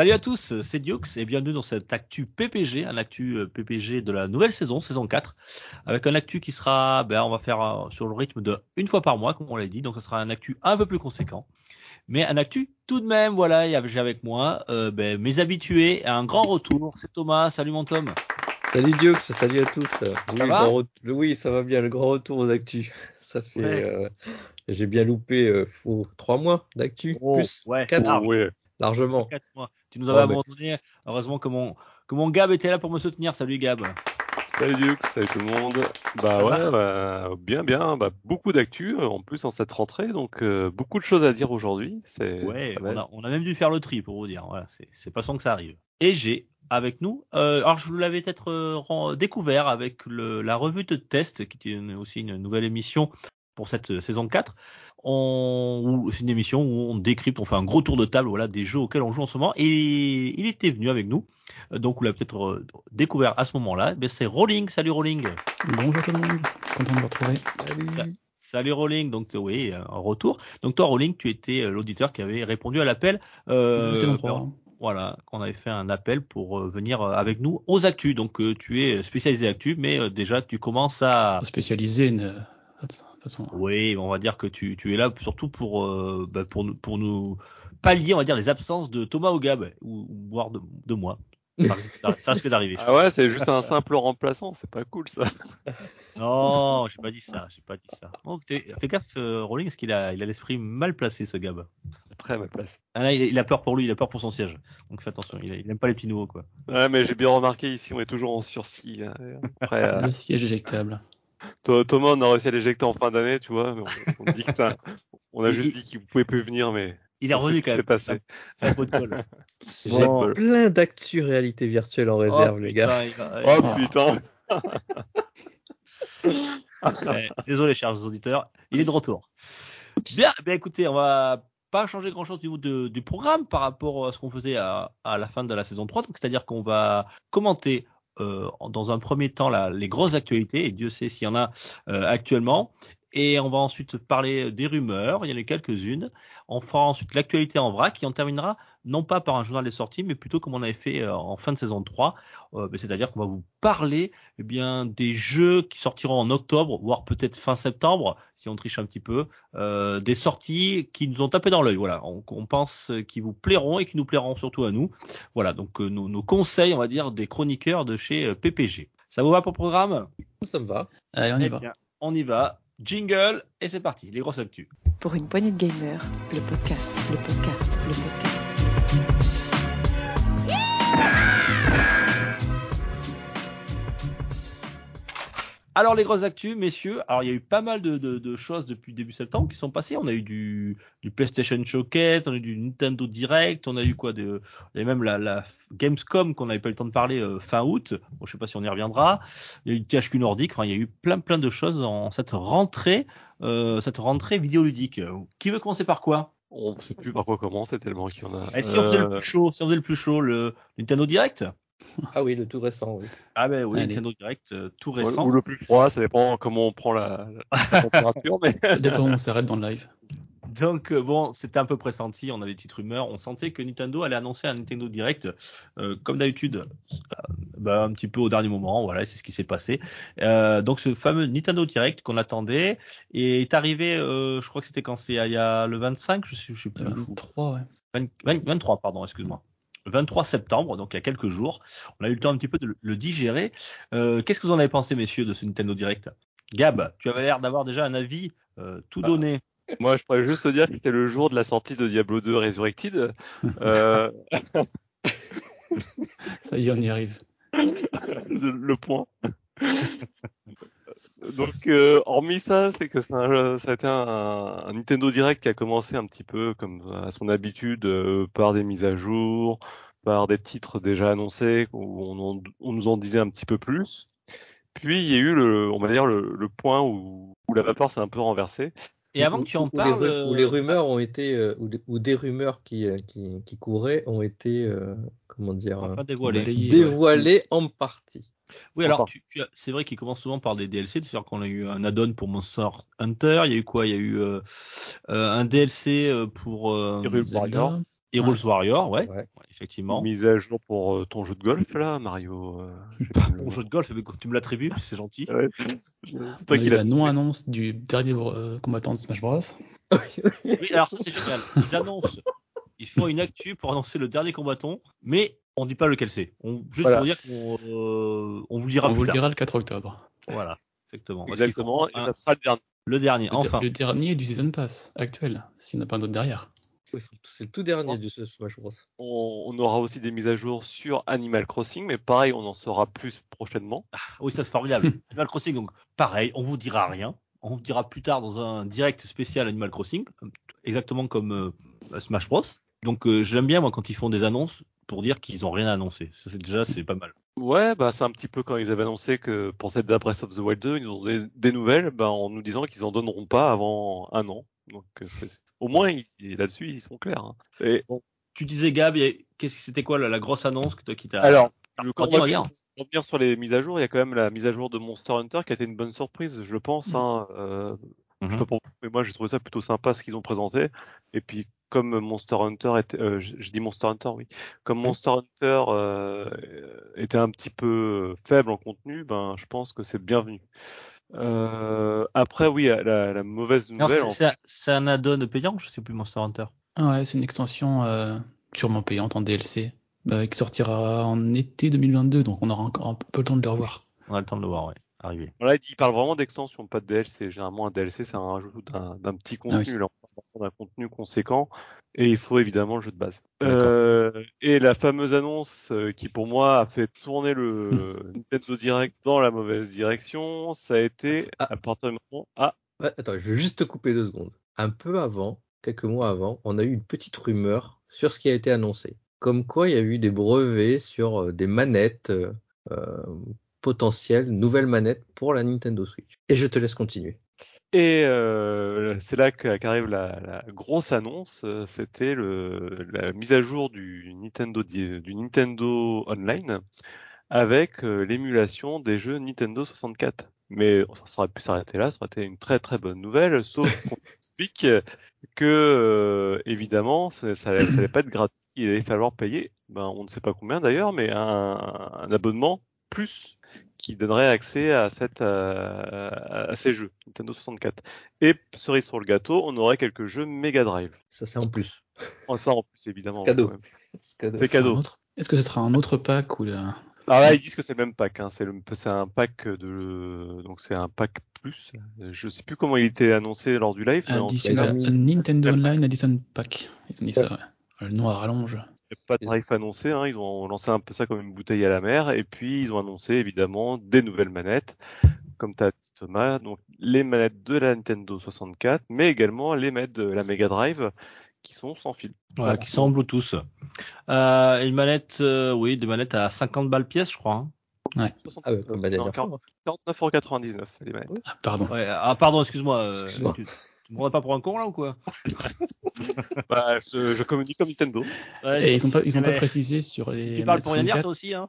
Salut à tous, c'est Dioux et bienvenue dans cette actu PPG, un actu euh, PPG de la nouvelle saison, saison 4, avec un actu qui sera, ben, on va faire euh, sur le rythme de une fois par mois, comme on l'a dit, donc ce sera un actu un peu plus conséquent. Mais un actu tout de même, voilà, j'ai avec moi euh, ben, mes habitués, un grand retour, c'est Thomas, salut mon Tom. Salut Dioux, salut à tous. Oui, va grand ret- oui, ça va bien, le grand retour aux actus. Ça fait, Ouais. euh, j'ai bien loupé euh, faut trois mois d'actu, Oh, plus ouais, quatre, large, largement. quatre mois. Tu nous avais Oh, abandonné, heureusement que mon, que mon Gab était là pour me soutenir, salut Gab. Salut Dux, salut tout le monde. Bah ouais, bah, bien bien, bah, beaucoup d'actu euh, en plus en cette rentrée, donc euh, beaucoup de choses à dire aujourd'hui. Ouais, on a, on a même dû faire le tri pour vous dire. Voilà, c'est pas sans que ça arrive. Et j'ai avec nous, euh, alors je vous l'avais peut-être euh, découvert avec le, la revue de test, qui était une- aussi une nouvelle émission pour cette euh, saison 4. On, c'est une émission où on décrypte, on fait un gros tour de table, voilà, des jeux auxquels on joue en ce moment. Et il était venu avec nous, Euh, donc vous l'avez peut-être euh, découvert à ce moment-là. Ben c'est Rolling. Salut Rolling. Bonjour tout le monde, content de vous retrouver. Salut. Ça- Salut Rolling, donc oui, un retour. Donc toi Rolling, tu étais l'auditeur qui avait répondu à l'appel. euh, De saison 3, hein. Voilà, qu'on avait fait un appel pour venir avec nous aux actus. Donc tu es spécialisé actus, mais déjà tu commences à. spécialisé une... de toute façon. Oui, on va dire que tu, tu es là surtout pour euh, bah, pour nous pour nous pallier, on va dire les absences de Thomas ou Gab ou, ou voire de, de moi. Ça risque d'arriver. Ah ouais, c'est juste un simple remplaçant, c'est pas cool ça. Non, j'ai pas dit ça, j'ai pas dit ça. Donc t'es- fais gaffe, euh, Rolling, parce qu'il a il a l'esprit mal placé ce Gab. Très mal place. Ah, là, il, il a peur pour lui, il a peur pour son siège. Donc fais attention, il, il aime pas les petits nouveaux quoi. Ouais, mais j'ai bien remarqué ici, on est toujours en sursis. hein. Après, euh, Le siège éjectable. Tho- Thomas, on a réussi à l'éjecter en fin d'année, tu vois. mais on, on dit que ça- on a juste dit qu'il pouvait plus venir, mais Il est revenu quand même. passé. C'est un pot de colle. J'ai Bon. plein d'actu réalité virtuelle en réserve, Oh, les gars. putain, il va- Oh putain. Eh, désolé, chers auditeurs, il est de retour. Bien, bien écoutez, on va pas changer grand chose du, de- du programme par rapport à ce qu'on faisait à, à la fin de la saison 3. Donc, c'est-à-dire qu'on va commenter euh, dans un premier temps les grosses actualités, et Dieu sait s'il y en a euh, actuellement. Et on va ensuite parler des rumeurs, il y en a quelques-unes. On fera ensuite l'actualité en vrac qui en terminera non pas par un journal des sorties, mais plutôt comme on avait fait euh, en fin de saison 3. Euh, ben, c'est-à-dire qu'on va vous parler eh bien des jeux qui sortiront en octobre, voire peut-être fin septembre, si on triche un petit peu, euh, des sorties qui nous ont tapé dans l'œil. Voilà, on, on pense qui vous plairont et qui nous plairont surtout à nous. Voilà, donc euh, nos, nos conseils, on va dire, des chroniqueurs de chez PPG. Ça vous va pour le programme? Ça me va. Allez, on y Eh va. bien, on y va. Jingle et c'est parti. Les grosses actus. Pour une poignée de gamers, le podcast, le podcast, le podcast. Alors les grosses actus, messieurs. Alors il y a eu pas mal de, de- de choses depuis début septembre qui sont passées. On a eu du, du PlayStation Showcase, on a eu du Nintendo Direct, on a eu quoi de, il y a même la, la Gamescom qu'on n'avait pas eu le temps de parler euh, fin août. Bon, je sais pas si on y reviendra. Il y a eu THQ Nordic. Enfin, il y a eu plein plein de choses en cette rentrée, euh, cette rentrée vidéoludique. Qui veut commencer par quoi? On sait plus par quoi commencer tellement qu'il y en a. Et si on faisait le Euh, plus chaud, si on faisait le plus chaud, le Nintendo Direct? Ah oui, le tout récent, oui. Ah ben oui, Allez. Nintendo Direct euh, tout ou- récent. Ou le plus froid, ça dépend comment on prend la, la température, mais Ça dépend où on s'arrête dans le live. Donc euh, bon, c'était un peu pressenti, on avait des petites rumeurs, on sentait que Nintendo allait annoncer un Nintendo Direct, euh, comme d'habitude, euh, bah, un petit peu au dernier moment, voilà, c'est ce qui s'est passé. Euh, donc ce fameux Nintendo Direct qu'on attendait est arrivé, euh, je crois que c'était quand c'est il y a le 25, je sais, je sais plus, 23, ouais. 20 20 23 pardon, excuse-moi. 23 septembre, donc il y a quelques jours. On a eu le temps un petit peu de le, digérer. Euh, Qu'est-ce que vous en avez pensé, messieurs, de ce Nintendo Direct? Gab, tu avais l'air d'avoir déjà un avis euh, tout Ah. donné. moi je pourrais juste te dire que c'était le jour de la sortie de Diablo 2 Resurrected. Euh, Ça y est, on y arrive. le point. Donc, euh, hormis ça, c'est que ça a été un, un Nintendo Direct qui a commencé un petit peu comme à son habitude euh, par des mises à jour, par des titres déjà annoncés où on, en- on nous en disait un petit peu plus. Puis il y a eu le, on va dire le, le point où, où la vapeur s'est un peu renversée. Et avant que tu en Où- parles, les, où les euh, rumeurs ont été, où, des- rumeurs qui, qui, qui couraient ont été, euh, comment dire, enfin ouais. dévoilées en partie. Oui, alors tu, tu c'est vrai qu'il commence souvent par des DLC, c'est-à-dire qu'on a eu un add-on pour Monster Hunter, il y a eu quoi? Il y a eu euh, euh, un DLC euh, pour euh, Zelda. Warrior. Heroes Warrior, ouais, Ouais. ouais, effectivement. Mise à jour pour euh, ton jeu de golf là, Mario. euh, Bon nom. jeu de golf, mais tu me l'attribues, c'est gentil. Ouais, c'est toi qui la non-annonce du dernier euh, combattant de Smash Bros. Oui, alors ça c'est génial. Ils annoncent, ils font une actu pour annoncer le dernier combattant, mais on dit pas lequel c'est. On, juste Voilà. pour dire qu'on euh, on vous le dira On plus vous le dira le 4 octobre. Voilà, exactement. Exactement, et un- ça sera le dernier. le dernier, Le, enfin. le dernier du Season Pass actuel, s'il n'y en a pas d'autre derrière. Oui, c'est le tout dernier du Smash Bros. On, on aura aussi des mises à jour sur Animal Crossing, mais pareil, on en saura plus prochainement. Oui, ça c'est formidable. Animal Crossing, donc pareil, on vous dira rien. On vous dira plus tard dans un direct spécial Animal Crossing, exactement comme euh, Smash Bros. Donc euh, j'aime bien moi quand ils font des annonces pour dire qu'ils ont rien à annoncer. Ça c'est déjà c'est pas mal. Ouais, bah c'est un petit peu quand ils avaient annoncé que pour cette Breath of the Wild 2, ils ont des, des nouvelles, bah, en nous disant qu'ils en donneront pas avant un an. Donc euh, au moins là-dessus ils sont clairs. hein. Et Tu disais Gab, qu'est-ce que c'était quoi la, la grosse annonce que toi qui t'a alors, le, quand redis, on va revenir sur les mises à jour, il y a quand même la mise à jour de Monster Hunter qui a été une bonne surprise, je le pense. Hein, euh, Je sais Mhm. pas pour vous, mais moi j'ai trouvé ça plutôt sympa ce qu'ils ont présenté. Et puis comme Monster Hunter était, euh, je, je dis Monster Hunter, oui, comme Monster Hunter euh, était un petit peu faible en contenu, ben je pense que c'est bienvenu. Euh, après oui, la, la mauvaise nouvelle. c'est- en- un- add-on payant, je sais plus Monster Hunter. Ah ouais, c'est une extension euh, sûrement payante en DLC, euh, qui sortira en été 2022, donc on aura encore un peu le temps de le revoir. On a le temps de le voir, ouais, arriver. Voilà, il parle vraiment d'extension, pas de DLC. Généralement, un DLC, c'est un rajout d'un petit contenu. oui. Là, on parle d'un contenu conséquent. Et il faut évidemment le jeu de base. Euh, et la fameuse annonce euh, qui, pour moi, a fait tourner le Nintendo Direct dans la mauvaise direction, ça a été Ah. à partir du moment. Ah, Ouais, attends, je veux juste te couper deux secondes. Un peu avant, quelques mois avant, on a eu une petite rumeur sur ce qui a été annoncé. Comme quoi il y a eu des brevets sur euh, des manettes euh, potentielles, nouvelles manettes pour la Nintendo Switch. Et je te laisse continuer. Et euh, c'est là qu'arrive la, grosse annonce, euh, c'était la mise à jour du Nintendo, Online avec euh, l'émulation des jeux Nintendo 64. Mais ça aurait pu s'arrêter là, ça aurait été une très très bonne nouvelle, sauf qu'on explique que évidemment ça, ça, ça allait pas être gratuit, il allait falloir payer, ben, on ne sait pas combien d'ailleurs, mais un abonnement plus qui donnerait accès à, cette, euh, à ces jeux Nintendo 64. Et cerise sur le gâteau, on aurait quelques jeux Mega Drive. Ça c'est en plus. Oh, ça en plus évidemment. C'est cadeau. C'est cadeau. Autre- Est-ce que ce sera un autre pack ou là, ils disent que c'est le même pack. Hein. C'est le- un pack de, donc c'est un pack plus. Je sais plus comment il était annoncé lors du live. Mais en un Nintendo Online Edition Pack Ils ont dit ça, ouais. Le nom à rallonge. Il n'y a pas de tarif annoncé. Hein. Ils ont lancé un peu ça comme une bouteille à la mer. Et puis ils ont annoncé évidemment des nouvelles manettes, comme tu as dit Thomas. Donc les manettes de la Nintendo 64, mais également les manettes de la Mega Drive qui sont sans fil. Voilà, qui sont en Bluetooth. Euh, une manette, euh, oui, des manettes à 50 balles pièce, je crois. hein. Ah ouais, comme la dernière Non, fois. 49,99€ les manettes. Ah, pardon. Ouais, ah, pardon, excuse-moi. euh, Excuse-moi. Tu, me prends pas pour un con là ou quoi? Bah, je, je communique comme Nintendo. Ouais, Et ils ont pas, ils ont pas précisé sur les. Si tu parles pour rien dire, 64, toi aussi, hein.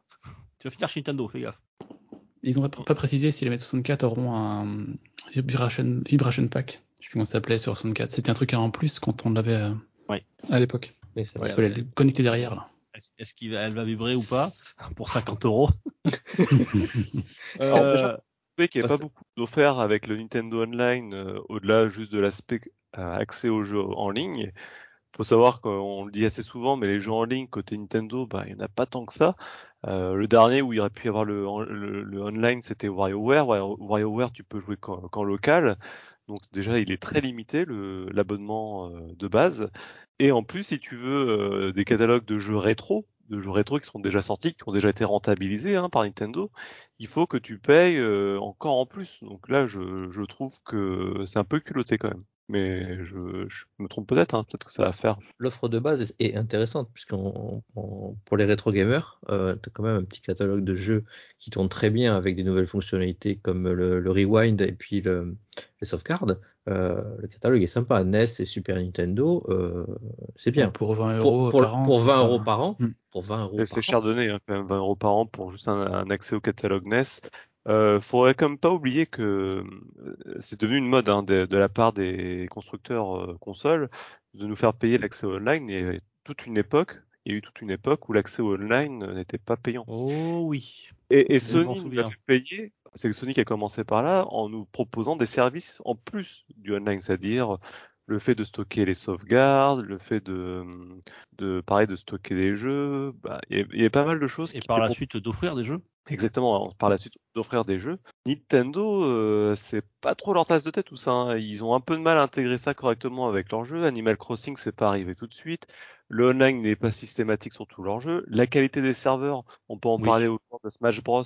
Tu vas finir chez Nintendo, fais gaffe. Ils ont pas, pas précisé si les M64 auront un vibration, vibration pack. Je sais plus comment ça s'appelait sur 64. C'était un truc en plus quand on l'avait euh, Ouais. à l'époque. Oui, c'est Ouais, Il vrai. fallait le connecter derrière là. Est-ce qu'elle va vibrer ou pas? Pour 50 euros Euh, sais qu'il n'y a pas beaucoup d'offerts avec le Nintendo Online, euh, au-delà juste de l'aspect euh, accès aux jeux en ligne. faut savoir qu'on le dit assez souvent, mais les jeux en ligne côté Nintendo, bah, il n'y en a pas tant que ça. Euh, le dernier où il aurait pu y avoir le, le, le online, c'était WarioWare. Wario- WarioWare, tu peux jouer qu'en local. Donc déjà, il est très limité, l'abonnement de base. Et en plus, si tu veux euh, des catalogues de jeux rétro, de jeux rétro qui sont déjà sortis, qui ont déjà été rentabilisés hein, par Nintendo, il faut que tu payes euh, encore en plus. Donc là, je, trouve que c'est un peu culotté quand même. Mais je, me trompe peut-être, hein, peut-être que ça va faire. L'offre de base est intéressante, puisque pour les rétro gamers, euh, tu as quand même un petit catalogue de jeux qui tourne très bien avec des nouvelles fonctionnalités comme le, le rewind et puis le, les sauvegardes. Euh, le catalogue est sympa. NES et Super Nintendo, euh, c'est bien. Pour 20 euros pour, par an. pour c'est 20 pas- euros par an. Pour 20 euros Et par C'est an. cher donné, hein, quand même 20 euros par an pour juste un, un accès au catalogue NES. Euh, faudrait quand même pas oublier que euh, c'est devenu une mode hein, de, de la part des constructeurs euh, consoles de nous faire payer l'accès au online. Il y a toute une époque, il y a eu toute une époque où l'accès au online n'était pas payant. Oh oui. Et, et Sony nous a fait payer, c'est que Sony qui a commencé par là en nous proposant des services en plus du online, c'est-à-dire le fait de stocker les sauvegardes, le fait de, de pareil de stocker des jeux, bah, il y, a- il y a pas mal de choses Et qui par la suite d'offrir des jeux? Exactement, par la suite d'offrir des jeux. Nintendo, euh, c'est pas trop leur tasse de tête tout ça. hein. Ils ont un peu de mal à intégrer ça correctement avec leurs jeux. Animal Crossing, c'est pas arrivé tout de suite. Le online n'est pas systématique sur tous leurs jeux. La qualité des serveurs, on peut en Oui. parler autour de Smash Bros.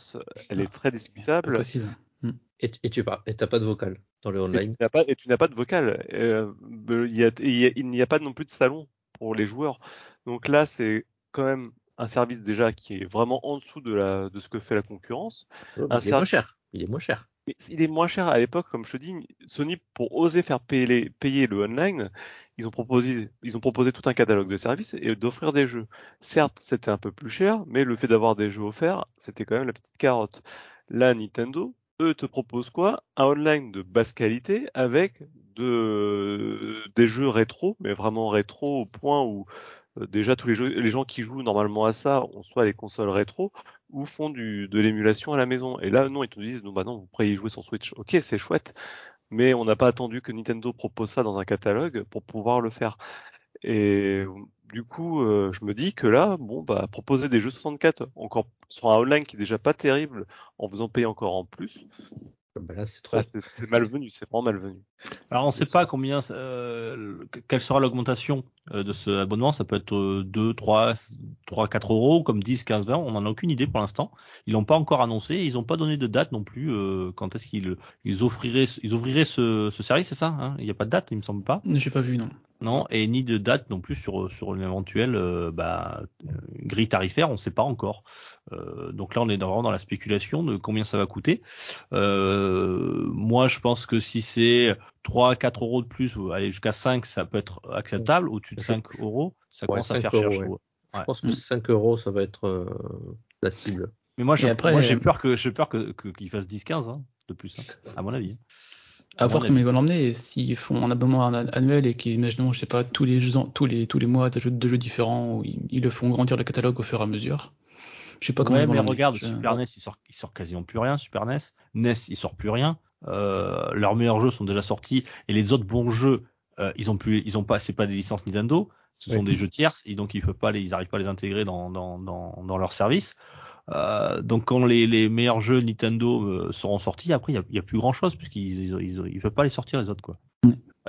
Elle est très Pas discutable. possible. Mm. Et, et tu et t'as pas de vocal dans le Et online? tu n'as pas, et tu n'as pas de vocal. Euh, a- a- il n'y a pas non plus de salon pour les joueurs. Donc là, c'est quand même un service déjà qui est vraiment en dessous de, la, de ce que fait la concurrence. Un mais il est moins cher. Il est moins cher. Il est moins cher à l'époque, comme je te dis. Sony, pour oser faire payer, les, payer le online, ils ont proposé, ils ont proposé tout un catalogue de services et d'offrir des jeux. Certes, c'était un peu plus cher, mais le fait d'avoir des jeux offerts, c'était quand même la petite carotte. Là, Nintendo, eux te proposent quoi? Un online de basse qualité avec de, des jeux rétro, mais vraiment rétro au point où déjà tous les gens qui jouent normalement à ça ont soit les consoles rétro ou font de l'émulation à la maison. Et là, non, ils te disent, non, bah non, vous pourriez y jouer sur Switch. Ok, c'est chouette, mais on n'a pas attendu que Nintendo propose ça dans un catalogue pour pouvoir le faire. Et du coup, euh, je me dis que là, bon, bah, proposer des jeux 64 encore sur un online qui est déjà pas terrible, en faisant payer encore en plus, Bah là, c'est trop. c'est- c'est malvenu, c'est vraiment malvenu. Alors on ne sait pas combien, euh, quelle sera l'augmentation euh, de ce abonnement. Ça peut être euh, 2, 3, 3, 4 euros, comme 10, 15, 20. On n'en a aucune idée pour l'instant. Ils l'ont pas encore annoncé. Ils n'ont pas donné de date non plus. euh, quand est-ce qu'ils ils offriraient, ils ouvriraient ce, ce service, c'est ça hein? Il n'y a pas de date, il me semble pas. J'ai pas vu, non. Non, et ni de date non plus sur sur une éventuelle euh, bah, euh, grille tarifaire, on ne sait pas encore. Euh, donc là, on est dans- vraiment dans la spéculation de combien ça va coûter. Euh, moi, je pense que si c'est 3 4 euros de plus, ou aller jusqu'à 5, ça peut être acceptable. Au-dessus de 5 euros, ça Ouais, commence à 5 faire cher. euros, ouais. trouve. Je Ouais. pense que Mm. 5 euros, ça va être euh, la cible. Mais moi, j'ai peur que j'ai peur que que- qu'ils fassent 10 15 hein, de plus, hein, à mon avis. À À voir comment ils vont l'emmener. S'ils font un abonnement annu- annuel et qu'imaginons, je sais pas, tous les jeux, tous les, tous les mois, des jeux, de jeux différents, où ils, ils le font grandir le catalogue au fur et à mesure. Je sais pas comment Ouais, ils vont mais regarde, Je- Super NES, il sort, il sort quasiment plus rien. Super NES, NES, il sort plus rien. Euh, leurs meilleurs jeux sont déjà sortis et les autres bons jeux, euh, ils ont plus, ils ont pas, c'est pas des licences Nintendo, ce sont des jeux tierces et donc ils peuvent pas, les, ils arrivent pas à les intégrer dans dans dans, dans leur service. Euh, donc quand les, les meilleurs jeux Nintendo euh, seront sortis, après il y a, plus grand chose puisqu'ils ils, ils, ils peuvent pas les sortir les autres quoi.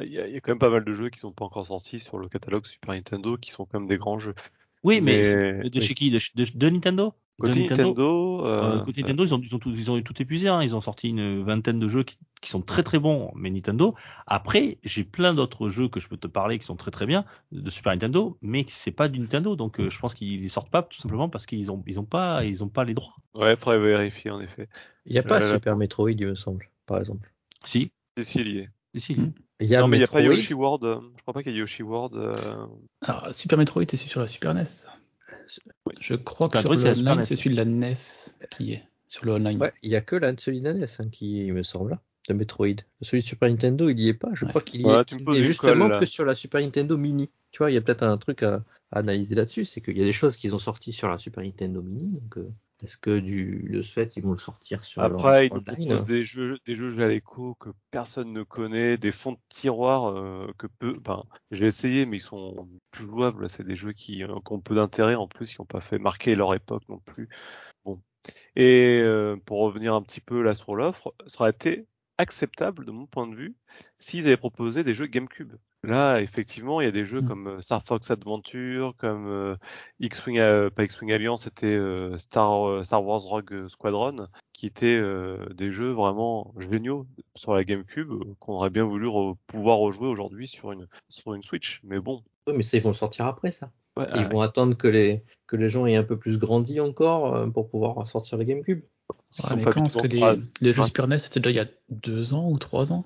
Il y, a, il y a quand même pas mal de jeux qui sont pas encore sortis sur le catalogue Super Nintendo qui sont quand même des grands jeux. Oui, mais, Mais- de chez qui? De, de, de Nintendo? Côté Nintendo, Euh, euh, côté Nintendo, ils ont, ils ont tout, ils ont tout épuisé. Hein. Ils ont sorti une vingtaine de jeux qui, qui sont très très bons, mais Nintendo. Après, j'ai plein d'autres jeux que je peux te parler qui sont très très bien de Super Nintendo, mais c'est pas du Nintendo. Donc, euh, je pense qu'ils les sortent pas tout simplement parce qu'ils ont, ils ont pas, ils ont pas les droits. ouais, faudrait vérifier en effet. Il n'y a pas Euh, Super Metroid, il me semble, par exemple. Si, C'est si lié. si, si. Mm. Il y a non, mais il n'y a pas. Yoshi World. Je crois pas qu'il y ait Yoshi World. euh, Alors, Super Metroid, c'est sur la Super NES. Je crois que sur le c'est la Super online, c'est celui de la NES qui est sur le online. Ouais, il y a que la celui de la NES hein, qui il me semble là, de Metroid. Celui de Super Nintendo, il y est pas. Je Ouais. crois qu'il y Ouais, est, justement colle, que sur la Super Nintendo Mini. Tu vois, il y a peut-être un truc à, à analyser là-dessus, c'est qu'il y a des choses qu'ils ont sorties sur la Super Nintendo Mini. Donc, euh, est-ce que du de ce fait, ils vont le sortir sur Après, ils nous proposent des jeux, des jeux Jaleco que personne ne connaît, des fonds de tiroir euh, que peu. Enfin, j'ai essayé, mais ils sont plus jouables. C'est des jeux qui, euh, qui ont peu d'intérêt en plus, qui n'ont pas fait marquer leur époque non plus. Bon. Et euh, pour revenir un petit peu là sur l'offre, ça aurait été acceptable de mon point de vue s'ils avaient proposé des jeux GameCube. Là, effectivement, il y a des jeux Mm. comme euh, Star Fox Adventure, comme euh, X-Wing, euh, pas X-Wing Alliance, c'était euh, Star, euh, Star Wars Rogue Squadron, qui étaient euh, des jeux vraiment géniaux sur la GameCube qu'on aurait bien voulu re- pouvoir rejouer aujourd'hui sur une sur une Switch. Mais bon, Oui, mais ça, ils vont le sortir après, ça. ouais, Ils vont attendre que les, que les gens aient un peu plus grandi encore euh, pour pouvoir sortir le GameCube. parce Ouais, mais pas quand tout que les, les jeux Ouais. Super NES c'était déjà il y a deux ans ou trois ans?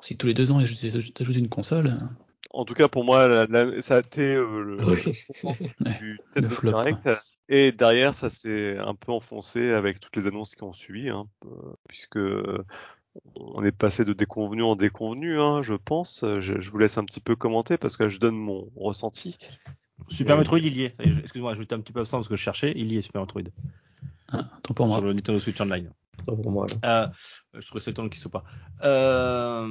Si tous les deux ans ils ajoutent ajoutent une console, euh, En tout cas, pour moi, la- la- ça a été euh, le, Oui. Du le flop, Direct. Et derrière, ça s'est un peu enfoncé avec toutes les annonces qui ont suivi, hein, euh, puisque on est passé de déconvenu en déconvenu, hein, je pense. Je, je vous laisse un petit peu commenter parce que je donne mon ressenti. Super Euh, Metroid, il y est. Et je- Excuse-moi, je m'étais un petit peu absent parce que je cherchais. Il y est, Super Metroid. ah, tant pour moi. Sur le Nintendo Switch Online. Pour moi. Euh, je trouvais ça étonnant qu'il soit pas. Euh,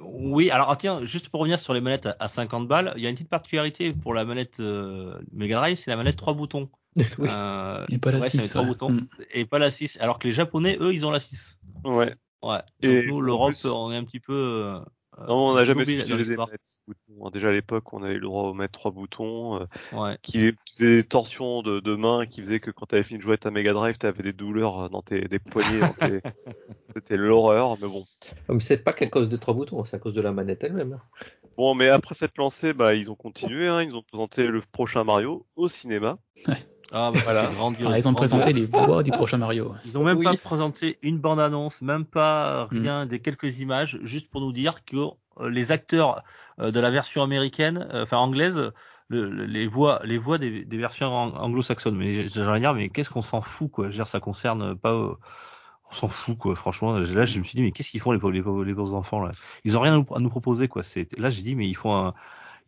oui, alors ah, tiens, juste pour revenir sur les manettes à, à 50 balles, il y a une petite particularité pour la manette euh, Mega Drive, c'est la manette 3 boutons. Oui. Euh, Et pas la ouais, c'est 6. trois ouais. boutons. Mm. et pas la 6. Alors que les Japonais, eux, ils ont la 6. Ouais. Ouais. Et Donc nous, l'Europe, plus- on est un petit peu. Euh, Non, on n'a jamais l'histoire. manettes boutons. Déjà à l'époque, on avait le droit de mettre trois boutons, euh, Ouais. qui faisaient des torsions de, de main, qui faisaient que quand tu avais fini de jouer à ta Mega Drive, tu avais des douleurs dans tes des poignets. dans tes- C'était l'horreur, mais bon. Mais c'est pas qu'à cause des trois boutons, c'est à cause de la manette elle-même. hein. Bon, mais après cette lancée, bah, ils ont continué. Hein, ils ont présenté le prochain Mario au cinéma. Ah, bah, Voilà. grandiose. Ah, ils ont grandiose. présenté les voix du prochain Mario. Ils ont même Oui. pas présenté une bande-annonce, même pas Mm. rien, des quelques images, juste pour nous dire que euh, les acteurs euh, de la version américaine, euh, enfin anglaise, le- le- les voix, les voix des, des versions ang- anglo-saxonnes. Mais j'allais dire, mais qu'est-ce qu'on s'en fout, quoi? Je veux dire, ça concerne pas. euh, on s'en fout, quoi. Franchement, là, je me suis dit, mais qu'est-ce qu'ils font les pauvres, les pauvres, les pauvres enfants là? Ils ont rien à nous, à nous proposer, quoi. C'est là, j'ai dit, mais ils font un,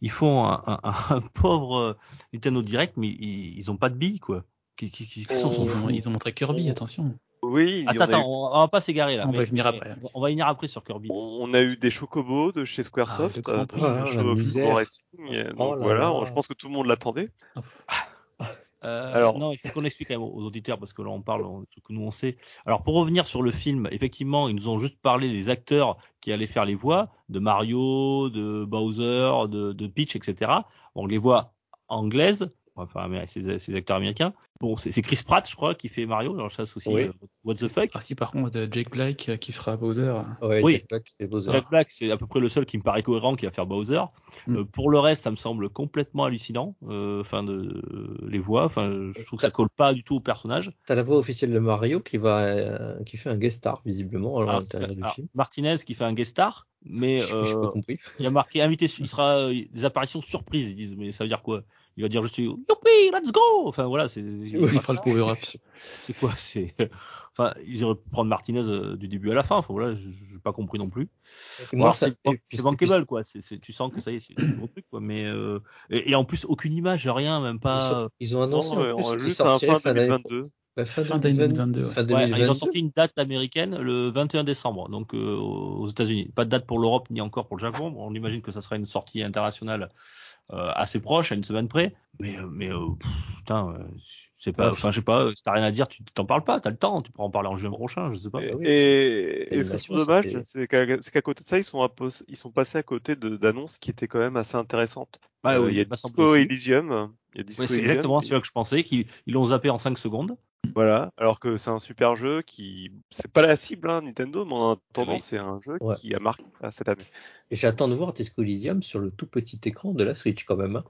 ils font un, un, un pauvre euh, Nintendo Direct, mais ils, ils ont pas de billes, quoi. Qui, qui, qui, qui sont- Ils ont, ils ont montré Kirby, attention. Oui, Attends, eu- attends, on, va pas s'égarer là. On va mais- venir après. On va y venir après sur Kirby. on a eu des chocobos de chez Squaresoft, Ah, euh, le Ah, la. Donc Oh là voilà, là. je pense que tout le monde l'attendait. Euh, Alors- non, il faut qu'on explique quand même aux auditeurs parce que là on parle on- ce que nous on sait. Alors pour revenir sur le film, effectivement, ils nous ont juste parlé des acteurs qui allaient faire les voix de Mario, de Bowser, de, de Peach, etc. Bon, les voix anglaises, enfin mais ces, ces acteurs américains. Bon, c'est Chris Pratt, je crois, qui fait Mario. Alors ça c'est aussi Oui. euh, What the fuck. Ah si par contre euh, Jake Black euh, qui fera Bowser. Ouais, Oui. Jack Black Bowser. C'est à peu près le seul qui me paraît cohérent qui va faire Bowser. Mm. Euh, pour le reste, ça me semble complètement hallucinant. euh, Enfin, de les voix. Enfin, je trouve que ça colle pas du tout au personnage. T'as la voix officielle de Mario qui va, euh, qui fait un guest star visiblement à l'intérieur du alors, film. Martinez qui fait un guest star, mais J'ai pas compris. il y a marqué invité. Il sera euh, des apparitions surprises. Ils disent, mais ça veut dire quoi? Il va dire juste youpi, let's go. Enfin voilà, c'est Il fera le power up. c'est quoi C'est enfin ils auraient pu prendre Martinez euh, du début à la fin. Enfin voilà, je- j'ai pas compris non plus. Bon, alors, c'est bankable quoi. C'est c'est- tu sens que ça y est, c'est un gros truc quoi. Mais euh, et, et en plus aucune image, rien, même Ils, pas. sont- ils ont annoncé Non, en euh, plus fin d'année 2022. bah, fin Fin 2022. 2022, ouais. Fin Ouais, ils ont 2022. sorti une date américaine le 21 décembre, donc euh, aux États-Unis. Pas de date pour l'Europe ni encore pour le Japon. Bon, on imagine que ça sera une sortie internationale euh, assez proche, à une semaine près. Mais euh, mais euh, pff, putain, euh, c'est pas. Enfin, je sais pas. Si t'as rien à dire, tu t'en parles pas. T'as le temps. Tu pourras en parler en juin prochain. Je sais pas. Et, oui, et- et ce que je l'animation, trouve dommage, c'est qu'à côté de ça, ils sont, ils sont passés à côté d'annonces qui étaient quand même assez intéressantes. Bah Euh, oui, il y a Disco aussi. Elysium. Il y a Disco Ouais, c'est exactement celui-là que je pensais. Qu'ils ils l'ont zappé en 5 secondes. Voilà, alors que c'est un super jeu qui, c'est pas la cible hein, Nintendo, mais en attendant, oui. c'est un jeu Ouais. qui a marqué euh, cette année. Et j'attends de voir Disco Elysium sur le tout petit écran de la Switch quand même. Hein.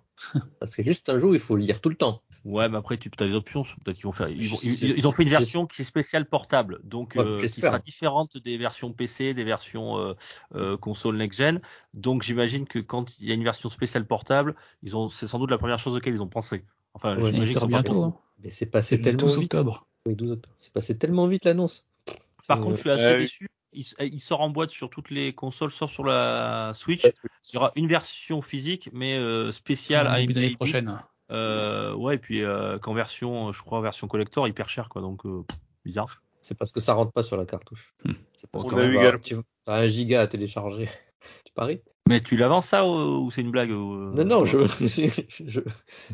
Parce que c'est juste un jeu où il faut le lire tout le temps. Ouais, mais après, tu as des options. Peut-être qu'ils vont faire. Ils, ont fait une version qui est spéciale portable, donc Ouais, euh, qui sera différente des versions PC, des versions euh, euh, console next-gen. Donc, j'imagine que quand il y a une version spéciale portable, ils ont, c'est sans doute la première chose auquel ils ont pensé. Enfin, Ouais. J'imagine pas bientôt. hein. Mais c'est passé le tellement 12 vite. octobre. Oui, 12 octobre. C'est passé tellement vite l'annonce. Par contre, je suis assez euh, déçu. Il, il sort en boîte sur toutes les consoles, sauf sur la Switch. Il y aura une version physique, mais spéciale En à NBA. prochaine. Euh, ouais, et puis euh, qu'en version, je crois, version collector, hyper cher, quoi. Donc, euh, bizarre. C'est parce que ça rentre pas sur la cartouche. Hmm. C'est parce On que a tu eu as un giga à télécharger. tu paries? Mais tu l'avances ça ou, ou c'est une blague ou, Non, non, je, je-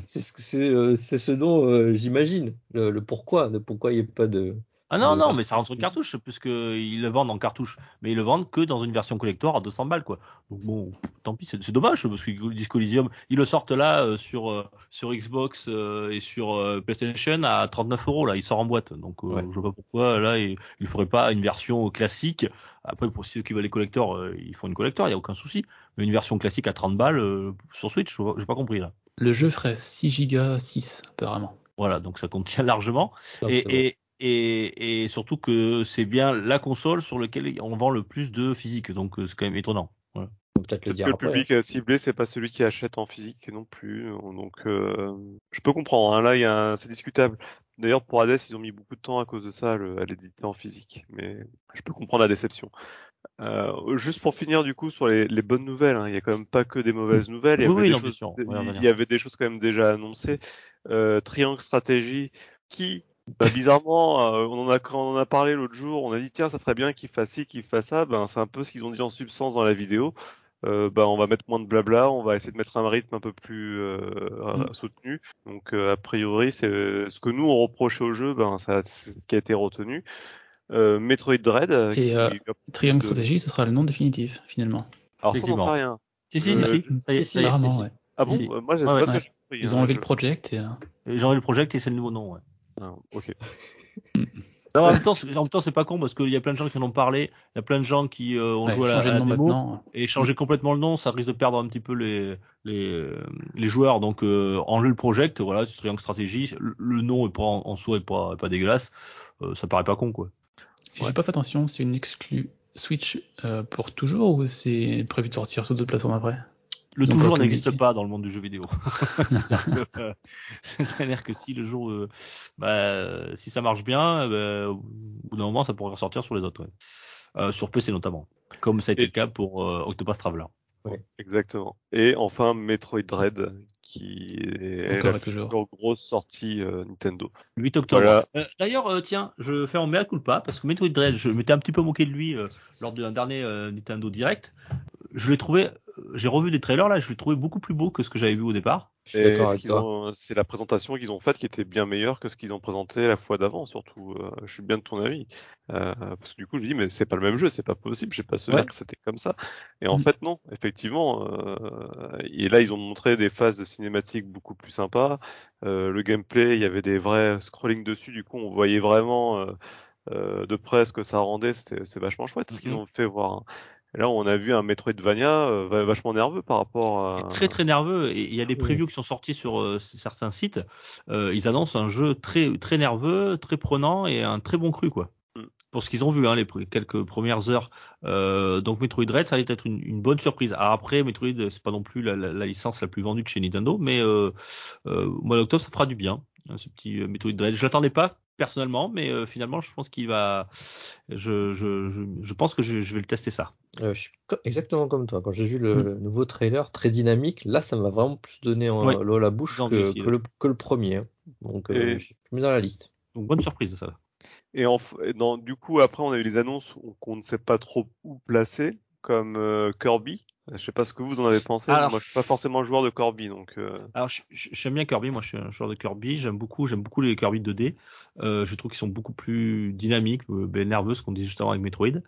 c'est ce, que- c'est, c'est ce dont euh, j'imagine. Le, le pourquoi, le pourquoi il n'y a pas de, Ah non, de- non, mais ça rentre sur une cartouche, puisque ils le vendent en cartouche. Mais ils le vendent que dans une version collector à 200 balles, quoi. Donc bon, tant pis, c'est dommage, parce que Disco Elysium, ils le sortent là euh, sur, euh, sur Xbox euh, et sur euh, PlayStation à 39 euros, là, il sort en boîte. Donc euh, Ouais. je vois pas pourquoi, là, il, il ferait pas une version classique. Après, pour ceux qui veulent les collectors, euh, ils font une collector, il y a aucun souci. Mais une version classique à 30 balles euh, sur Switch, j'ai pas compris, là. Le jeu ferait 6 Go 6, apparemment. Voilà, donc ça contient largement. Et, et, et surtout que c'est bien la console sur laquelle on vend le plus de physique, donc euh, c'est quand même étonnant. Voilà. On peut peut-être le Peut-être dire que le après. hein. public à cibler, c'est pas celui qui achète en physique non plus. Donc, euh, je peux comprendre. hein. Là, il y a un- c'est discutable. D'ailleurs, pour Hades, ils ont mis beaucoup de temps à cause de ça à le- à l'éditer en physique. Mais je peux comprendre la déception. Euh, juste pour finir, du coup, sur les, les bonnes nouvelles, hein, il y a quand même pas que des mauvaises nouvelles. Il y Oui, avait, oui, des, choses, il y avait des choses quand même déjà annoncées. Euh, Triangle Stratégie, qui, bah, bizarrement, euh, on en a, quand on en a parlé l'autre jour, on a dit tiens, ça serait bien qu'ils fassent ci, qu'ils fassent ça. Ben, c'est un peu ce qu'ils ont dit en substance dans la vidéo. Euh, bah, on va mettre moins de blabla, on va essayer de mettre un rythme un peu plus euh, Mm. soutenu. Donc euh, a priori, c'est ce que nous on reprochait au jeu, ben ça, ce qui a été retenu. Euh, Metroid Dread. euh, Et, qui- Triangle de- Strategy, ce sera le nom définitif, finalement. Alors ça, on n'en sait rien. Si, si, Euh, si, si, ça y est, si. Ah bon? Si. Moi, je sais Ouais, pas ouais. ce que compris. Ils hein, ont enlevé je- le project et, euh, J'ai enlevé le project et c'est le nouveau nom. Ouais. Ah, ok. Non, en même temps, c'est- en pas con parce qu'il y a plein de gens qui en ont parlé, il y a plein de gens qui euh, ont ouais, joué à la, la démo maintenant. et changer complètement le nom, ça risque de perdre un petit peu les les, les joueurs. Donc euh, enlever le project, voilà, c'est Triangle Stratégie, le, le nom est pas en, en soi est pas est pas dégueulasse, euh, ça paraît pas con quoi. J'ai pas fait attention, c'est une exclue Switch euh, pour toujours ou c'est prévu de sortir sur d'autres plateformes après? Le toujours n'existe pas dans le monde du jeu vidéo. C'est-à-dire que, euh, C'est-à-dire que si le jour, euh, bah, si ça marche bien, euh, bah, au bout d'un moment, ça pourrait ressortir sur les autres, ouais. Euh, sur PC notamment, comme ça a été Et- le cas pour euh, Octopus Traveler. Exactement. Et enfin Metroid Dread, qui est Encore la toujours. grosse sortie euh, Nintendo. Le 8 octobre. Voilà. Euh, D'ailleurs, euh, tiens, je fais en mea culpa parce que Metroid Dread, je m'étais un petit peu moqué de lui lors d'un dernier Nintendo Direct. Je l'ai trouvé, j'ai revu des trailers là, je l'ai trouvé beaucoup plus beau que ce que j'avais vu au départ. C'est la présentation qu'ils ont faite qui était bien meilleure que ce qu'ils ont présenté la fois d'avant, surtout. euh, je suis bien de ton avis. Euh, parce que du coup, je me dis, mais c'est pas le même jeu, c'est pas possible, j'ai pas souvenir Ouais. que c'était comme ça. Et en Mm. fait, non, effectivement. euh, et là, ils ont montré des phases de cinématiques beaucoup plus sympas. Euh, le gameplay, il y avait des vrais scrolling dessus, du coup, on voyait vraiment euh, euh, de près ce que ça rendait, c'était c'est vachement chouette ce qu'ils Mhm. ont fait voir. Et là, on a vu un Metroidvania euh, va- vachement nerveux par rapport à. très très nerveux et il y a des Oui. previews qui sont sortis sur euh, certains sites. Euh, ils annoncent un jeu très très nerveux, très prenant et un très bon cru quoi. Mm. Pour ce qu'ils ont vu, hein, les pr- quelques premières heures. Euh, donc Metroid Dread, ça va être une, une bonne surprise. Alors après, Metroid, c'est pas non plus la, la- la licence la plus vendue de chez Nintendo, mais euh, euh, au mois d'octobre, ça fera du bien. hein, ce petit euh, Metroid Dread. Je l'attendais pas personnellement, mais euh, finalement, je pense qu'il va. Je, je, je, je pense que je, je vais le tester ça. Euh, je suis co- exactement comme toi. Quand j'ai vu le, Mm. le nouveau trailer très dynamique, là, ça m'a vraiment plus donné en- Ouais. l'eau à la bouche que, aussi, que ouais. le, que le premier. hein. Donc, euh, Et- je mets dans la liste. Donc bonne surprise ça. Et, en, et dans, du coup, après, on a eu les annonces qu'on ne sait pas trop où placer, comme euh, Kirby. Je sais pas ce que vous en avez pensé. Alors- Moi, je suis pas forcément joueur de Kirby, donc. euh, Alors, j'aime bien Kirby. Moi, je suis un joueur de Kirby. J'aime beaucoup, j'aime beaucoup les Kirby 2D. Euh, je trouve qu'ils sont beaucoup plus dynamiques, euh, ben, nerveux, ce qu'on dit juste avant avec Metroid.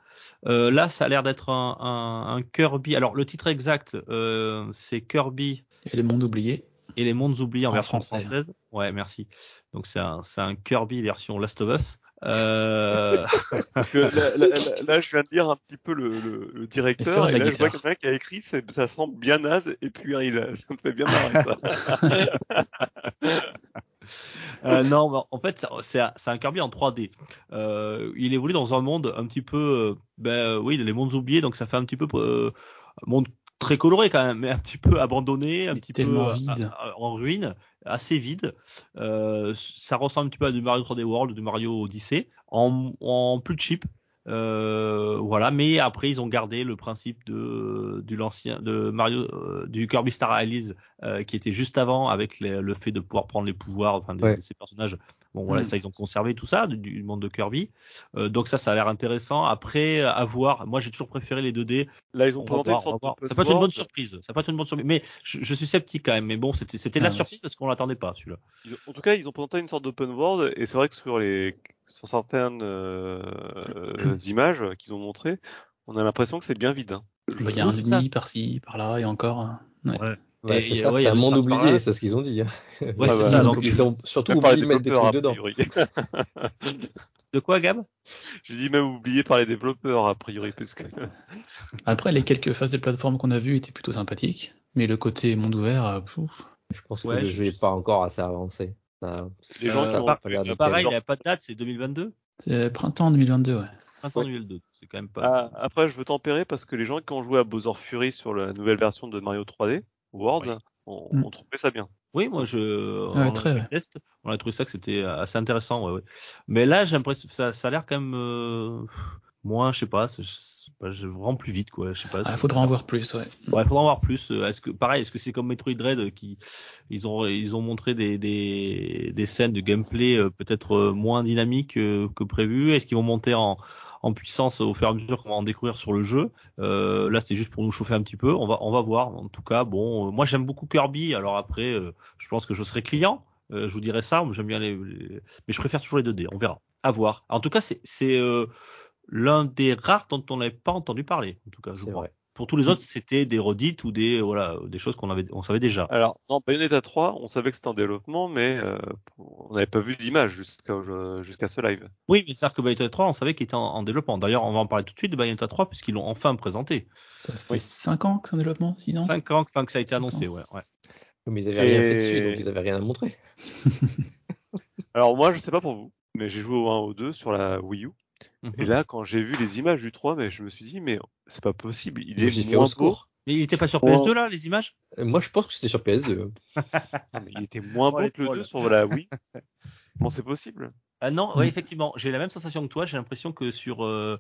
Euh, là, ça a l'air d'être un, un, un Kirby. Alors, le titre exact, euh, c'est Kirby Et les mondes oubliés. et les mondes oubliés en, En version français. française. Ouais, merci. Donc, c'est un, c'est un Kirby version Last of Us. Euh, Parce que là, là- là- là, je viens de lire un petit peu le, le, le directeur, et là, je vois guitare quelqu'un qui a écrit, c'est- ça semble bien naze, et puis hein, il a- ça me fait bien marrer ça. Euh, non, en fait, c'est un, Kirby en 3D. Euh, il évolue dans un monde un petit peu, euh, ben oui, les mondes oubliés, donc ça fait un petit peu euh, un monde très coloré quand même, mais un petit peu abandonné, un Mais petit peu euh, vide. à- à- en ruine, assez vide. Euh, ça ressemble un petit peu à du Mario 3D World du Mario Odyssey, en, en plus cheap. Euh, voilà, mais après ils ont gardé le principe de du l'ancien de Mario euh, du Kirby Star Allies euh, qui était juste avant avec les- le fait de pouvoir prendre les pouvoirs enfin, de, Ouais. de ces personnages. Bon voilà, Mm. ça ils ont conservé tout ça du, du monde de Kirby. Euh, donc ça ça a l'air intéressant. Après à voir, moi j'ai toujours préféré les 2D. Là, ils ont On présenté voir, on va Ça peut être une bonne surprise. Ça peut être une bonne surprise. Mais je, je suis sceptique quand même. Mais bon, c'était c'était Ah, la ouais. surprise parce qu'on l'attendait pas celui-là. En tout cas, ils ont présenté une sorte d'open world, et c'est vrai que sur les sur certaines euh, images qu'ils ont montrées, on a l'impression que c'est bien vide. hein. Bah, Il y a un ennemi par-ci, par-là, et encore. hein. Ouais. Ouais. Et- ça, ouais, il y c'est a un des monde oublié, c'est ce qu'ils ont dit. hein. Ouais, c'est ça. Donc, Donc, ils ont surtout oublié les de mettre des développeurs, trucs dedans. de quoi, Gab? J'ai dit même oublié par les développeurs, a priori, puisque Après, les quelques phases de plateforme qu'on a vues étaient plutôt sympathiques, mais le côté monde ouvert, euh. Je pense que le je- jeu n'est pas encore assez avancé. Ça- les gens Euh. Pareil, il n'y a pas de date, c'est 2022 c'est printemps 2022, ouais. Printemps Ouais. 2022, c'est quand même pas. Ah, après, je veux tempérer parce que les gens qui ont joué à Bowser Fury sur la nouvelle version de Mario 3D, World, Oui. ont, Mm. ont trouvé ça bien. Oui, moi je. on a très, ouais. test, on a trouvé ça que c'était assez intéressant, ouais, ouais. Mais là, j'ai l'impression que ça, ça a l'air quand même euh, moins, je sais pas, je sais pas, je vraiment plus vite, quoi. Je sais pas. Ah, faudra en voir plus, ouais. Ouais, faudra en voir plus. Euh, Est-ce que pareil, est-ce que c'est comme Metroid Dread euh, qui ils ont ils ont montré des des, des scènes de gameplay euh, peut-être moins dynamiques que prévu? Est-ce qu'ils vont monter en en puissance au fur et à mesure qu'on va en découvrir sur le jeu Euh, Là, c'était juste pour nous chauffer un petit peu. On va on va voir. En tout cas, bon, euh, moi j'aime beaucoup Kirby. Alors après, euh, je pense que je serai client. Euh, je vous dirai ça. J'aime bien les, les- mais je préfère toujours les 2D. On verra. À voir. En tout cas, c'est c'est euh, l'un des rares dont on n'avait pas entendu parler. En tout cas, je C'est crois. vrai. Pour tous les autres, c'était des redites ou des voilà des choses qu'on avait on savait déjà. Alors, dans Bayonetta 3, on savait que c'était en développement, mais euh, on n'avait pas vu d'image jusqu'à jusqu'à ce live. Oui, mais c'est-à-dire que Bayonetta 3, on savait qu'il était en, en développement. D'ailleurs, on va en parler tout de suite de Bayonetta 3 puisqu'ils l'ont enfin présenté. Ça fait Oui. 5 ans que c'est en développement, 6 ans? 5 ans, enfin que ça a été annoncé, ouais. ouais. Mais ils avaient rien fait dessus, donc ils avaient rien à montrer. Alors moi, je sais pas pour vous, mais j'ai joué au 1 au 2 sur la Wii U. Et là, quand j'ai vu les images du 3, mais je me suis dit, mais c'est pas possible, il est moins au beau. Mais il était pas sur Ouais. PS2 là, les images? Euh, Moi, je pense que c'était sur PS2. Ah, mais il était moins beau que le trolls. 2 sur la Wii. Comment c'est possible Ah non, ouais, effectivement, j'ai la même sensation que toi. J'ai l'impression que sur euh,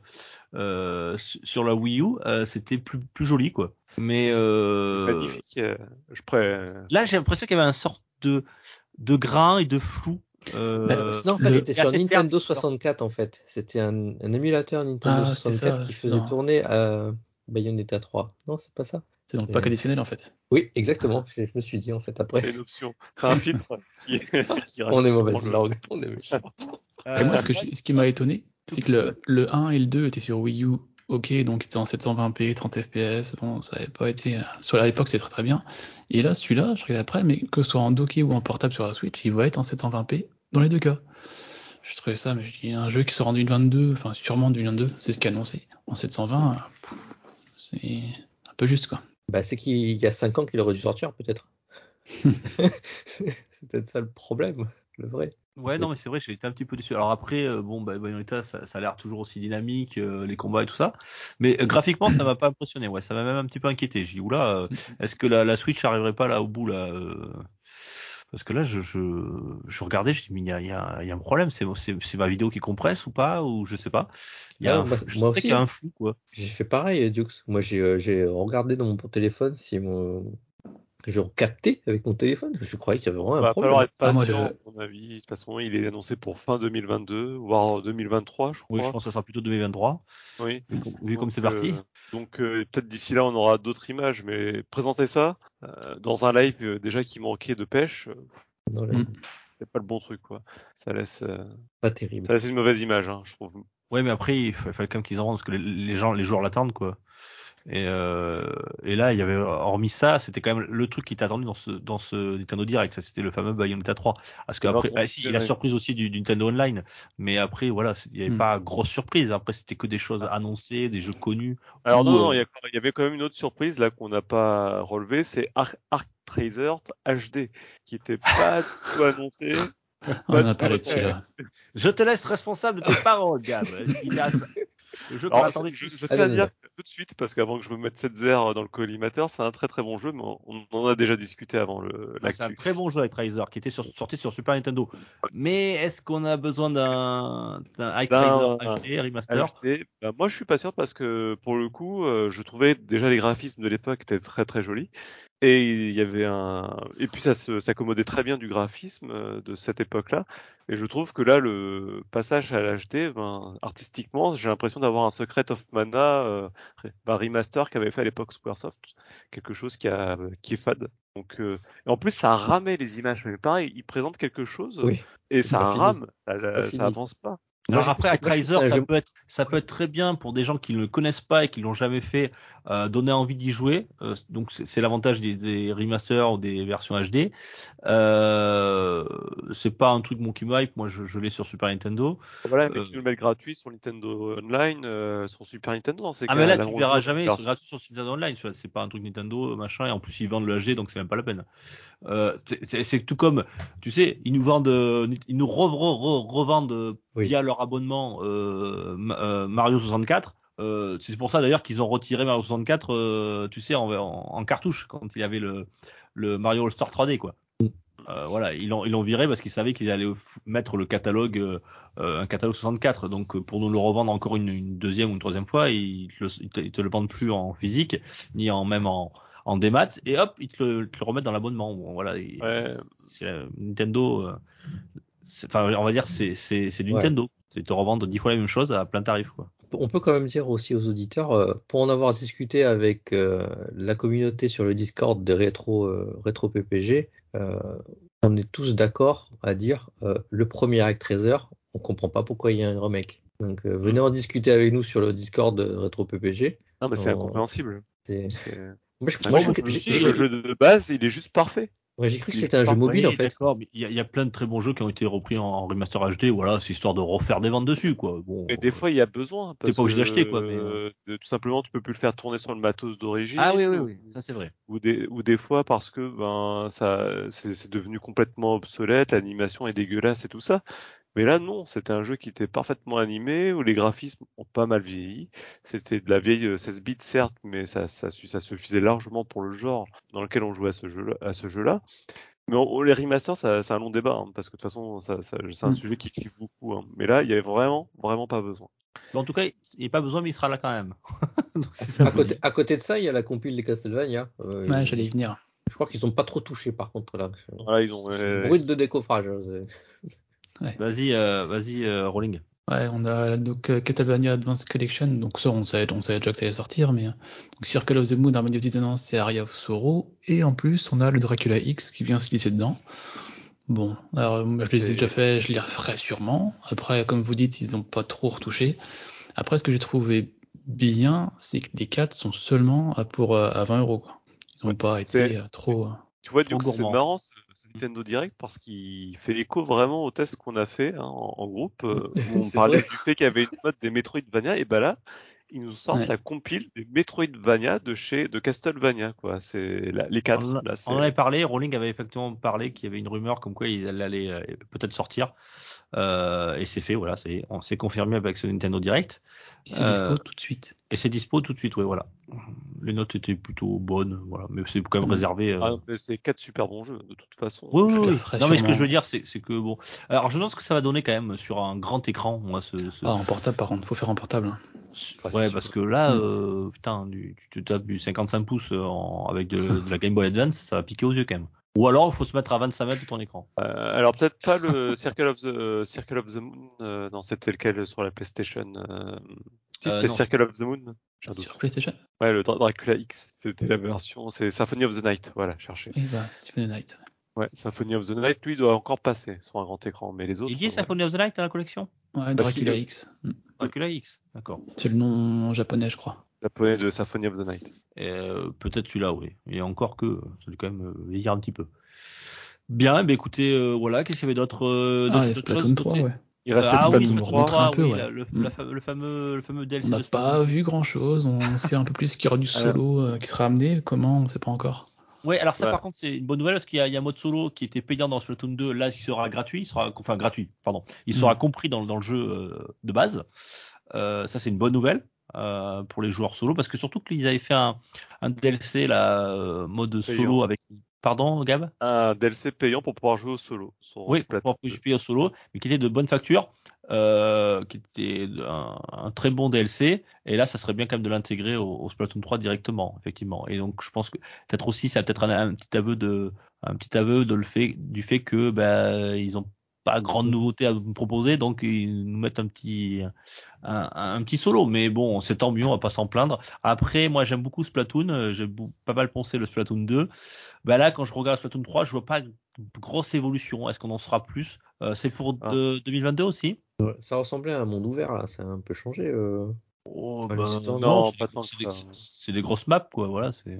euh, su- sur la Wii U, euh, c'était plus plus joli quoi. Mais euh, Magnifique. je pré... là, j'ai l'impression qu'il y avait un sorte de de grain et de flou. Euh, Bah, non, en fait, le- il était il y a sur Nintendo perte. 64 en fait. C'était un, un émulateur Nintendo Ah, c'était 64 ça, qui c'est faisait dans- tourner à Bayonetta 3. Non, c'est pas ça C'est dans le C'est- pack additionnel, en fait. Oui, exactement. Je, je me suis dit en fait c'est après. une option. C'est un filtre qui, qui On est le- langue. On est méchant. Et moi, ce, que euh, je- ce qui m'a étonné, c'est que le, le 1 et le 2 étaient sur Wii U, ok, donc c'était en 720p, 30 fps, bon, ça avait pas été... euh, Sur à l'époque, c'était très très bien. Et là, celui-là, je regarde après, mais que ce soit en docké ou en portable sur la Switch, il va être en 720p dans les deux cas. Je trouvais ça, mais je dis, un jeu qui sort en 2022, enfin sûrement en 2022, c'est ce qui est annoncé. En 720, euh, c'est un peu juste, quoi. Bah, c'est qu'il y a 5 ans qu'il aurait dû sortir peut-être. c'est peut-être ça le problème, le vrai. Ouais, non, mais c'est vrai, j'ai été un petit peu déçu. Alors après, euh, bon, bah, Bayonetta, ça, ça a l'air toujours aussi dynamique, euh, les combats et tout ça. Mais euh, graphiquement, ça m'a pas impressionné. Ouais, ça m'a même un petit peu inquiété. J'ai dit, oula, est-ce que la, la Switch arriverait pas là au bout là Parce que là, je, je, je regardais, je dis, mais il y a, il y, a, il y a un problème. C'est, ma vidéo qui compresse ou pas Ou je sais pas. Il y a Ah, un, flou- je moi sais qu'il y a aussi, un hein. flou, quoi. J'ai fait pareil, Dux. Moi, j'ai j'ai regardé dans mon téléphone si mon. J'ai capté avec mon téléphone. Je croyais qu'il y avait vraiment un va problème. falloir être Ah, moi, patient, le- à mon avis. De toute façon, il est annoncé pour fin 2022, voire 2023, je crois. Oui, je pense que ça sera plutôt 2023. Oui. Vu, com- vu comme Donc, c'est parti. euh, donc euh, peut-être d'ici là on aura d'autres images, mais présenter ça euh, dans un live euh, déjà qui manquait de pêche, euh, Non, là, Mm. c'est pas le bon truc quoi. Ça laisse, euh, Pas terrible. ça laisse une mauvaise image, hein, je trouve. Ouais, mais après, il fa- fallait quand même qu'ils en rendent parce que les, les gens, les joueurs l'attendent, quoi. Et, euh, et là, il y avait, hormis ça, c'était quand même le truc qui était attendu dans ce, dans ce Nintendo Direct. Ça, c'était le fameux Bayonetta 3. Parce qu'après, Alors, ah, si, il y a la surprise aussi du, du Nintendo Online. Mais après, voilà, il n'y avait Hmm. pas grosse surprise. Après, c'était que des choses annoncées, des jeux connus. Alors non, non, euh, il y, avait quand même une autre surprise là qu'on n'a pas relevé, c'est Arc, Arc Tracer HD qui était pas tout annoncé. On Pas a du parlé tout de celui-là. Je te laisse responsable de tes paroles, Gab. Il a, le jeu Alors, attendait je, je tiens à dire tout de suite, parce qu'avant que je me mette cette zère dans le collimateur, c'est un très très bon jeu, mais on, on en a déjà discuté avant le Ah, c'est un très bon jeu avec Riser qui était sur, sorti sur Super Nintendo. Mais est-ce qu'on a besoin d'un D'un- Riser HD remaster HD, bah, moi je suis pas sûr parce que pour le coup, euh, je trouvais déjà les graphismes de l'époque étaient très très jolis. Et il y avait un et puis ça s'accommodait très bien du graphisme euh, de cette époque-là. Et je trouve que là le passage à l'HD, ben, artistiquement, j'ai l'impression d'avoir un Secret of Mana euh, bah, remaster qu'avait fait à l'époque Squaresoft, quelque chose qui a qui est fade. Donc euh, et en plus ça ramait les images, mais pareil, ils présentent quelque chose Oui. et ça fini. rame, ça, ça avance pas. Alors après, à j'ai- ça peut être, ça peut être très bien pour des gens qui ne le connaissent pas et qui l'ont jamais fait, euh, donner envie d'y jouer. Euh, donc c'est c'est l'avantage des, des remasters ou des versions HD. Euh, c'est pas un truc mon qui me hype. Moi, je, je l'ai sur Super Nintendo. Voilà, mais Euh, tu nous le mets gratuit sur Nintendo Online, euh, sur Super Nintendo dans ces Ah cas. mais là, Là, tu on verras jamais. Sur- sont gratuits sur Nintendo Online. C'est pas un truc Nintendo machin. Et en plus, ils vendent le HD, donc c'est même pas la peine. Euh, c'est- c'est c'est tout comme, tu sais, ils nous vendent, ils nous re- re- re- revendent Oui. via leur abonnement euh, euh, Mario 64. Euh, c'est pour ça d'ailleurs qu'ils ont retiré Mario 64, euh, tu sais, en, en, en cartouche quand il y avait le, le Mario All Star 3D quoi. Euh, voilà, ils l'ont ils l'ont viré parce qu'ils savaient qu'ils allaient mettre le catalogue, euh, un catalogue 64. Donc pour nous le revendre encore une, une deuxième ou une troisième fois, ils te, le, ils te- ils te le vendent plus en physique ni en même en, en démat et hop ils te le, te le remettent dans l'abonnement. Bon, voilà, Ouais. c'est Nintendo. euh, Enfin, on va dire c'est c'est c'est du Ouais. Nintendo. C'est te revendre dix fois la même chose à plein tarif quoi. On peut quand même dire aussi aux auditeurs, euh, pour en avoir discuté avec euh, la communauté sur le Discord des rétro, euh, rétro PPG, euh, on est tous d'accord à dire euh, le premier Actraiser, on comprend pas pourquoi il y a un remake. Donc euh, venez en discuter avec nous sur le Discord de rétro PPG. Non, mais c'est incompréhensible. C'est- Moi, je- moi, le jeu de base, il est juste parfait. Ouais, j'ai cru que c'était un jeu mobile en fait. D'accord, mais il y, a- il y a plein de très bons jeux qui ont été repris en, en remaster HD. Voilà, c'est histoire de refaire des ventes dessus quoi. Bon. Mais des fois, il y a besoin. parce pas obligé d'acheter, quoi, mais, euh. euh, de- tout simplement, tu peux plus le faire tourner sur le matos d'origine. Ah oui oui oui, ça c'est vrai. Ou des, ou des fois parce que ben ça c'est c'est devenu complètement obsolète, l'animation est dégueulasse et tout ça. Mais là non, c'était un jeu qui était parfaitement animé, où les graphismes ont pas mal vieilli. C'était de la vieille euh, 16 bits certes, mais ça, ça, su- ça suffisait largement pour le genre dans lequel on jouait à ce jeu à ce jeu-là. Mais on- les remasters, ça- c'est un long débat, hein, parce que de toute façon, ça, ça- c'est un Mm. sujet qui kiffe beaucoup. hein. Mais là, il y avait vraiment, vraiment pas besoin. Mais en tout cas, il n'y a pas besoin, mais il sera là quand même. Donc, À côté, à côté de ça, il y a la compile des Castlevania. Euh, Ouais, ils- j'allais y venir. Je crois qu'ils sont pas trop touchés par contre là. Voilà, ils ont. euh, Brut de décoffrage. Vas-y, euh, vas-y, euh, Rolling. Ouais, on a donc euh, Castlevania Advanced Collection, donc ça on savait, on savait déjà que ça allait sortir, mais euh, donc Circle of the Moon, Harmony of Dissonance et Aria of Sorrow, et en plus on a le Dracula X qui vient se glisser dedans. Bon, alors euh, moi, je les ai déjà fait, je les referai sûrement. Après, comme vous dites, ils ont pas trop retouché. Après, ce que j'ai trouvé bien, c'est que les 4 sont seulement à pour euh, à 20 euros. Quoi. Ils ont Ouais, pas été trop. Tu vois, Trop du coup, c'est marrant ce, ce Nintendo Direct parce qu'il fait écho vraiment au test qu'on a fait hein, en, en groupe euh, où on parlait vrai. du fait qu'il y avait une mode des Metroidvania et ben là, ils nous sortent Ouais. la compile des Metroidvania de chez de Castlevania quoi. C'est les quatre. On, là, on en avait parlé, Rolling avait effectivement parlé qu'il y avait une rumeur comme quoi il allait euh, peut-être sortir. Euh, et c'est fait, voilà, c'est on s'est confirmé avec ce Nintendo Direct. Et c'est Euh, dispo tout de suite. Et c'est dispo tout de suite, ouais, voilà. Les notes étaient plutôt bonnes, voilà, mais c'est quand même Mm. réservé. euh, Ah, mais c'est quatre super bons jeux de toute façon. Oui, oui, oui. Non, mais ce que je veux dire, c'est c'est que bon. Alors, je pense que ça va donner quand même sur un grand écran, moi, ce. ce- Ah, en portable par contre, faut faire en portable. hein. ouais, parce que là, Mm. euh, putain, du, tu te tapes du 55 pouces euh, en- avec de, de la Game Boy Advance, ça va piquer aux yeux quand même. Ou alors, il faut se mettre à 25 mètres de ton écran. Euh, alors peut-être pas le Circle of the euh, Circle of the Moon. euh, non, c'était lequel sur la PlayStation euh... Si Euh, c'était. Circle of the Moon. Sur PlayStation? Ouais, le Dra- Dracula X. C'était la version. C'est Symphony of the Night. Voilà, cherchez. Oui, bah, Stephen Knight. Ouais, Symphony of the Night, lui, doit encore passer sur un grand écran, mais les autres. Il y est ouais. Symphony of the Night dans la collection? Ouais, Parce Dracula X. Mm. Dracula X, d'accord. C'est le nom japonais, je crois. Japonais de Symphony of the Night. Euh, Peut-être celui-là, oui. Et encore que, ça doit quand même euh, vieillir un petit peu. Bien, bah écoutez, euh, voilà, qu'est-ce qu'il y avait d'autre euh, Ah, d'autres Splatoon choses 3, côté- ouais. Il reste Ah oui, Splatoon Splatoon 3, 3, un peu, oui, ouais. la- le, Mm. la le fameux, le fameux DLC On n'a pas vu grand chose. On sait un peu plus qu'il y aura du solo euh, qui sera amené. Comment On sait pas encore. Ouais, alors ça Ouais. par contre c'est une bonne nouvelle parce qu'il y a, il y a un mode solo qui était payant dans Splatoon 2, là il sera gratuit, il sera enfin gratuit, pardon, il sera Mm. compris dans, dans le jeu euh, de base. Euh, ça c'est une bonne nouvelle euh, pour les joueurs solo parce que surtout qu'ils avaient fait un, un DLC là euh, mode solo avec pardon Gab? Un DLC payant pour pouvoir jouer au solo. Oui, pour pouvoir jouer au solo, mais qui était de bonne facture, euh, qui était un, un très bon DLC. Et là, ça serait bien quand même de l'intégrer au, au Splatoon 3 directement, effectivement. Et donc, je pense que peut-être aussi, c'est peut-être un, un petit aveu de, un petit aveu de le fait, du fait que bah, ils ont pas grande nouveauté à nous proposer, donc ils nous mettent un petit un, un petit solo. Mais bon, c'est tant mieux, on va pas s'en plaindre. Après, moi j'aime beaucoup Splatoon, euh, j'ai pas mal pensé le Splatoon 2. Bah là, quand je regarde Splatoon 3, je vois pas de grosse évolution. Est-ce qu'on en sera plus Euh, C'est pour Ah. euh, 2022 aussi? Ouais, Ça ressemblait à un monde ouvert là, ça a un peu changé. euh. Oh, Enfin, bah, non, c'est des- grosses maps, quoi. Voilà, c'est.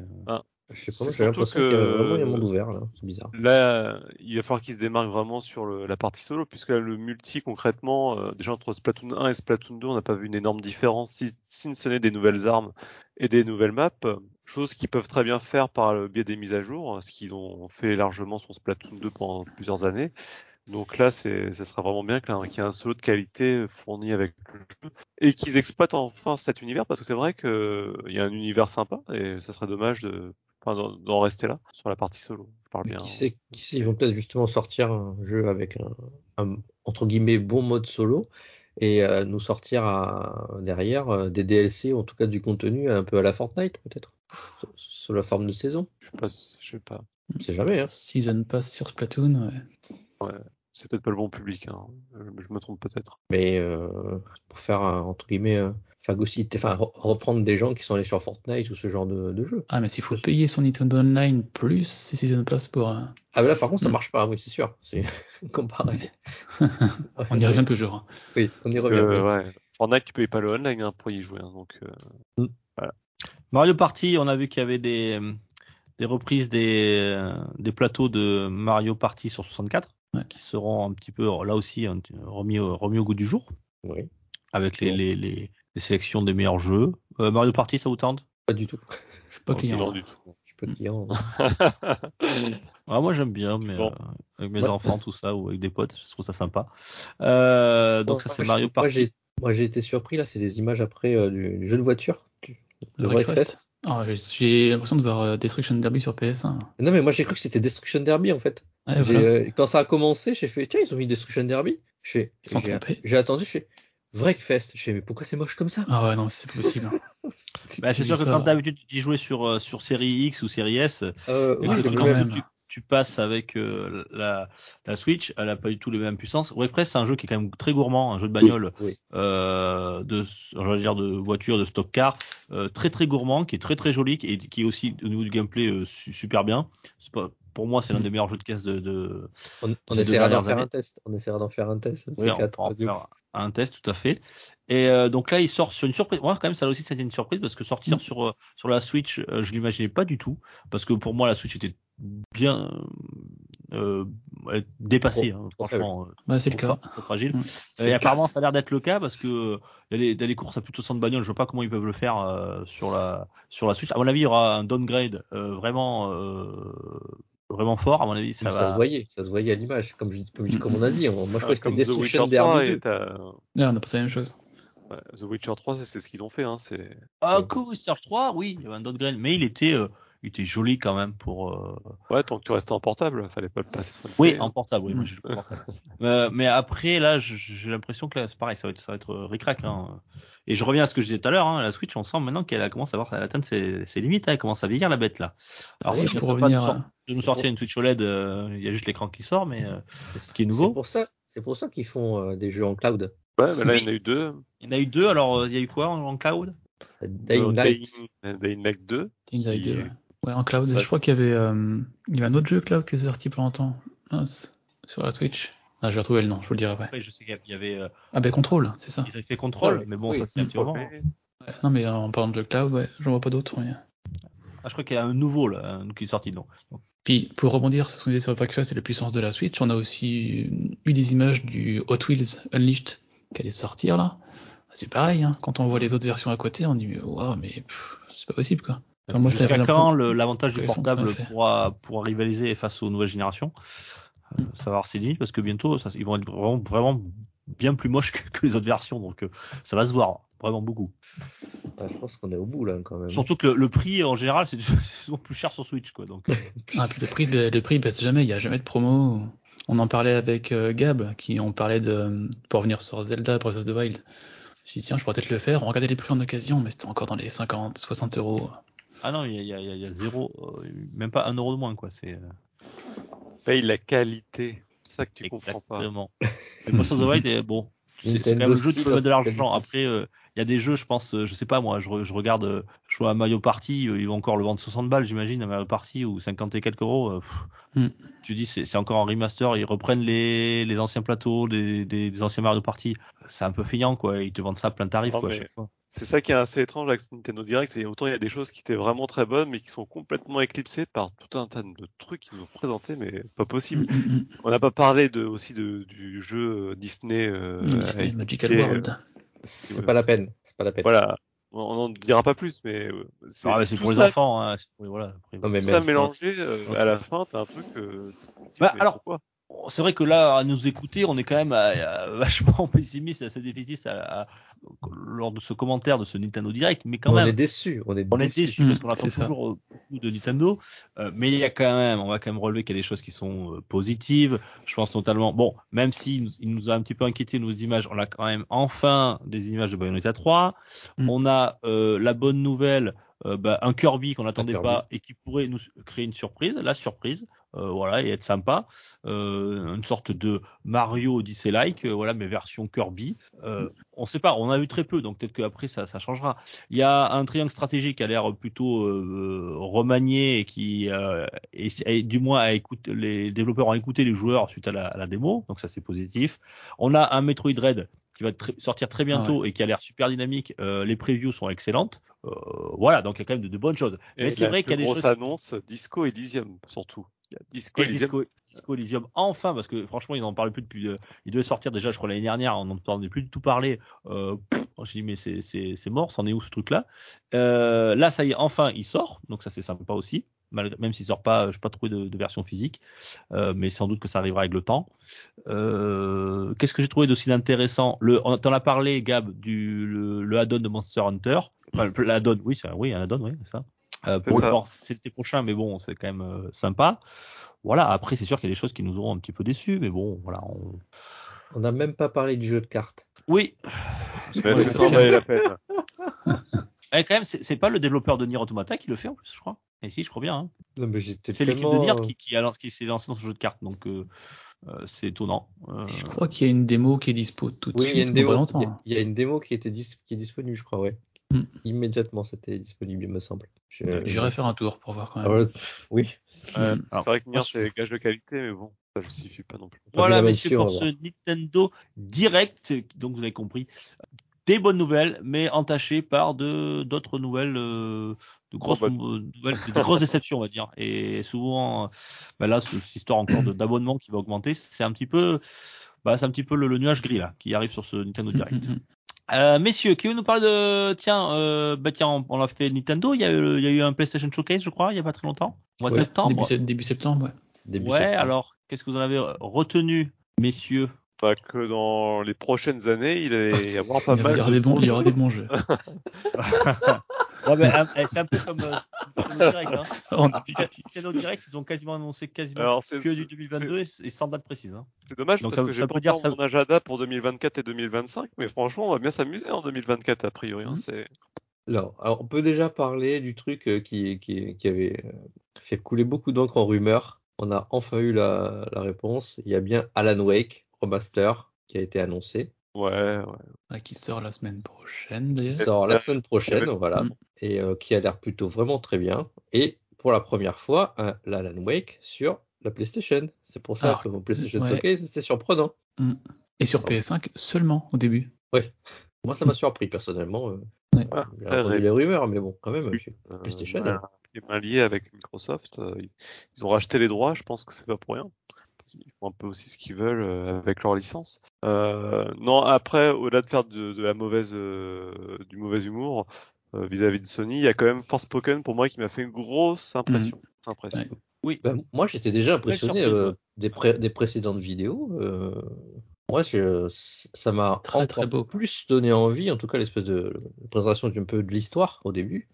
Je sais pas, j'ai l'impression qu'il y a vraiment un monde ouvert là, c'est bizarre. Là, il va falloir qu'il se démarque vraiment sur le- la partie solo, puisque là, le multi, concrètement, euh, déjà entre Splatoon 1 et Splatoon 2, on n'a pas vu une énorme différence, si, si ce n'est des nouvelles armes et des nouvelles maps, choses qu'ils peuvent très bien faire par le biais des mises à jour, ce qu'ils ont fait largement sur Splatoon 2 pendant plusieurs années. Donc là, c'est, ça sera vraiment bien qu'il y ait un- qu'il y ait un solo de qualité fourni avec le jeu et qu'ils exploitent enfin cet univers, parce que c'est vrai qu'il y a un univers sympa et ça serait dommage de, enfin, d'en, rester là sur la partie solo. Je parle bien. qui sait, qui sait, ils vont peut-être justement sortir un jeu avec un, un, entre guillemets bon mode solo et euh, nous sortir à- derrière euh, des DLC, ou en tout cas du contenu un peu à la Fortnite peut-être, sous, la forme de saison. Je sais pas, je sais pas. On sait jamais. Hein. Season Pass sur Splatoon, ouais. C'est peut-être pas le bon public, hein. je, je me trompe peut-être. Mais euh, pour faire entre guillemets euh, phagocyter, enfin re- reprendre des gens qui sont allés sur Fortnite ou ce genre de, de jeu. Ah, mais s'il faut payer son Nintendo Online plus ses Season Pass pour. euh, Ah mais là par contre ça Mm. marche pas, oui c'est sûr. C'est comparé. On y revient toujours. hein. Oui, on y Parce revient. que, oui. ouais, Fortnite, tu payes pas le online hein, pour y jouer, hein, donc euh, Mario Party, on a vu qu'il y avait des, des reprises des, euh, des plateaux de Mario Party sur 64 Ouais. qui seront un petit peu là aussi remis au, remis au goût du jour Oui, avec les, Bon. les, les, les sélections des meilleurs jeux. Euh, Mario Party, ça vous tente? Pas du tout. Je suis pas Ok, client. non là. du tout. Je suis pas client. ah, Moi j'aime bien, mais Bon. euh, avec mes Ouais. enfants, tout ça, ou avec des potes, je trouve ça sympa. Euh, donc ça c'est Mario Party. j'ai, moi j'ai été surpris là, c'est des images après euh, du, du jeu de voiture. du- Le. Ah, j'ai- j'ai l'impression de voir euh, Destruction Derby sur PS1. Non mais moi j'ai cru que c'était Destruction Derby en fait. Ouais, J'ai, voilà. euh, quand ça a commencé, j'ai fait tiens ils ont mis Destruction Derby. J'ai, j'ai attendu, je fais Wreckfest. Je fais mais pourquoi c'est moche comme ça? Ah ouais, non, c'est pas possible. Bah, c'est sûr que quand t'as l'habitude d'y jouer sur, euh, sur série X ou série S, euh, et que quand même. tu, tu passes avec euh, la, la Switch, elle a pas du tout les mêmes puissances. Wreckfest, c'est un jeu qui est quand même très gourmand, un jeu de bagnole, oui. euh, de, va dire de voiture, de stock car, euh, très très gourmand, qui est très très joli, et qui est aussi au niveau du gameplay euh, su- super bien. C'est pas, pour moi, c'est l'un des meilleurs jeux de caisse de, de On, on essaiera d'en faire années. un test. On essaiera d'en faire un test. oui, ces on quatre, pourra en Radio. faire un test tout à fait. Et euh, donc là, il sort sur une surprise. Moi, quand même, ça aussi, c'était une surprise parce que sortir Mm. sur euh, sur la Switch, euh, je l'imaginais pas du tout parce que pour moi, la Switch était bien euh, dépassée, Trop- hein, trop franchement. Ouais, c'est le cas. fort, trop fragile. Mm. Et apparemment, ça a l'air d'être le cas parce que il y a les, courses à plus de 60 bagnoles, je vois pas comment ils peuvent le faire euh, sur la sur la Switch. À mon avis, il y aura un downgrade euh, vraiment euh, vraiment fort. À mon avis, ça Mais va. ça se voyait, ça se voyait à l'image, comme, comme, on a dit. moi je Ah, crois que comme c'était The Witcher Destruction 3 Derby et 2. t'as- Là, on a passé la même chose. ouais, The Witcher 3, c'est- ce qu'ils ont fait, hein, c'est Ah, que Witcher 3, oui, il y avait un downgrade, mais il était euh, il était joli quand même pour. euh, ouais, tant que tu restais en portable, fallait pas le passer sur une Oui, télé, en hein. portable, oui, moi le portable. Euh, mais après, là, j'ai l'impression que là, c'est pareil, ça va être, ça va être ric-rac. Hein. Et je reviens à ce que je disais tout à l'heure, hein, la Switch, on sent maintenant qu'elle a commencé à, avoir, à atteindre ses, ses limites, hein, elle commence à vieillir la bête là. Alors, Oui, bien pour revenir de nous sortir pour- une Switch OLED, euh, il y a juste l'écran qui sort, mais euh, C'est- qui est nouveau. C'est pour ça, c'est pour ça qu'ils font euh, des jeux en cloud. Ouais, mais là, Oui. il y en a eu deux. il y en a eu deux, alors euh, il y a eu quoi en, en cloud? Dying Light. Dying, Light 2. Dying Light qui- 2, ouais. Ouais, en cloud. Ouais. Je crois qu'il y avait, euh, il y avait un autre jeu cloud qui est sorti pour longtemps. Mince. Sur la Switch. Ah, je vais retrouver le nom, je vous le dirai après. Après, je sais qu'il y avait, euh, Ah, ben Control, c'est ça. ils avaient fait contrôle, Oui, mais bon, oui, ça c'est un petit moment. Non, mais en parlant de jeu cloud, ouais, j'en vois pas d'autres. Ah, je crois qu'il y a un nouveau là, qui est sorti, non. Puis, pour rebondir sur ce qu'on disait sur Breakfast et la puissance de la Switch, on a aussi eu des images du Hot Wheels Unleashed qui allait sortir là. C'est pareil, hein. quand on voit les autres versions à côté, on dit waouh, mais c'est pas possible quoi. Enfin, Jusqu'à quand le- l'avantage du portable pourra, pourra rivaliser face aux nouvelles générations? Euh, Ça va avoir ses limites parce que bientôt ça, ils vont être vraiment, vraiment bien plus moches que, que les autres versions donc euh, ça va se voir vraiment beaucoup. Ouais, je pense qu'on est au bout là quand même. Surtout que le, le prix en général c'est souvent plus cher sur Switch quoi donc. Ah, puis le prix, le, le prix baisse jamais, il n'y a jamais de promo. On en parlait avec euh, Gab, qui on parlait de pour revenir sur Zelda Breath of the Wild. J'ai dit tiens, je pourrais peut-être le faire. On regardait les prix en occasion, mais c'était encore dans les 50, 60 euros. Ah non il y a, il y, a, il y a- il y a zéro, euh, même pas un euro de moins quoi. C'est euh, Paye la qualité. C'est ça que tu comprends pas. Exactement. Mais Breath of the Wild, est- bon, c'est quand même le jeu qui mettre de l'argent. Après, euh, il y a des jeux, je pense, euh, je sais pas moi, je, re- je regarde, euh, je vois à Mario Party, euh, ils vont encore le vendre 60 balles, j'imagine, à Mario Party ou 50 et quelques euros. euh, pff. Hmm. Tu dis, c'est encore en remaster, ils reprennent les, les anciens plateaux, des, des, des anciens Mario Party. C'est un peu feignant, quoi. Ils te vendent ça à plein tarif, Non, quoi, à mais- chaque fois. C'est ça qui est assez étrange avec Nintendo Direct, c'est autant il y a des choses qui étaient vraiment très bonnes, mais qui sont complètement éclipsées par tout un tas de trucs qu'ils nous ont présentés, mais pas possible. Mm, mm, On n'a pas parlé de, aussi de, du jeu euh, Disney. euh, mm. Disney Magical et, World. C'est pas la peine. C'est pas la peine. Voilà, on n'en dira pas plus, mais euh, c'est Ah, pour les ça- enfants, hein. c'est pour- voilà, après, Non, mais Tout ça mais- mélangé, euh, à la fin, t'as un truc. Euh, Bah, mais alors, pourquoi? C'est vrai que là, à nous écouter, on est quand même euh, euh, vachement pessimiste, assez défaitiste à- à- lors de ce commentaire de ce Nintendo Direct, mais quand on même, est déçu. On est on est déçu. déçu parce qu'on attend c'est ça. toujours euh, beaucoup de Nintendo, euh, mais il y a quand même, on va quand même relever qu'il y a des choses qui sont euh, positives. Je pense notamment, bon, même s'il nous, il nous a un petit peu inquiété nos images, on a quand même enfin des images de Bayonetta 3. Mm. On a euh, la bonne nouvelle, euh, bah, un Kirby qu'on n'attendait pas et qui pourrait nous créer une surprise, la surprise, euh, voilà, et être sympa, euh, une sorte de Mario Odyssey-like, euh, voilà, mais version Kirby. Euh, on sait pas, on a eu très peu, donc peut-être qu'après ça, ça changera. Il y a un triangle stratégique qui a l'air plutôt euh, remanié et qui, euh, et, et du moins, a écouté, les développeurs ont écouté les joueurs suite à la, à la démo, donc ça c'est positif. On a un Metroid Dread qui va tr- sortir très bientôt et qui a l'air super dynamique. Euh, les previews sont excellentes. Euh, voilà, donc il y a quand même de, de bonnes choses. Et Mais c'est vrai qu'il y a des grosse choses. annonce, Disco Elysium, surtout. Disco Elysium. Disco, Disco Elysium, enfin, parce que franchement, ils n'en parlent plus depuis. euh, il devait sortir déjà, je crois, l'année dernière, on n'en entendait plus du tout parler. Euh, pff, je dis, mais c'est- mort, c'en est où ce truc-là? Euh, Là, ça y est, enfin, il sort, donc ça c'est sympa aussi. malgré- Même s'il sort pas, je n'ai pas trouvé de, de version physique, euh, mais sans doute que ça arrivera avec le temps. Euh, Qu'est-ce que j'ai trouvé d'aussi d'intéressant Le, On t'en a parlé, Gab, du le, le add-on de Monster Hunter. Enfin, l'add-on, oui, oui, un add-on, oui, c'est ça. Euh, pour le c'est l'été prochain, mais bon, c'est quand même euh, sympa. Voilà, après, c'est sûr qu'il y a des choses qui nous auront un petit peu déçus, mais bon, voilà. on- On n'a même pas parlé du jeu de cartes. Oui, Mais Ouais, ça la peine eh, quand même, c'est pas le développeur de Nier Automata qui le fait en plus, je crois. Et si, je crois bien. hein. C'est l'équipe de Nier qui, qui, s'est lancé dans ce jeu de cartes, donc euh, euh, c'est étonnant. Euh, Je crois qu'il y a une démo qui est dispo tout de Oui, il y a suite, une mais pas démo. longtemps. Il y a- hein. il y, a une démo qui était dis- qui est disponible, je crois, ouais. Hmm. Immédiatement, c'était disponible, il me semble. J'irai faire un tour pour voir quand Ah même. oui. Mm. Alors, C'est vrai que Nier, c'est gage de qualité, mais bon, ça justifie pas non plus. Voilà, messieurs, pour ce Nintendo Direct, donc vous avez compris, des bonnes nouvelles, mais entachées par de d'autres nouvelles, euh, de grosses bah- euh, nouvelles, de grosses déceptions, on va dire. Et souvent, euh, bah là, ce- cette histoire encore de- d'abonnement qui va augmenter, c'est un petit peu, bah, c'est un petit peu le, le nuage gris là qui arrive sur ce Nintendo Mm, Direct. Euh, messieurs, qui veut nous parler de, tiens, euh, bah tiens, on, on l'a fait Nintendo. Il y a eu, il y a eu un PlayStation Showcase, je crois, il y a pas très longtemps, au mois de septembre. Début, sept- début septembre, ouais. Début Ouais, septembre. alors, qu'est-ce que vous en avez retenu, messieurs? Pas que dans les prochaines années, il allait y avoir pas Il y, mal aura de des bons, il y aura des bons jeux. Ouais, ben, un- c'est un peu comme euh, Nintendo Direct. Hein. On Nintendo Direct, ils ont quasiment annoncé quasiment Alors, c'est- que du c'est- 2022 et, sans date précise. Hein. C'est dommage Donc parce ça- que j'ai pas dire ça- mon agenda pour 2024 et 2025, mais franchement, on va bien s'amuser en 2024 a priori. hein, Mhm. c'est- Alors, alors, on peut déjà parler du truc euh, qui, qui, qui avait euh, fait couler beaucoup d'encre en rumeur. On a enfin eu la, la réponse. Il y a bien Alan Wake remaster qui a été annoncé. Ouais, ouais. Ah, qui sort la semaine prochaine qui d'ailleurs. sort la semaine prochaine, voilà, Mm. et euh, qui a l'air plutôt vraiment très bien. Et pour la première fois, un l'Alan Wake sur la PlayStation. C'est pour ça Alors, que mon PlayStation ouais. Showcase, c'était surprenant. Mm. Et sur Oh. PS5 seulement au début. Moi, ça m'a surpris personnellement. euh. Ouais. Ah, J'ai entendu les rumeurs, mais bon, quand même. Oui. Euh, PlayStation, ouais, hein. qui est bien lié avec Microsoft. euh, ils, ils ont racheté les droits, je pense que c'est pas pour rien. Ils font un peu aussi ce qu'ils veulent euh, avec leur licence. Euh, non, après, au-delà de faire de, de la mauvaise, euh, du mauvais humour euh, vis-à-vis de Sony, il y a quand même Forspoken pour moi qui m'a fait une grosse impression. impression. Ouais. Oui. Ben, moi, j'étais déjà impressionné euh, des, pré- des précédentes vidéos. Euh, moi, je- ça m'a Très, encore très beau. plus donné envie, en tout cas l'espèce de présentation d'un peu de l'histoire au début.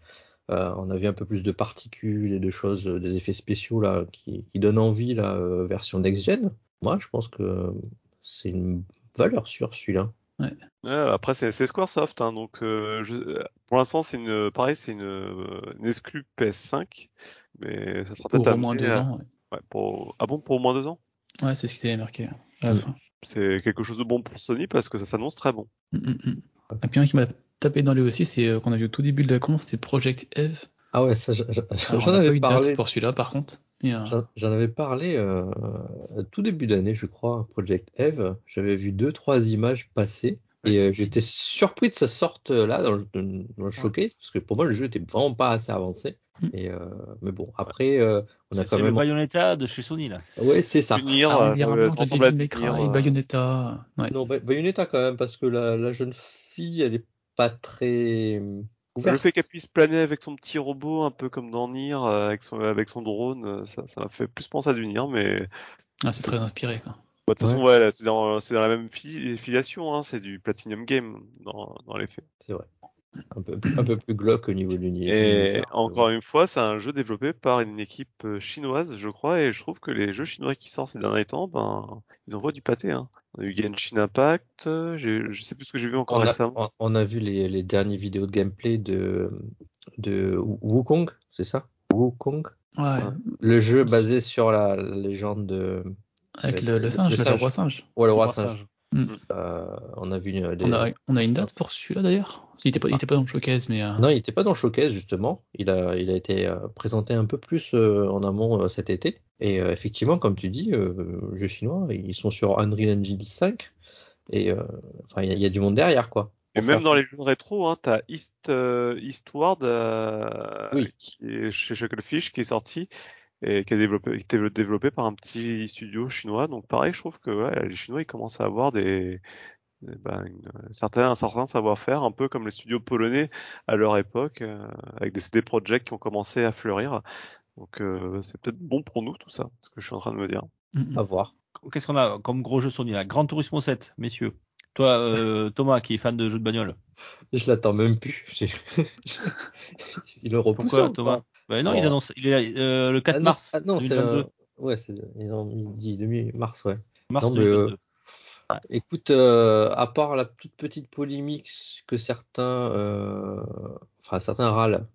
Euh, on avait un peu plus de particules et de choses, euh, des effets spéciaux là qui, qui donnent envie la euh, version next-gen. Moi, je pense que c'est une valeur sûre celui-là. Ouais, après, c'est c'est Squaresoft, hein, donc euh, je, pour l'instant, c'est une, pareil, c'est une, une exclue PS5, mais ça sera Pour peut-être au moins deux à- ans. ouais. Ouais, pour... Ah bon, pour au moins deux ans? Ouais, c'est ce qui s'est marqué à la Mm. fin. C'est quelque chose de bon pour Sony parce que ça s'annonce très bon. Mm, mm, mm. Et puis un qui m'a tapé dans les aussi, c'est euh, qu'on a vu au tout début de la con, c'était Project Eve. Ah ouais, ça, j'en avais parlé. pour celui-là par contre. Euh, J'en avais parlé euh, tout début d'année, je crois, Project Eve. J'avais vu deux, trois images passer. Ouais, Et c'est- euh, j'étais surpris de ça sorte là dans le, dans le showcase parce que pour moi le jeu était vraiment pas assez avancé. Mm. Et euh, mais bon après euh, on a C'est quand c'est le même Bayonetta de chez Sony là. ouais c'est ça. Punir, Ah, euh, un euh, mélange de Devil May Cry, Bayonetta. Ouais. Non Bay- Bayonetta quand même parce que la, la jeune fille elle est pas très euh, Le ouverte. fait qu'elle puisse planer avec son petit robot, un peu comme dans Nier, euh, avec son, avec son drone, euh, ça, ça m'a fait plus penser à du Nier, mais Ah, c'est très inspiré quoi. bah, de toute façon, ouais, là, c'est dans, c'est dans la même fi- filiation, hein, c'est du Platinum Game dans, dans les faits. C'est vrai. Un peu un peu plus glauque au niveau de l'univers. Et encore une fois, c'est un jeu développé par une équipe euh, chinoise, je crois, et je trouve que les jeux chinois qui sortent ces derniers temps, ben, ils envoient du pâté. Hein. On a eu Genshin Impact, euh, je sais plus ce que j'ai vu encore On a, récemment. on- on a vu les, les dernières vidéos de gameplay de, de Wukong, c'est ça? Wukong? Ouais, Le jeu basé sur la légende de. avec Le- le, le singe, le le, singe. roi singe. Ouais, le roi Roi singe. singe. Euh, on a vu une- des. On a, on a une date pour celui-là d'ailleurs? Il était pas, il était pas dans le showcase, mais. euh, Non, il n'était pas dans le showcase justement. Il a, il a été euh, présenté un peu plus euh, en amont euh, cet été. Et euh, effectivement, comme tu dis, euh, jeux chinois, ils sont sur Unreal Engine 5. Et euh, enfin, il y, a- il y a du monde derrière, quoi. Et même faire- dans les jeux rétro, hein, t'as East, euh, Eastward, euh, Oui. qui est chez Chucklefish, qui est sorti et qui, a développé, qui était développé par un petit studio chinois. Donc pareil, je trouve que ouais, les Chinois ils commencent à avoir des, ben, une- certains, un certain savoir-faire, un peu comme les studios polonais à leur époque, euh, avec des CD Projekt qui ont commencé à fleurir. Donc euh, c'est peut-être bon pour nous tout ça, ce que je suis en train de me dire. mm, mm. À voir. Qu'est-ce qu'on a comme gros jeu Sony là Gran Turismo 7, messieurs. Toi, euh, Thomas, qui est fan de jeux de bagnole. Je l'attends même plus. Il le repousse. Pourquoi, encore. Thomas Ben non, il annonce. Il est euh, le 4 Ah non, mars ah non, c'est 2022. un- ouais, c'est ils ont dit demi mars, ouais. Mars Non, mais, euh, 2022. Écoute, euh, à part la toute petite polémique que certains, euh, enfin certains râlent.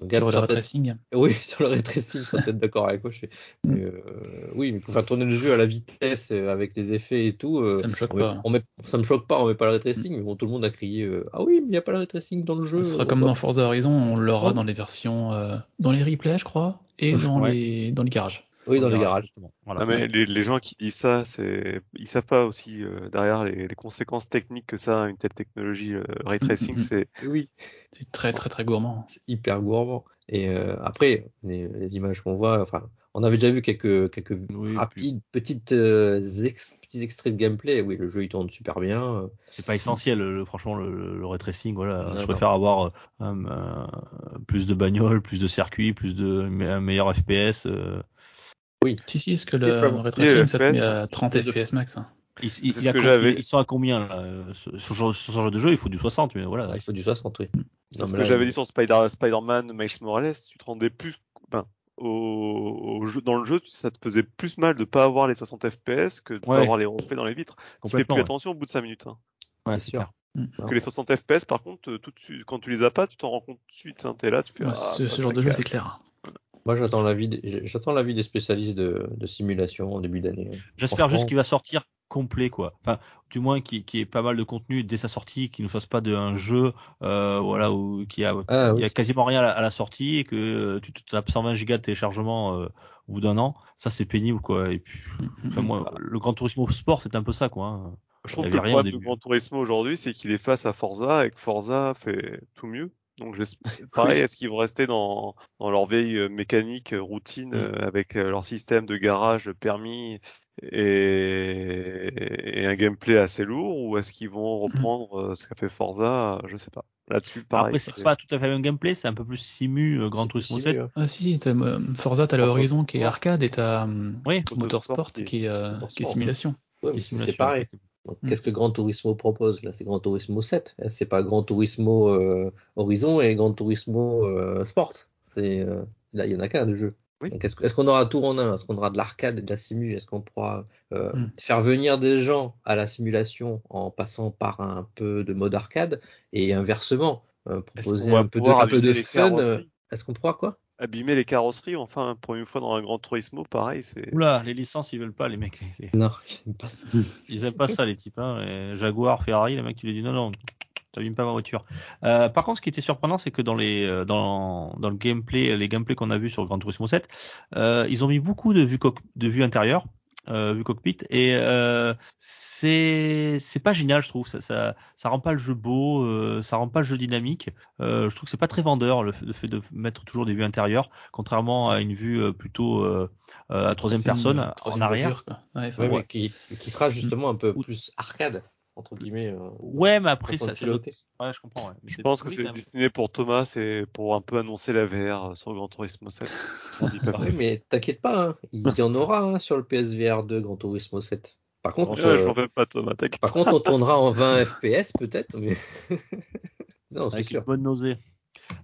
Sur le retracing. Oui, sur le retracing, sont peut-être d'accord avec moi. je. Mm. Mais, euh, oui, mais pour faire tourner le jeu à la vitesse, euh, avec les effets et tout, euh, Ça me choque on met- pas. on met- ça me choque pas, on met pas le retracing, mais bon, tout le monde a crié euh, Ah oui, mais il n'y a pas le retracing dans le jeu. Ce sera comme bah. dans Forza Horizon, on l'aura Ouais. dans les versions, dans les replays, je crois, et dans Ouais. les, dans les garages. Oui, dans les garages. justement. Voilà. Non, mais les, les gens qui disent ça, c'est, ils savent pas aussi euh, derrière les, les conséquences techniques que ça a une telle technologie euh, ray tracing. C'est Oui, C'est très très très gourmand. c'est hyper gourmand. Et euh, après, les, les images qu'on voit, enfin, on avait déjà vu quelques, quelques Oui, rapides, petites, euh, ex- petits extraits de gameplay. Oui, le jeu il tourne super bien. C'est pas essentiel, le- franchement, le, le ray tracing. Voilà, Non, je non. préfère avoir euh, plus de bagnoles, plus de circuits, plus de un meilleur FPS. Euh. Si, si, est-ce que le Fab- ray tracing, ça te FPS, met à 30 plus de- FPS max hein. Ils, il sont à combien là euh, sur, sur, ce genre- sur ce genre de jeu? Il faut du 60, mais voilà. ah, il faut du 60, oui. c'est Non, ce que j'avais dit sur Spider, Spider-Man, Miles Morales. Tu te rendais plus, ben, au, au jeu, dans le jeu, ça te faisait plus mal de pas avoir les 60 FPS que de pas Ouais. avoir les reflets dans les vitres. Tu fais plus ouais. attention au bout de 5 minutes. Hein. Ouais, c'est clair. Non. Que les 60 FPS, par contre, euh, tout de suite, quand tu les as pas, tu t'en rends compte tout de suite. Hein. T'es là, tu fais. Ouais, ah, ce, genre de jeu, c'est clair. Moi, j'attends l'avis, des- j'attends l'avis des spécialistes de, de simulation en début d'année. J'espère Franchement, juste qu'il va sortir complet, quoi. Enfin, du moins qu'il qui ait pas mal de contenu dès sa sortie, qu'il ne fasse pas d'un jeu, euh, voilà, où qui a, Ah, il y a quasiment rien à la, à la sortie et que euh, tu te tapes 120 gigas de téléchargement euh, au bout d'un an. Ça, c'est pénible, quoi. Et puis, enfin, moi, le Grand Turismo Sport, c'est un peu ça, quoi. hein. Je trouve y que le problème de début. Gran Turismo aujourd'hui, c'est qu'il est face à Forza et que Forza fait tout mieux. Donc, j'espère- pareil, est-ce qu'ils vont rester dans, dans leur vieille euh, mécanique, euh, routine, Mm. euh, avec leur système de garage, de permis et, et un gameplay assez lourd, ou est-ce qu'ils vont reprendre euh, ce qu'a fait Forza Je sais pas. Là-dessus, pareil. Après, c'est pas tout à fait le même gameplay, c'est un peu plus simu euh, Grand Turismo si, 7. oui, Ah si, t'as, euh, Forza, t'as le Motorsport. Horizon qui est arcade et t'as Oui, Motorsport Motorsport qui est, euh, Motorsport. qui est simulation. Ouais, c'est pareil. Effectivement. Donc, Mm. Qu'est-ce que Gran Turismo propose là? C'est Gran Turismo 7. Euh, C'est pas Gran Turismo euh, Horizon et Gran Turismo euh, Sport. C'est euh, là il y en a qu'un de jeu. Oui. Est-ce qu'on aura tout en un? Est-ce qu'on aura de l'arcade et de la simu? Est-ce qu'on pourra euh, Mm. faire venir des gens à la simulation en passant par un peu de mode arcade? Et inversement euh, proposer un peu de, un peu de fun Est-ce qu'on pourra quoi? Abîmer les carrosseries. Enfin, pour une fois dans un Grand Turismo, pareil, c'est. Oula, les licences, ils veulent pas, les mecs. les- les- Non, ils aiment pas ça. Ils aiment pas ça, les types. Hein. Jaguar, Ferrari, les mecs, tu lui dis non, non, t'abîmes pas ma voiture. Euh, par contre, ce qui était surprenant, c'est que dans les euh, dans, dans le gameplay, les gameplays qu'on a vus sur Gran Turismo 7, euh, ils ont mis beaucoup de vues coq- de vues intérieures, euh, cockpit, et euh, c'est c'est pas génial, je trouve. Ça, ça ça rend pas le jeu beau, euh, ça rend pas le jeu dynamique. Euh, je trouve que c'est pas très vendeur le, fait- le fait de mettre toujours des vues intérieures, contrairement à une vue euh, plutôt euh, à troisième personne en troisième arrière. voiture, quoi. Ouais, enfin, Ouais, Ouais. mais qui, qui sera justement un peu plus arcade, entre guillemets. euh, Ouais, mais après ça, ça doit-. Ouais, je comprends. Ouais. Mais Je pense que c'est destiné pour Thomas et pour un peu annoncer la VR euh, sur Gran Turismo 7. On dit pas Oui, mais t'inquiète pas, hein, il y en aura hein, sur le PSVR 2 Gran Turismo 7. Par contre, Ouais, euh, je pas Thomas, par contre, on tournera en 20 FPS peut-être, mais non, c'est avec une sûr. bonne nausée.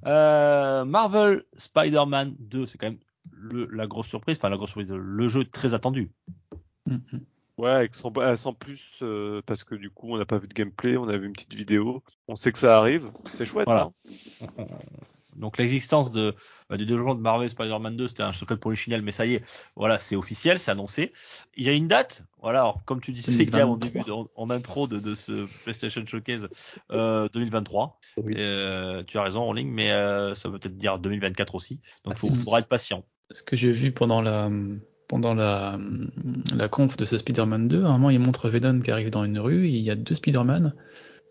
Euh, Marvel Spider-Man 2, c'est quand même le, la grosse surprise, enfin la grosse surprise, le jeu très attendu. mm, mm. Ouais, avec sans, euh, sans plus, euh, parce que du coup, on n'a pas vu de gameplay, on a vu une petite vidéo. On sait que ça arrive, c'est chouette. Voilà. Hein Donc l'existence de bah, du développement de Marvel Spider-Man 2, c'était un secret de polichinelle, mais ça y est, voilà, c'est officiel, c'est annoncé. Il y a une date, voilà, alors, comme tu disais, Gab, en 2023. début, de- en, intro de, de ce PlayStation Showcase, euh, 2023. Oui. Euh, tu as raison, en ligne, mais euh, ça veut peut-être dire 2024 aussi. Donc Ah, il si. faudra être patient. Ce que j'ai vu pendant la pendant la, la conf de ce Spider-Man 2, à un moment il montre Venom qui arrive dans une rue, et il y a deux Spider-Man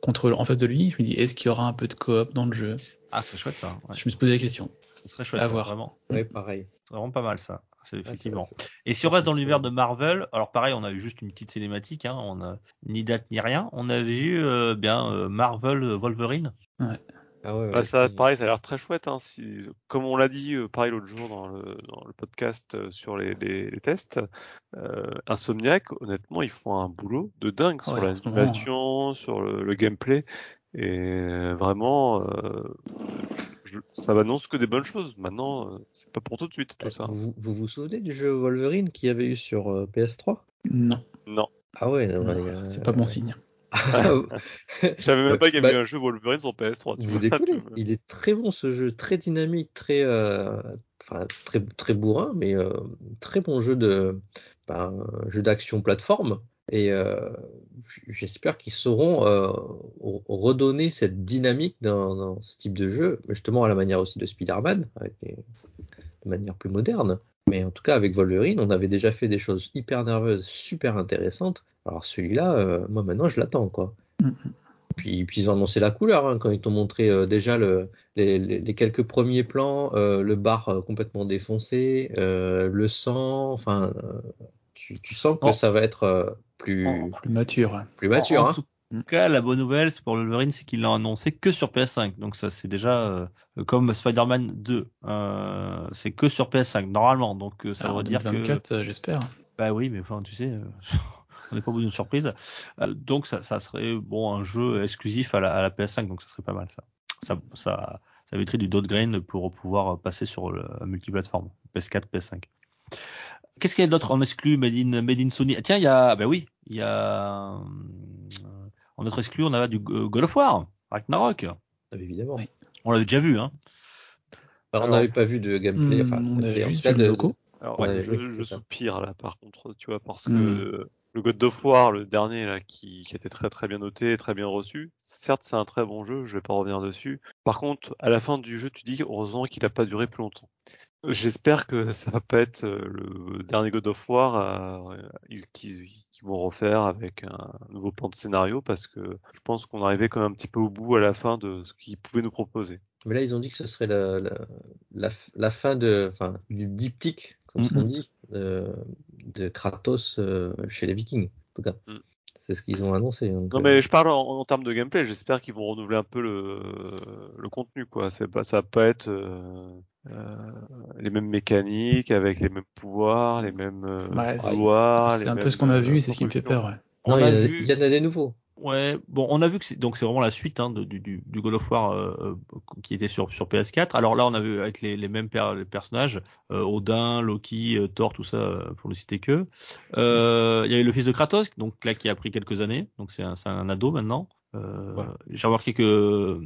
contre en face de lui. Je me dis est-ce qu'il y aura un peu de coop dans le jeu? Ah, c'est chouette ça. Ouais. Je me suis posé la question. Ce serait chouette, À voir. vraiment. Ouais, pareil. C'est vraiment pas mal ça. C'est Ah, effectivement. Et si on reste dans l'univers de Marvel, alors pareil, on a eu juste une petite cinématique, hein, on a ni date ni rien. On a vu euh, bien euh, Marvel Wolverine. Ah ouais, Bah, ça, pareil, ça a l'air très chouette. Hein, si, comme on l'a dit, euh, pareil l'autre jour dans le, dans le podcast euh, sur les, les, les tests, euh, Insomniac, honnêtement, ils font un boulot de dingue sur Ouais, l'animation, sur le, le gameplay, et vraiment, euh, je- ça m'annonce que des bonnes choses. Maintenant, c'est pas pour tout de suite tout ça. Vous, vous vous souvenez du jeu Wolverine qu'il y avait eu sur euh, PS3 Non, Non, Ah ouais, euh, c'est pas bon signe. Je savais même Bah, pas qu'il y avait bah, un jeu Wolverine sur PS3. tu Vous vois. décollez. Il est très bon ce jeu, très dynamique, très, euh, très, très bourrin, mais euh, très bon jeu de, ben, jeu d'action plateforme. Et euh, j'espère qu'ils sauront euh, re- redonner cette dynamique dans, dans ce type de jeu, justement à la manière aussi de Spider-Man, de manière plus moderne. Mais en tout cas, avec Wolverine, on avait déjà fait des choses hyper nerveuses, super intéressantes. Alors celui-là, euh, moi maintenant, je l'attends, quoi. Mm, Puis, puis ils ont annoncé la couleur hein, quand ils t'ont montré euh, déjà le, les, les- les quelques premiers plans, euh, le bar euh, complètement défoncé, euh, le sang, enfin, euh, tu, tu sens que Oh. ça va être euh, plus, Oh. Plus mature. ouais. plus mature. En, en hein. tout cas, la bonne nouvelle c'est pour le Wolverine, c'est qu'ils l'ont annoncé que sur PS5. Donc ça, c'est déjà euh, comme Spider-Man 2. Euh, c'est que sur PS5 normalement. Donc euh, ça Alors, en veut dire que 2024, euh, j'espère. Bah oui, mais enfin, tu sais, euh, on n'est pas au bout d'une surprise. Euh, donc, ça, ça serait bon un jeu exclusif à la, à la PS5, donc ça serait pas mal ça. Ça, ça, ça éviterait du dot grain pour pouvoir passer sur le multiplateforme PS4, PS5. Qu'est-ce qu'il y a d'autre en exclu Made in, Made in Sony? Ah, Tiens, il y a, bah oui, il y a euh, en autre exclu, on a du euh, God of War, Ragnarok. Ah, Évidemment. Oui. On l'avait déjà vu, hein. Alors, on n'avait pas vu de gameplay. Hmm, enfin, on avait vu le de- logo. Alors, Ouais, je, soupire là, par contre, tu vois, parce que Hmm. Le God of War, le dernier qui, qui était très très bien noté, très bien reçu. Certes, c'est un très bon jeu, je vais pas revenir dessus. Par contre, à la fin du jeu, tu dis heureusement qu'il a pas duré plus longtemps. J'espère que ça va pas être euh, le dernier God of War euh, qu'ils qu'ils vont refaire avec un nouveau plan de scénario, parce que je pense qu'on arrivait quand même un petit peu au bout à la fin de ce qu'ils pouvaient nous proposer. Mais là, ils ont dit que ce serait la, fin de, du diptyque, comme ce qu'on Mhm. dit, de, de Kratos euh, chez les Vikings. En tout cas, Mhm. c'est ce qu'ils ont annoncé. donc, Non euh, mais je parle en, en termes de gameplay, j'espère qu'ils vont renouveler un peu le, le contenu quoi. Pas ça va pas être euh, euh, les mêmes mécaniques avec les mêmes pouvoirs, les mêmes euh, Ouais, c'est- pouvoirs. C'est les un peu ce qu'on a euh, vu et c'est ce qui me fait peur. Ouais. On non, a il, y en a, vu- il y en a des nouveaux. Ouais, bon, on a vu que c'est donc c'est vraiment la suite hein, de- du, du, du God of War euh, euh, qui était sur sur PS4. Alors là, on a vu avec les, les mêmes per- les personnages, euh, Odin, Loki, euh, Thor, tout ça euh, pour ne citer que. Euh, Il y a eu le fils de Kratos, donc là qui a pris quelques années, donc c'est un, un ado maintenant. Euh. J'ai remarqué que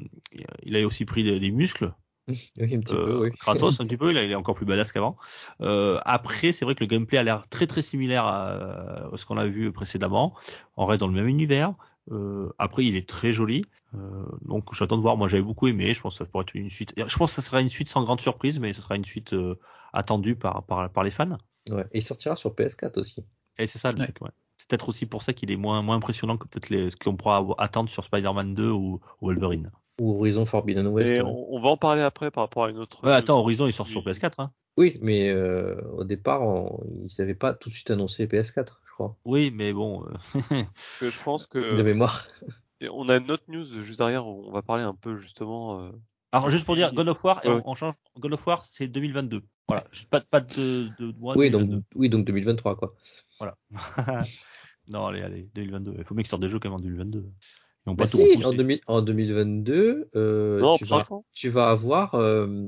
il a aussi pris des, des muscles. Oui, un petit peu, oui. Kratos un petit peu, là il est encore plus badass qu'avant. Euh, après, c'est vrai que le gameplay a l'air très très similaire à, à ce qu'on a vu précédemment. On reste dans le même univers. Euh, après, il est très joli. Euh, donc j'attends de voir. Moi, j'avais beaucoup aimé. Je pense que ça pourrait être une suite. Je pense que ça sera une suite sans grande surprise, mais ce sera une suite euh, attendue par, par par les fans. Ouais. Et il sortira sur PS4 aussi. Et c'est ça le Ouais. truc. Ouais. C'est peut-être aussi pour ça qu'il est moins moins impressionnant que peut-être les, ce qu'on pourra attendre sur Spider-Man 2 ou, ou Wolverine. Ou Horizon Forbidden West. Et on, on va en parler après par rapport à une autre. Ouais, attends, Horizon il sort sur PS4. Hein. Oui, mais euh, au départ, on- ils n'avaient pas tout de suite annoncé PS4, je crois. Oui, mais bon. euh, je pense que De mémoire. et on a une autre news juste derrière où on va parler un peu justement. euh, Alors juste pour dire, God of War, Ouais. on, on change. God of War, c'est 2022. Voilà, Juste pas, pas de, de mois. Oui 2022. donc, oui, donc 2023, quoi. Voilà. non, allez, allez, 2022. Il faut bien qu'ils sortent des jeux quand même en 2022. Ils ont Bah pas tout si, repoussé. en, 2000 en 2022, euh, non, tu, vas, printemps. tu vas avoir euh,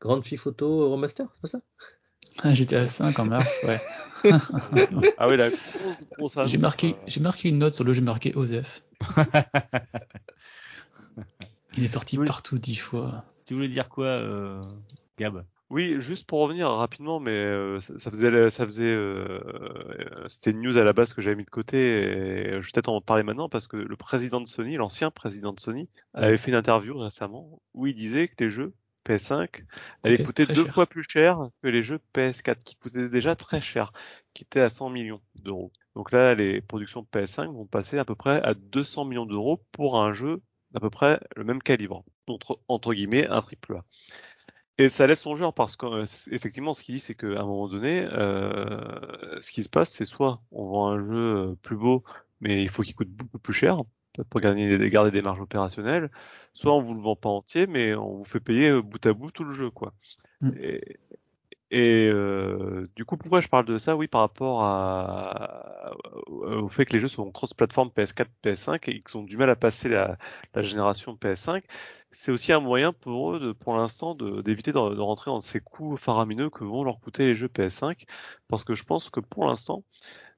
Grande Fille Photo Remaster, c'est pas ça? Ah, J'étais à 5 en mars, ouais. Ah oui, annonce, J'ai marqué, euh, j'ai marqué une note sur le jeu marqué OSEF. Il est sorti partout dix fois. Tu voulais dire quoi, euh, Gab? Oui, juste pour revenir rapidement, mais euh, ça, ça faisait, ça faisait, euh, c'était une news à la base que j'avais mis de côté. Et je vais peut-être en parler maintenant parce que le président de Sony, l'ancien président de Sony, avait fait une interview récemment où il disait que les jeux PS5 allaient Coûtaient coûter très deux cher. fois plus cher que les jeux PS4 qui coûtaient déjà très cher, qui étaient à 100 millions d'euros. Donc là, les productions PS5 vont passer à peu près à 200 millions d'euros pour un jeu d'à peu près le même calibre, entre, entre guillemets un triple A. Et ça laisse songeur parce qu'effectivement, ce qu'il dit, c'est qu'à un moment donné, euh, ce qui se passe, c'est soit on vend un jeu euh, plus beau, mais il faut qu'il coûte beaucoup plus cher pour garder, garder des marges opérationnelles, soit on vous le vend pas entier, mais on vous fait payer euh, bout à bout tout le jeu, quoi. Mm. Et, et euh, du coup, pourquoi je parle de ça? Oui, par rapport à, au fait que les jeux sont cross-platform PS4, PS5 et qu'ils ont du mal à passer la, la génération PS5 c'est aussi un moyen pour eux, de, pour l'instant, d'éviter de, de rentrer dans ces coûts faramineux que vont leur coûter les jeux PS5, parce que je pense que pour l'instant,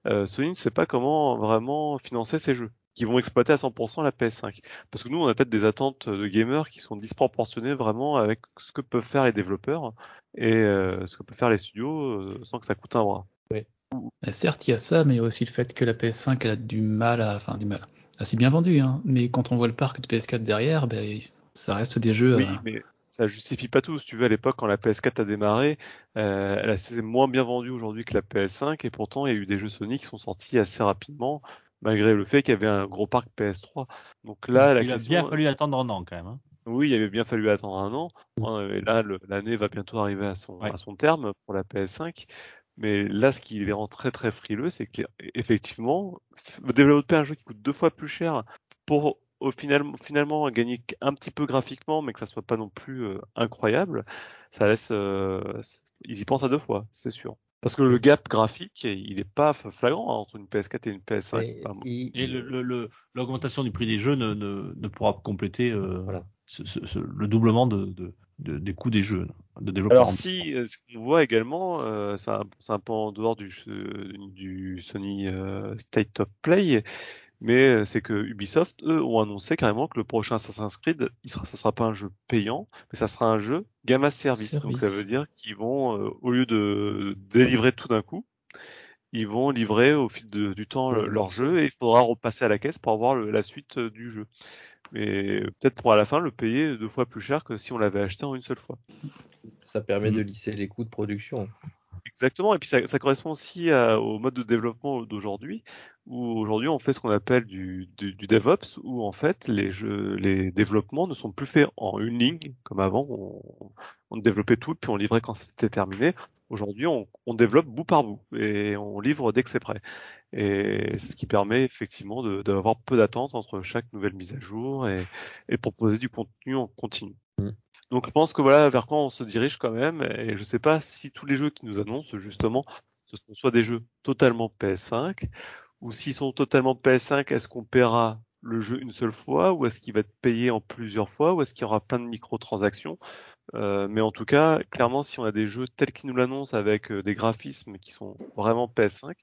euh, Sony ne sait pas comment vraiment financer ces jeux, qui vont exploiter à 100% la PS5. Parce que nous, on a peut-être des attentes de gamers qui sont disproportionnées vraiment avec ce que peuvent faire les développeurs et euh, ce que peuvent faire les studios euh, sans que ça coûte un bras. Bah, certes, il y a ça, mais il y a aussi le fait que la PS5 elle a du mal à, enfin du mal. Elle s'est bien vendue, hein. Mais quand on voit le parc de PS4 derrière, ben ça reste des jeux. Oui, euh, mais ça justifie pas tout. Si tu veux, à l'époque, quand la PS4 a démarré, euh, elle s'est moins bien vendue aujourd'hui que la PS5, et pourtant, il y a eu des jeux Sony qui sont sortis assez rapidement, malgré le fait qu'il y avait un gros parc PS3. Donc là, la Il a bien fallu attendre un an quand même. hein. oui, il avait bien fallu attendre un an. Euh, Et là, l'année va bientôt arriver à son, Ouais. à son terme pour la PS5. Mais là, ce qui les rend très très frileux, c'est qu'effectivement, développer un jeu qui coûte deux fois plus cher pour au final, finalement gagner un petit peu graphiquement, mais que ça soit pas non plus euh, incroyable, ça laisse, euh, ils y pensent à deux fois, c'est sûr. Parce que le gap graphique, il est pas flagrant hein, entre une PS4 et une PS5. Et Enfin, il- Et le- le- le- l'augmentation du prix des jeux ne, ne, ne pourra compléter euh, Voilà. ce- ce- ce- le doublement de, de, de- des coûts des jeux de développement. Alors si, euh, ce qu'on voit également, euh, c'est un, peu en dehors du, du Sony euh, State of Play, mais euh, c'est que Ubisoft, eux, ont annoncé carrément que le prochain Assassin's Creed, il sera, ça sera pas un jeu payant, mais ça sera un jeu gamma service. Donc ça veut dire qu'ils vont, euh, au lieu de délivrer tout d'un coup, ils vont livrer au fil de- du temps le- leur jeu et il faudra repasser à la caisse pour avoir le- la suite euh, du jeu. Mais peut-être pour à la fin le payer deux fois plus cher que si on l'avait acheté en une seule fois. Ça permet de lisser les coûts de production. Exactement, et puis ça, ça correspond aussi à- au mode de développement d'aujourd'hui, où aujourd'hui on fait ce qu'on appelle du, du, du DevOps, où en fait les jeux, les développements ne sont plus faits en une ligne, comme avant, on, on développait tout, puis on livrait quand c'était terminé. Aujourd'hui, on, on développe bout par bout, et on livre dès que c'est prêt. Et ce qui permet effectivement d'avoir peu d'attente entre chaque nouvelle mise à jour et, et proposer du contenu en continu. Donc je pense que voilà vers quoi on se dirige quand même, et je sais pas si tous les jeux qui nous annoncent justement, ce sont soit des jeux totalement PS5, ou s'ils sont totalement PS5, est-ce qu'on paiera le jeu une seule fois, ou est-ce qu'il va être payé en plusieurs fois, ou est-ce qu'il y aura plein de microtransactions? Euh, mais en tout cas, clairement, si on a des jeux tels qu'ils nous l'annoncent avec euh, des graphismes qui sont vraiment PS5,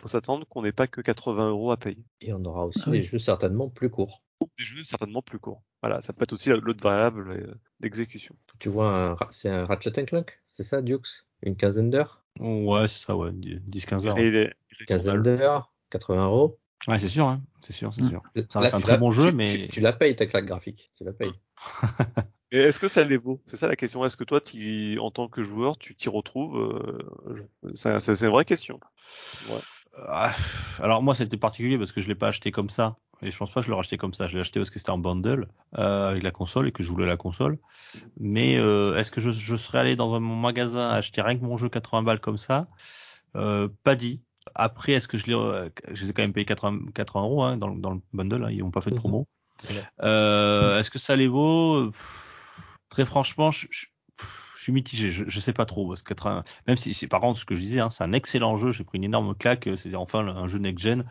faut s'attendre qu'on n'ait pas que 80 euros à payer. Et on aura aussi Ah oui. des jeux certainement plus courts. Ou des jeux certainement plus courts. Voilà, ça peut être aussi l'autre variable euh, d'exécution. Tu vois, c'est un Ratchet Clank, c'est ça, Dukes? Une quinzaine d'heures? Ouais, c'est ça, ouais, 10-15 heures. Et est Quinzaine d'heures 80 euros Ouais, c'est sûr, hein. c'est sûr, c'est Mm. sûr. Ça reste un très bon jeu, tu- mais- Tu, tu la payes ta claque graphique. Tu la payes. Et est-ce que ça les vaut? C'est ça la question. Est-ce que toi, en tant que joueur, tu t'y retrouves euh, C'est une vraie question. Ouais. Ah, alors moi c'était particulier parce que je l'ai pas acheté comme ça et je pense pas que je l'aurais acheté comme ça. Je l'ai acheté parce que c'était en bundle euh, avec la console et que je voulais la console. Mais euh, est-ce que je, je serais allé dans un mon magasin acheter rien que mon jeu 80 balles comme ça? Euh, Pas dit. Après est-ce que je l'ai euh, je les ai quand même payé 80, 80 euros hein, dans, le- dans le bundle. Hein, ils n'ont pas fait de Mhm. promo. Est-ce que ça les vaut? Pff, Très franchement, je suis mitigé. Je, je sais pas trop parce que 80 même si c'est par contre ce que je disais, hein, c'est un excellent jeu. J'ai pris une énorme claque. C'est enfin un jeu next gen.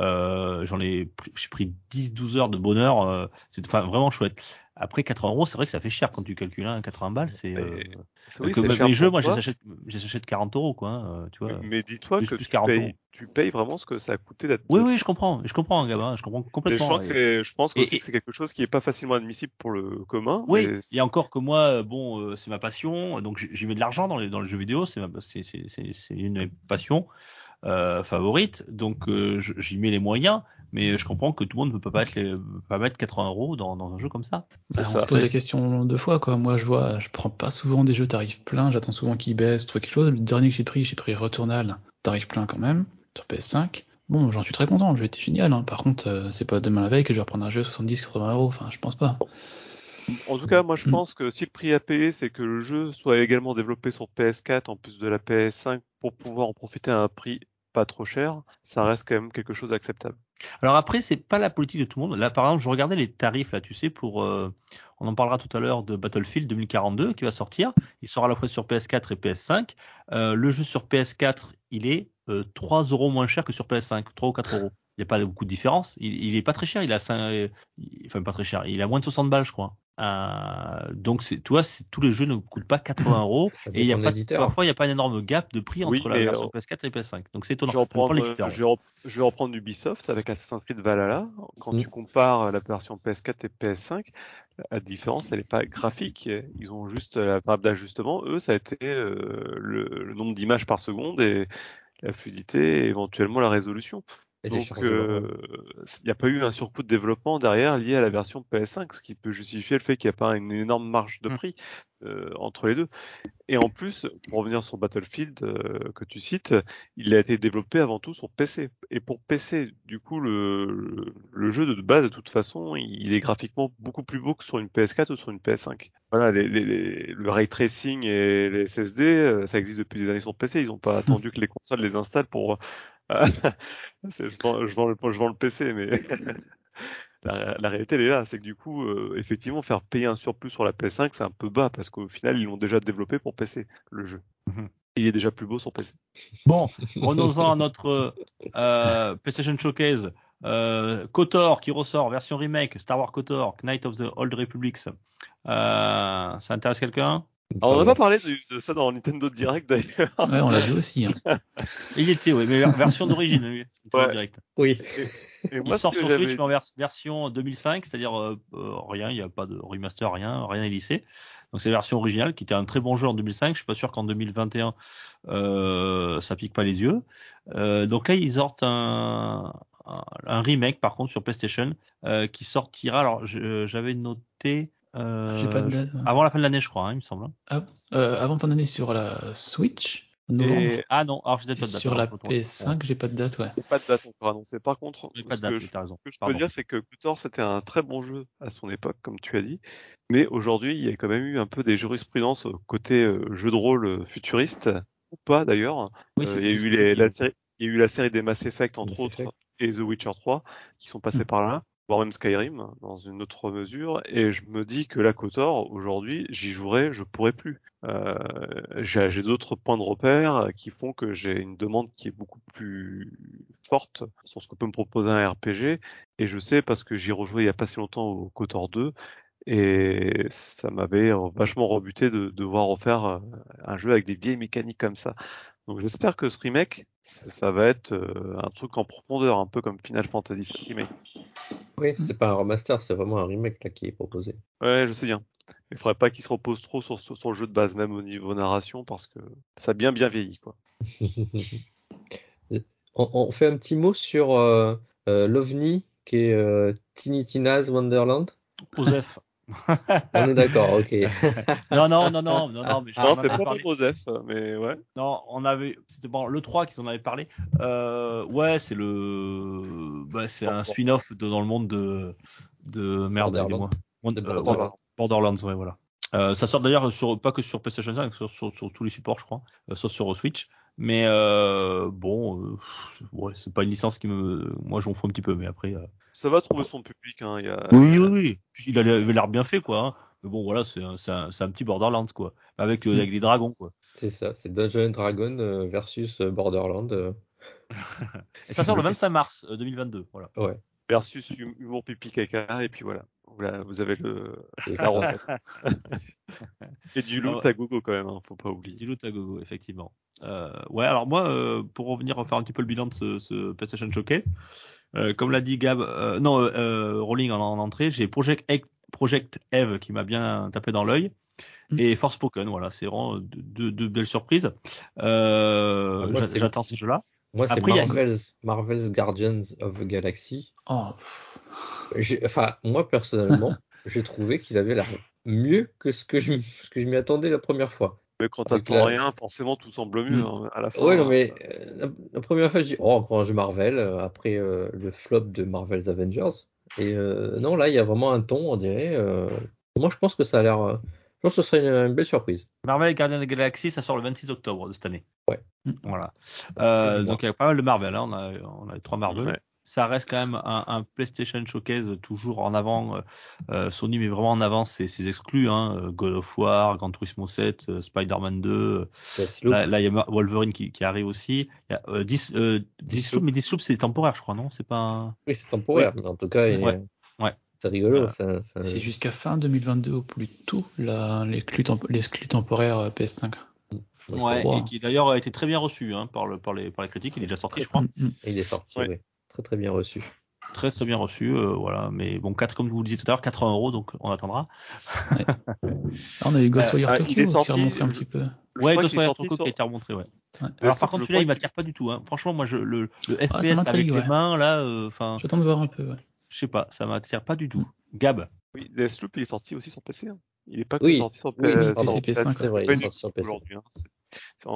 Euh, J'en ai pris, j'ai pris 10-12 heures de bonheur. Euh, c'est vraiment chouette. Après 80 euros, c'est vrai que ça fait cher quand tu calcules hein, 80 balles. C'est euh, Et- oui, que mes jeux, moi, je les achète, je les achète 40 euros, quoi. hein, euh, tu vois. mais- dis-toi que plus tu 40 euros. payes, tu payes vraiment ce que ça a coûté d'être. Oui, oui, je comprends. Je comprends, gamin. Je comprends Et je, complètement. pense que Et- je pense et- et- que c'est quelque chose qui est pas facilement admissible pour le commun. Oui, mais et encore que moi, euh, bon, euh, c'est ma passion, donc j'y mets de l'argent dans les dans le jeu vidéo, c'est une passions euh, favorites, donc euh, j'y mets les moyens, mais je comprends que tout le monde ne peut pas être les, pas mettre 80 euros dans dans un jeu comme ça. Bah, C'est on ça. se pose la question deux fois, quoi. Moi, je vois, je prends pas souvent des jeux tarifs pleins, j'attends souvent qu'ils baissent, trouver quelque chose. Le dernier que j'ai pris, j'ai pris Returnal, tarif plein quand même, sur PS5. Bon, j'en suis très content, le jeu était génial. hein. Par contre, euh, c'est pas demain la veille que je vais reprendre un jeu à 70-80 euros, enfin, je pense pas. En tout cas, moi, je Mm. pense que si le prix à payer, c'est que le jeu soit également développé sur PS4 en plus de la PS5 pour pouvoir en profiter à un prix pas trop cher, ça reste quand même quelque chose d'acceptable. Alors après, c'est pas la politique de tout le monde. Là, par exemple, je regardais les tarifs là, tu sais, pour, euh, on en parlera tout à l'heure de Battlefield 2042 qui va sortir. Il sort à la fois sur PS4 et PS5. Euh, le jeu sur PS4, il est euh, 3 euros moins cher que sur PS5, 3 ou 4 euros. Il n'y a pas beaucoup de différence. Il, il est pas très cher. Il a 5, euh, il- enfin pas très cher. Il a moins de 60 balles, je crois. Euh, donc c'est, tu vois, c'est, tous les jeux ne coûtent pas 80 euros. Et il y a dépend de pas, l'éditeur. parfois il n'y a pas un énorme gap de prix Oui, entre la version euh, PS4 et PS5. Donc c'est Je étonnant. vais, reprendre, je, vais rep- je vais reprendre Ubisoft avec Assassin's Creed Valhalla. Quand Mm. tu compares la version PS4 et PS5, la différence, elle n'est pas graphique. Ils ont juste la variable d'ajustement. Eux, ça a été euh, le, le nombre d'images par seconde et la fluidité et éventuellement la résolution. Et Donc, euh, il n'y a pas eu un surcoût de développement derrière lié à la version PS5, ce qui peut justifier le fait qu'il n'y a pas une énorme marge de Mm. prix euh, entre les deux. Et en plus, pour revenir sur Battlefield euh, que tu cites, il a été développé avant tout sur PC. Et pour PC, du coup, le, le jeu de base, de toute façon, il est graphiquement beaucoup plus beau que sur une PS4 ou sur une PS5. Voilà, les, les- les- le ray tracing et les SSD, euh, ça existe depuis des années sur PC. Ils n'ont pas attendu que les consoles les installent pour. C'est- je, vends, je, vends le, je vends le PC, mais la, la réalité elle est là, c'est que du coup, euh, effectivement, faire payer un surplus sur la PS5, c'est un peu bas parce qu'au final, ils l'ont déjà développé pour PC, le jeu. Mhm. Il est déjà plus beau sur PC. Bon, revenons-en à notre euh, PlayStation Showcase. Euh, KOTOR qui ressort, version remake, Star Wars KOTOR, Knight of the Old Republics. Euh, ça intéresse quelqu'un? Alors, on n'a pas parlé de, de ça dans Nintendo Direct d'ailleurs. Ouais, on l'a vu aussi. hein. Il était, oui, mais ver- version d'origine, lui, Nintendo Ouais. Direct. Oui. Et Il moi, sort sur Switch, mais en vers- version 2005, c'est-à-dire euh, euh, rien, il n'y a pas de remaster, rien, rien n'est lissé. Donc c'est la version originale qui était un très bon jeu en 2005. Je suis pas sûr qu'en 2021 euh, ça pique pas les yeux. Euh, donc là ils sortent un, un, un remake par contre sur PlayStation euh, qui sortira. Alors j'avais noté euh, J'ai pas de date. hein. avant la fin de l'année, je crois, hein, il me semble. Ah, euh, avant fin d'année sur la Switch. Et Ah non, alors j'ai peut-être pas de date. sur alors, la je me trompe. PS5, j'ai pas de date, ouais. pas de date encore annoncée. Par contre, J'ai pas de ce date, que je raison. Ce que je Pardon. peux dire, c'est que KOTOR, c'était un très bon jeu à son époque, comme tu as dit. Mais aujourd'hui, il y a quand même eu un peu des jurisprudences côté euh, jeu de rôle euh, futuriste, ou pas d'ailleurs. Oui, Euh, il, y a eu ce les- la série, il y a eu la série des Mass Effect, entre Mass autres, Effect. et The Witcher 3, qui sont passés par là, voire même Skyrim, dans une autre mesure. Et je me dis que la KOTOR, aujourd'hui, j'y jouerai, je pourrais plus. Euh, j'ai d'autres points de repère qui font que j'ai une demande qui est beaucoup plus forte sur ce que peut me proposer un RPG. Et je sais parce que j'y rejoué il y a pas si longtemps au KOTOR 2 et ça m'avait vachement rebuté de devoir refaire euh, un jeu avec des vieilles mécaniques comme ça. Donc j'espère que ce remake, ça ça va être euh, un truc en profondeur, un peu comme Final Fantasy VII Remake. Oui, c'est pas un remaster, c'est vraiment un remake là qui est proposé. Ouais, je sais bien. Il faudrait pas qu'il se repose trop sur, sur, sur le jeu de base, même au niveau narration, parce que ça a bien bien vieilli, quoi. on, on fait un petit mot sur euh, euh, l'OVNI qui est euh, Tiny Tina's Wonderland. Osef. On est d'accord, ok. non, non, non, non, non, non, mais je- non, c'est pas parlé. Joseph, mais ouais. Non, on avait, c'était bon, le 3 qu'ils en avaient parlé. Euh, ouais, c'est le, bah, c'est un spin-off dans le monde de, de merde, Borderlands. aidez-moi. Euh, Borderlands. ouais, Borderlands, ouais, voilà. Euh, ça sort d'ailleurs sur, pas que sur PlayStation 5, sur, sur, sur tous les supports, je crois, euh, sauf sur Switch. Mais euh, bon, euh, ouais, c'est pas une licence qui me, moi, j'en fous un petit peu, mais après. euh, Ça va trouver son public. Hein. Il y a... Oui, oui, oui. Il avait l'air bien fait, quoi. hein. Mais bon, voilà, c'est un, c'est un, un petit Borderlands, quoi. Avec, euh, avec des dragons, quoi. C'est ça, c'est Dungeon Dragon versus Borderland. euh, Et ça sort le 25 mars euh, 2022, voilà. ouais, Versus hum- humour pipi caca, et puis voilà. Vous avez le c'est la ça. recette. et du loot à gogo quand même, hein, faut pas oublier. Du loot à gogo, effectivement. Euh, ouais, alors moi, euh, pour revenir faire un petit peu le bilan de ce, ce PlayStation Showcase, euh, comme l'a dit Gab, euh, non, Rolling en, en entrée, j'ai Project, Ec- Project Eve qui m'a bien tapé dans l'œil. Mm. Et Forspoken, voilà, c'est vraiment deux, belles surprises. Euh, Ah, J'attends ces jeux-là. Moi, c'est a- Marvel's, Guardians of the Galaxy. Oh, Enfin, moi, personnellement, j'ai trouvé qu'il avait l'air mieux que ce que je, m- ce que je m'y attendais la première fois. Mais quand t'attends rien, forcément tout semble mieux Mm. hein, à la fin. Ouais, non, mais euh, la, la première fois, je dis, oh, encore un jeu Marvel, euh, après euh, le flop de Marvel's Avengers. Et euh, non, là, il y a vraiment un ton, on dirait. euh, Moi, je pense que ça a l'air. Je pense que ce serait une, une belle surprise. Marvel Guardian of the Galaxy, ça sort le 26 octobre de cette année. Ouais. Mm. Voilà. Euh, donc il y a pas mal de Marvel, hein. on, a, on a les trois Marvel. Ouais. Ça reste quand même un, un PlayStation Showcase toujours en avant. euh, euh, Sony met vraiment en avant ses, ses exclus, hein, euh, God of War, Gran Turismo 7, euh, Spider-Man 2. euh, Deathloop. Là, là, il y a Wolverine qui, qui arrive aussi. Il y a euh, Dis, euh, Deathloop, mais Deathloop c'est temporaire, je crois, non? C'est pas. Oui, c'est temporaire, mais en tout cas, il- Ouais. Ouais. c'est rigolo. Euh, ça, ça- C'est jusqu'à fin 2022 au plus tôt, l'exclus temp- temporaire euh, PS5. donc, Ouais, et qui d'ailleurs a été très bien reçu hein, par, le, par, les, par les critiques. Il est déjà sorti, je crois. Mm, mm. Il est sorti, Ouais. Très très bien reçu. Très très bien reçu, euh, voilà. Mais bon, 4, comme vous le disiez tout à l'heure, 80 euros, donc on attendra. On a eu Ghostwire il Tokyo est qui sorti, s'est remontré un je- petit peu. Je Ouais, Ghostwire Tokyo sur- qui a été remontré, ouais. Ouais. Alors par contre, celui-là, il m'attire pas du tout. Hein. Franchement, moi, je, le, FPS avec les mains, là, euh, enfin, J'attends de voir un peu. Ouais. je sais pas, ça m'attire pas du tout. Gab, Oui, Deathloop, il est sorti aussi sur PC. hein. Il est pas que Oui. sorti sur, Oui, sur PC, PS5, c'est vrai, il est sorti sur PC. aujourd'hui. hein.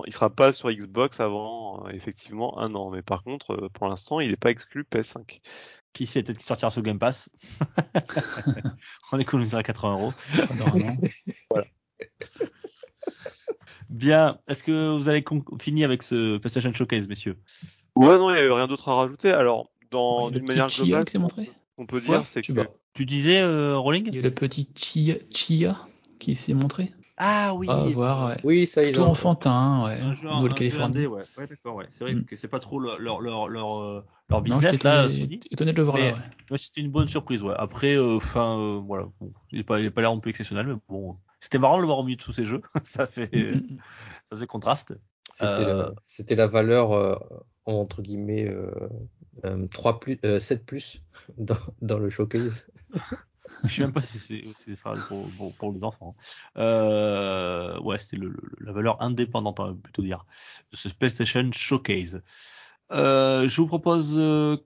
Il sera pas sur Xbox avant euh, effectivement un an, mais par contre, euh, pour l'instant, il n'est pas exclu PS5. qui sait, peut-être qu'il sortira sur Game Pass. on économisera 80 euros. Bien, est-ce que vous avez fini avec ce PlayStation Showcase, messieurs? Ouais, non, il n'y avait rien d'autre à rajouter. Alors, Il y dans a le d'une petit manière Chia globale, qui s'est montré. on peut dire, c'est Tu que. Tu disais, euh, Rolling Il y a le petit Chia, Chia qui s'est montré. Ah oui, À voir, ouais. Oui, ça, ils Tout ont. enfantin, ouais. un jeu, un indé, ouais. Ouais, d'accord, ouais. C'est vrai Mm. que c'est pas trop leur, leur, leur, leur, euh, leur Non, business, j'étais là, étonné- de le voir Mais- là, ouais. C'était une bonne surprise, ouais. Après, euh, enfin, euh, voilà, bon, il n'est pas, il est pas l'air non plus exceptionnel, mais bon, c'était marrant de le voir au milieu de tous ces jeux. ça fait, Mm, mm, mm. ça faisait contraste. C'était Euh, la, la valeur, euh, entre guillemets, euh, euh, 3 plus, euh, 7 plus dans, dans le showcase. Je sais même pas si c'est, si c'est pour, pour, pour les enfants. Euh, ouais, c'était le, le- la valeur indépendante, on va plutôt dire, de ce PlayStation Showcase. Euh, je vous propose. euh,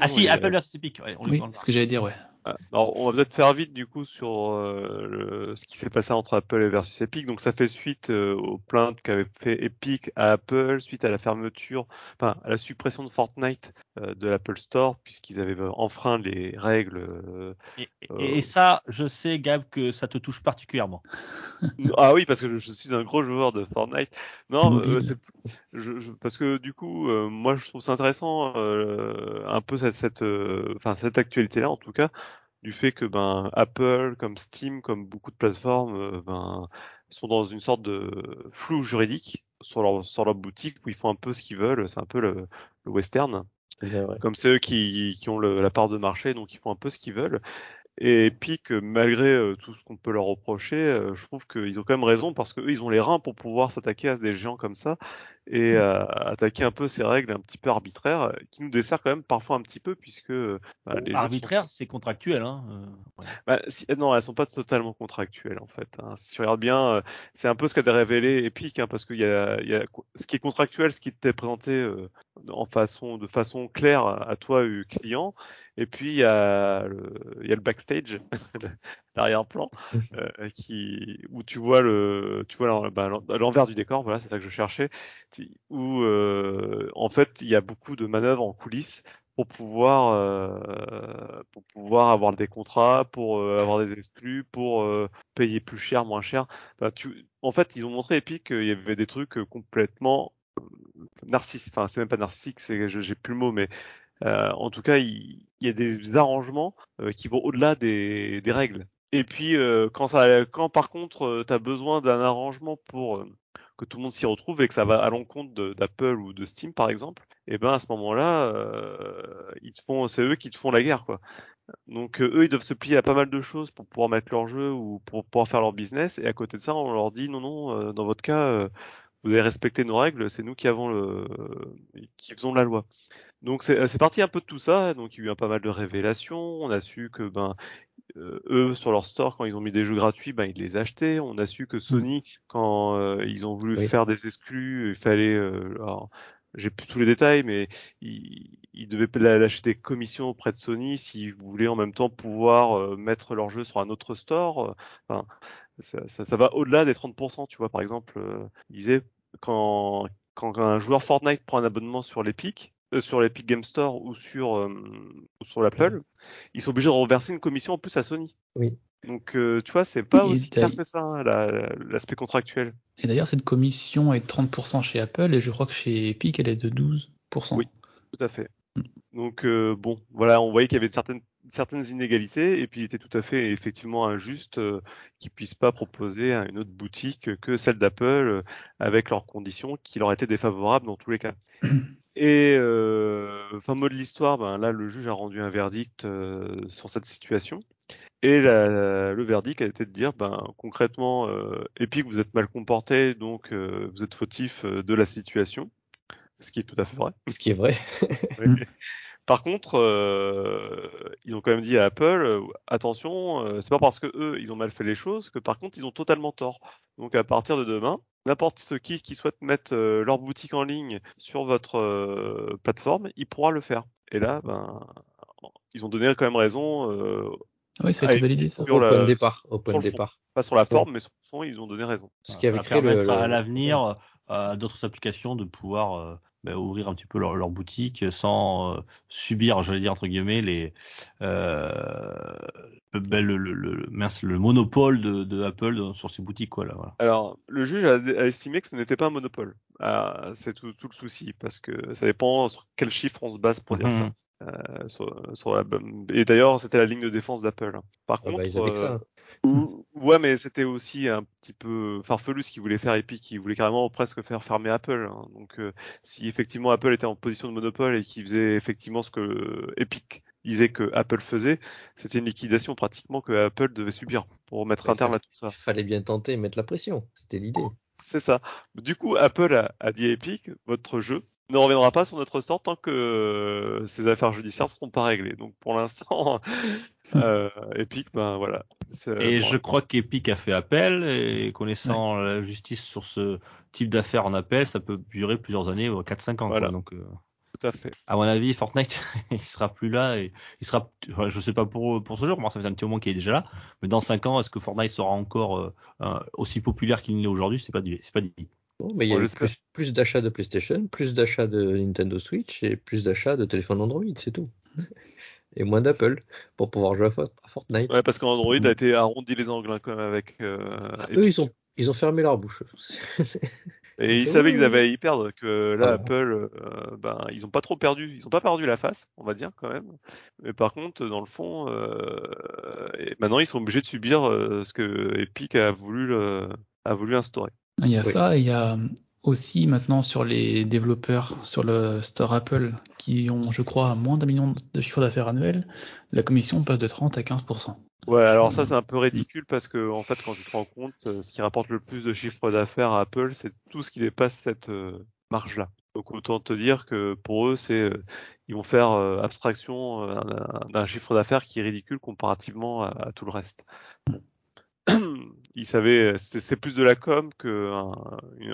Ah si, Apple vs Epic. Ouais, on Oui, c'est ce que j'allais dire, ouais. Ah, Alors, on va peut-être faire vite du coup sur euh, le- ce qui s'est passé entre Apple et versus Epic. Donc, ça fait suite euh, aux plaintes qu'avait fait Epic à Apple suite à la fermeture, enfin à la suppression de Fortnite de l'Apple Store puisqu'ils avaient euh, enfreint les règles. euh, Et, et- Euh, et ça, je sais, Gab, que ça te touche particulièrement. Ah oui, parce que je, je suis un gros joueur de Fortnite. Non, euh, c'est- je, je- parce que du coup, euh, moi, je trouve ça intéressant, euh, un peu cette, cette, euh, enfin cette actualité-là, en tout cas, du fait que ben Apple, comme Steam, comme beaucoup de plateformes, euh, ben sont dans une sorte de flou juridique sur leur sur leur boutique où ils font un peu ce qu'ils veulent. C'est un peu le, le western comme c'est eux qui, qui ont la part de marché, donc ils font un peu ce qu'ils veulent. Et Epic, malgré euh, tout ce qu'on peut leur reprocher, euh, je trouve qu'ils ont quand même raison parce qu'eux, ils ont les reins pour pouvoir s'attaquer à des géants comme ça et euh, attaquer un peu ces règles un petit peu arbitraires qui nous desserrent quand même parfois un petit peu puisque bah, les arbitraire, c'est contractuel. Hein ouais. bah, si, non, elles sont pas totalement contractuelles en fait. Hein. Si tu regardes bien, c'est un peu ce qu'a révélé Epic hein, parce qu'il y a, il y a ce qui est contractuel, ce qui t'est présenté en façon de façon claire à toi client et puis il y a le, il y a le backstage, l'arrière-plan, euh, qui où tu vois le, tu vois bah, l'envers du décor, voilà, c'est ça que je cherchais, où euh, en fait il y a beaucoup de manœuvres en coulisses pour pouvoir euh, pour pouvoir avoir des contrats, pour euh, avoir des exclus, pour euh, payer plus cher, moins cher. En fait, ils ont montré Epic qu'il y avait des trucs complètement narcissiques. Enfin, c'est même pas narcissique, c'est j'ai plus le mot, mais euh, en tout cas, il, y a des arrangements euh, qui vont au-delà des, règles. Et puis, euh, quand, ça, quand par contre, tu as besoin d'un arrangement pour que tout le monde s'y retrouve et que ça va à l'encontre d'Apple ou de Steam, par exemple, et eh ben à ce moment-là, ils te font, c'est eux qui te font la guerre, quoi. Donc eux, ils doivent se plier à pas mal de choses pour pouvoir mettre leur jeu ou pour pouvoir faire leur business. Et à côté de ça, on leur dit non, non, dans votre cas, vous avez respecté nos règles, c'est nous qui avons le, qui faisons la loi. Donc c'est parti un peu de tout ça. Donc il y a eu un pas mal de révélations. On a su que ben euh, eux sur leur store quand ils ont mis des jeux gratuits, ben ils les achetaient. On a su que Sony quand euh, ils ont voulu faire des exclus, il fallait euh, j'ai plus tous les détails, mais ils, ils devaient lâcher des commissions auprès de Sony s'ils voulaient en même temps pouvoir mettre leur jeu sur un autre store. Enfin, ça, ça, ça va au-delà des 30%. Tu vois, par exemple, ils disaient quand quand un joueur Fortnite prend un abonnement sur l'Epic, euh, sur l'Epic Game Store ou sur, euh, ou sur l'Apple, ils sont obligés de reverser une commission en plus à Sony. Oui. Donc, euh, tu vois, c'est pas aussi clair que ça, hein, l'aspect contractuel. Et d'ailleurs, cette commission est 30% chez Apple et je crois que chez Epic, elle est de 12%. Oui, tout à fait. Mm. Donc, bon, voilà, on voyait qu'il y avait certaines certaines inégalités et puis il était tout à fait effectivement injuste euh, qu'ils puissent pas proposer à une autre boutique que celle d'Apple avec leurs conditions qui leur étaient défavorables dans tous les cas. Et euh, fin mot de l'histoire, ben là le juge a rendu un verdict euh, sur cette situation. Et la, le verdict a été de dire, ben concrètement, euh, Epic vous êtes mal comporté, donc vous êtes fautif de la situation, ce qui est tout à fait vrai. Ce qui est vrai. Par contre, euh, ils ont quand même dit à Apple, euh, attention, euh, c'est pas parce que eux ils ont mal fait les choses que par contre ils ont totalement tort. Donc à partir de demain, n'importe qui qui souhaite mettre leur boutique en ligne sur votre plateforme, il pourra le faire. Et là, ben, ils ont donné quand même raison. oui, ça a été validé ça. Au point de départ. Au point de départ. Pas sur la forme, mais sur le fond, ils ont donné raison. Ce qui avait créé le, à l'avenir à d'autres applications de pouvoir bah, ouvrir un petit peu leur, leur boutique sans euh, subir, j'allais dire entre guillemets, les euh, le, le, le, le, monopole de, de, Apple sur ses boutiques quoi là. Voilà. Alors le juge a, estimé que ce n'était pas un monopole. Ah, c'est tout, tout, le souci parce que ça dépend sur quel chiffre on se base pour dire ça. Mhm. Euh, sur, sur la... Et d'ailleurs, c'était la ligne de défense d'Apple. Hein. Par ah bah, contre, euh, ouais, mais c'était aussi un petit peu farfelu ce qu'ils voulaient faire Epic. Ils voulaient carrément presque faire fermer Apple. Hein. Donc, euh, si effectivement Apple était en position de monopole et qu'il faisait effectivement ce que Epic disait que Apple faisait, c'était une liquidation pratiquement que Apple devait subir pour mettre un terme à tout ça. Il fallait bien tenter et mettre la pression. C'était l'idée. C'est ça. Du coup, Apple a, a dit à Epic, votre jeu, ne reviendra pas sur notre sort tant que euh, ces affaires judiciaires ne seront pas réglées. Donc pour l'instant, euh, Epic, ben voilà. Et je crois qu'Epic a fait appel et connaissant la justice sur ce type d'affaires en appel, ça peut durer plusieurs années, 4-5 ans. Voilà. Donc, euh, Tout à fait. À mon avis, Fortnite, il sera plus là et il sera, je sais pas pour pour ce jour, moi ça fait un petit moment qu'il est déjà là, mais dans 5 ans, est-ce que Fortnite sera encore euh, aussi populaire qu'il l'est aujourd'hui? C'est pas c'est pas dit mais il y a plus, plus d'achats de PlayStation, plus d'achats de Nintendo Switch et plus d'achats de téléphones Android, c'est tout. Et moins d'Apple pour pouvoir jouer à Fortnite. Ouais, parce qu'Android a été arrondi les angles hein, quand même avec. Euh, ah, eux, ils ont, ils ont fermé leur bouche. Et ils savaient qu'ils avaient à y perdre, que là, Apple, euh, ben, ils ont pas trop perdu, ils ont pas perdu la face, on va dire quand même. Mais par contre, dans le fond, euh, maintenant ils sont obligés de subir ce que Epic a voulu, a voulu instaurer. Il y a ça, il y a aussi maintenant sur les développeurs sur le store Apple qui ont, je crois, moins d'un million de chiffre d'affaires annuel, la commission passe de 30 à 15%. Ouais, alors ça c'est un peu ridicule parce que en fait quand tu te rends compte, euh, ce qui rapporte le plus de chiffre d'affaires à Apple, c'est tout ce qui dépasse cette euh, marge-là. Donc autant te dire que pour eux, c'est euh, ils vont faire abstraction d'un chiffre d'affaires qui est ridicule comparativement à, tout le reste. Ils savaient, c'est plus de la com qu'un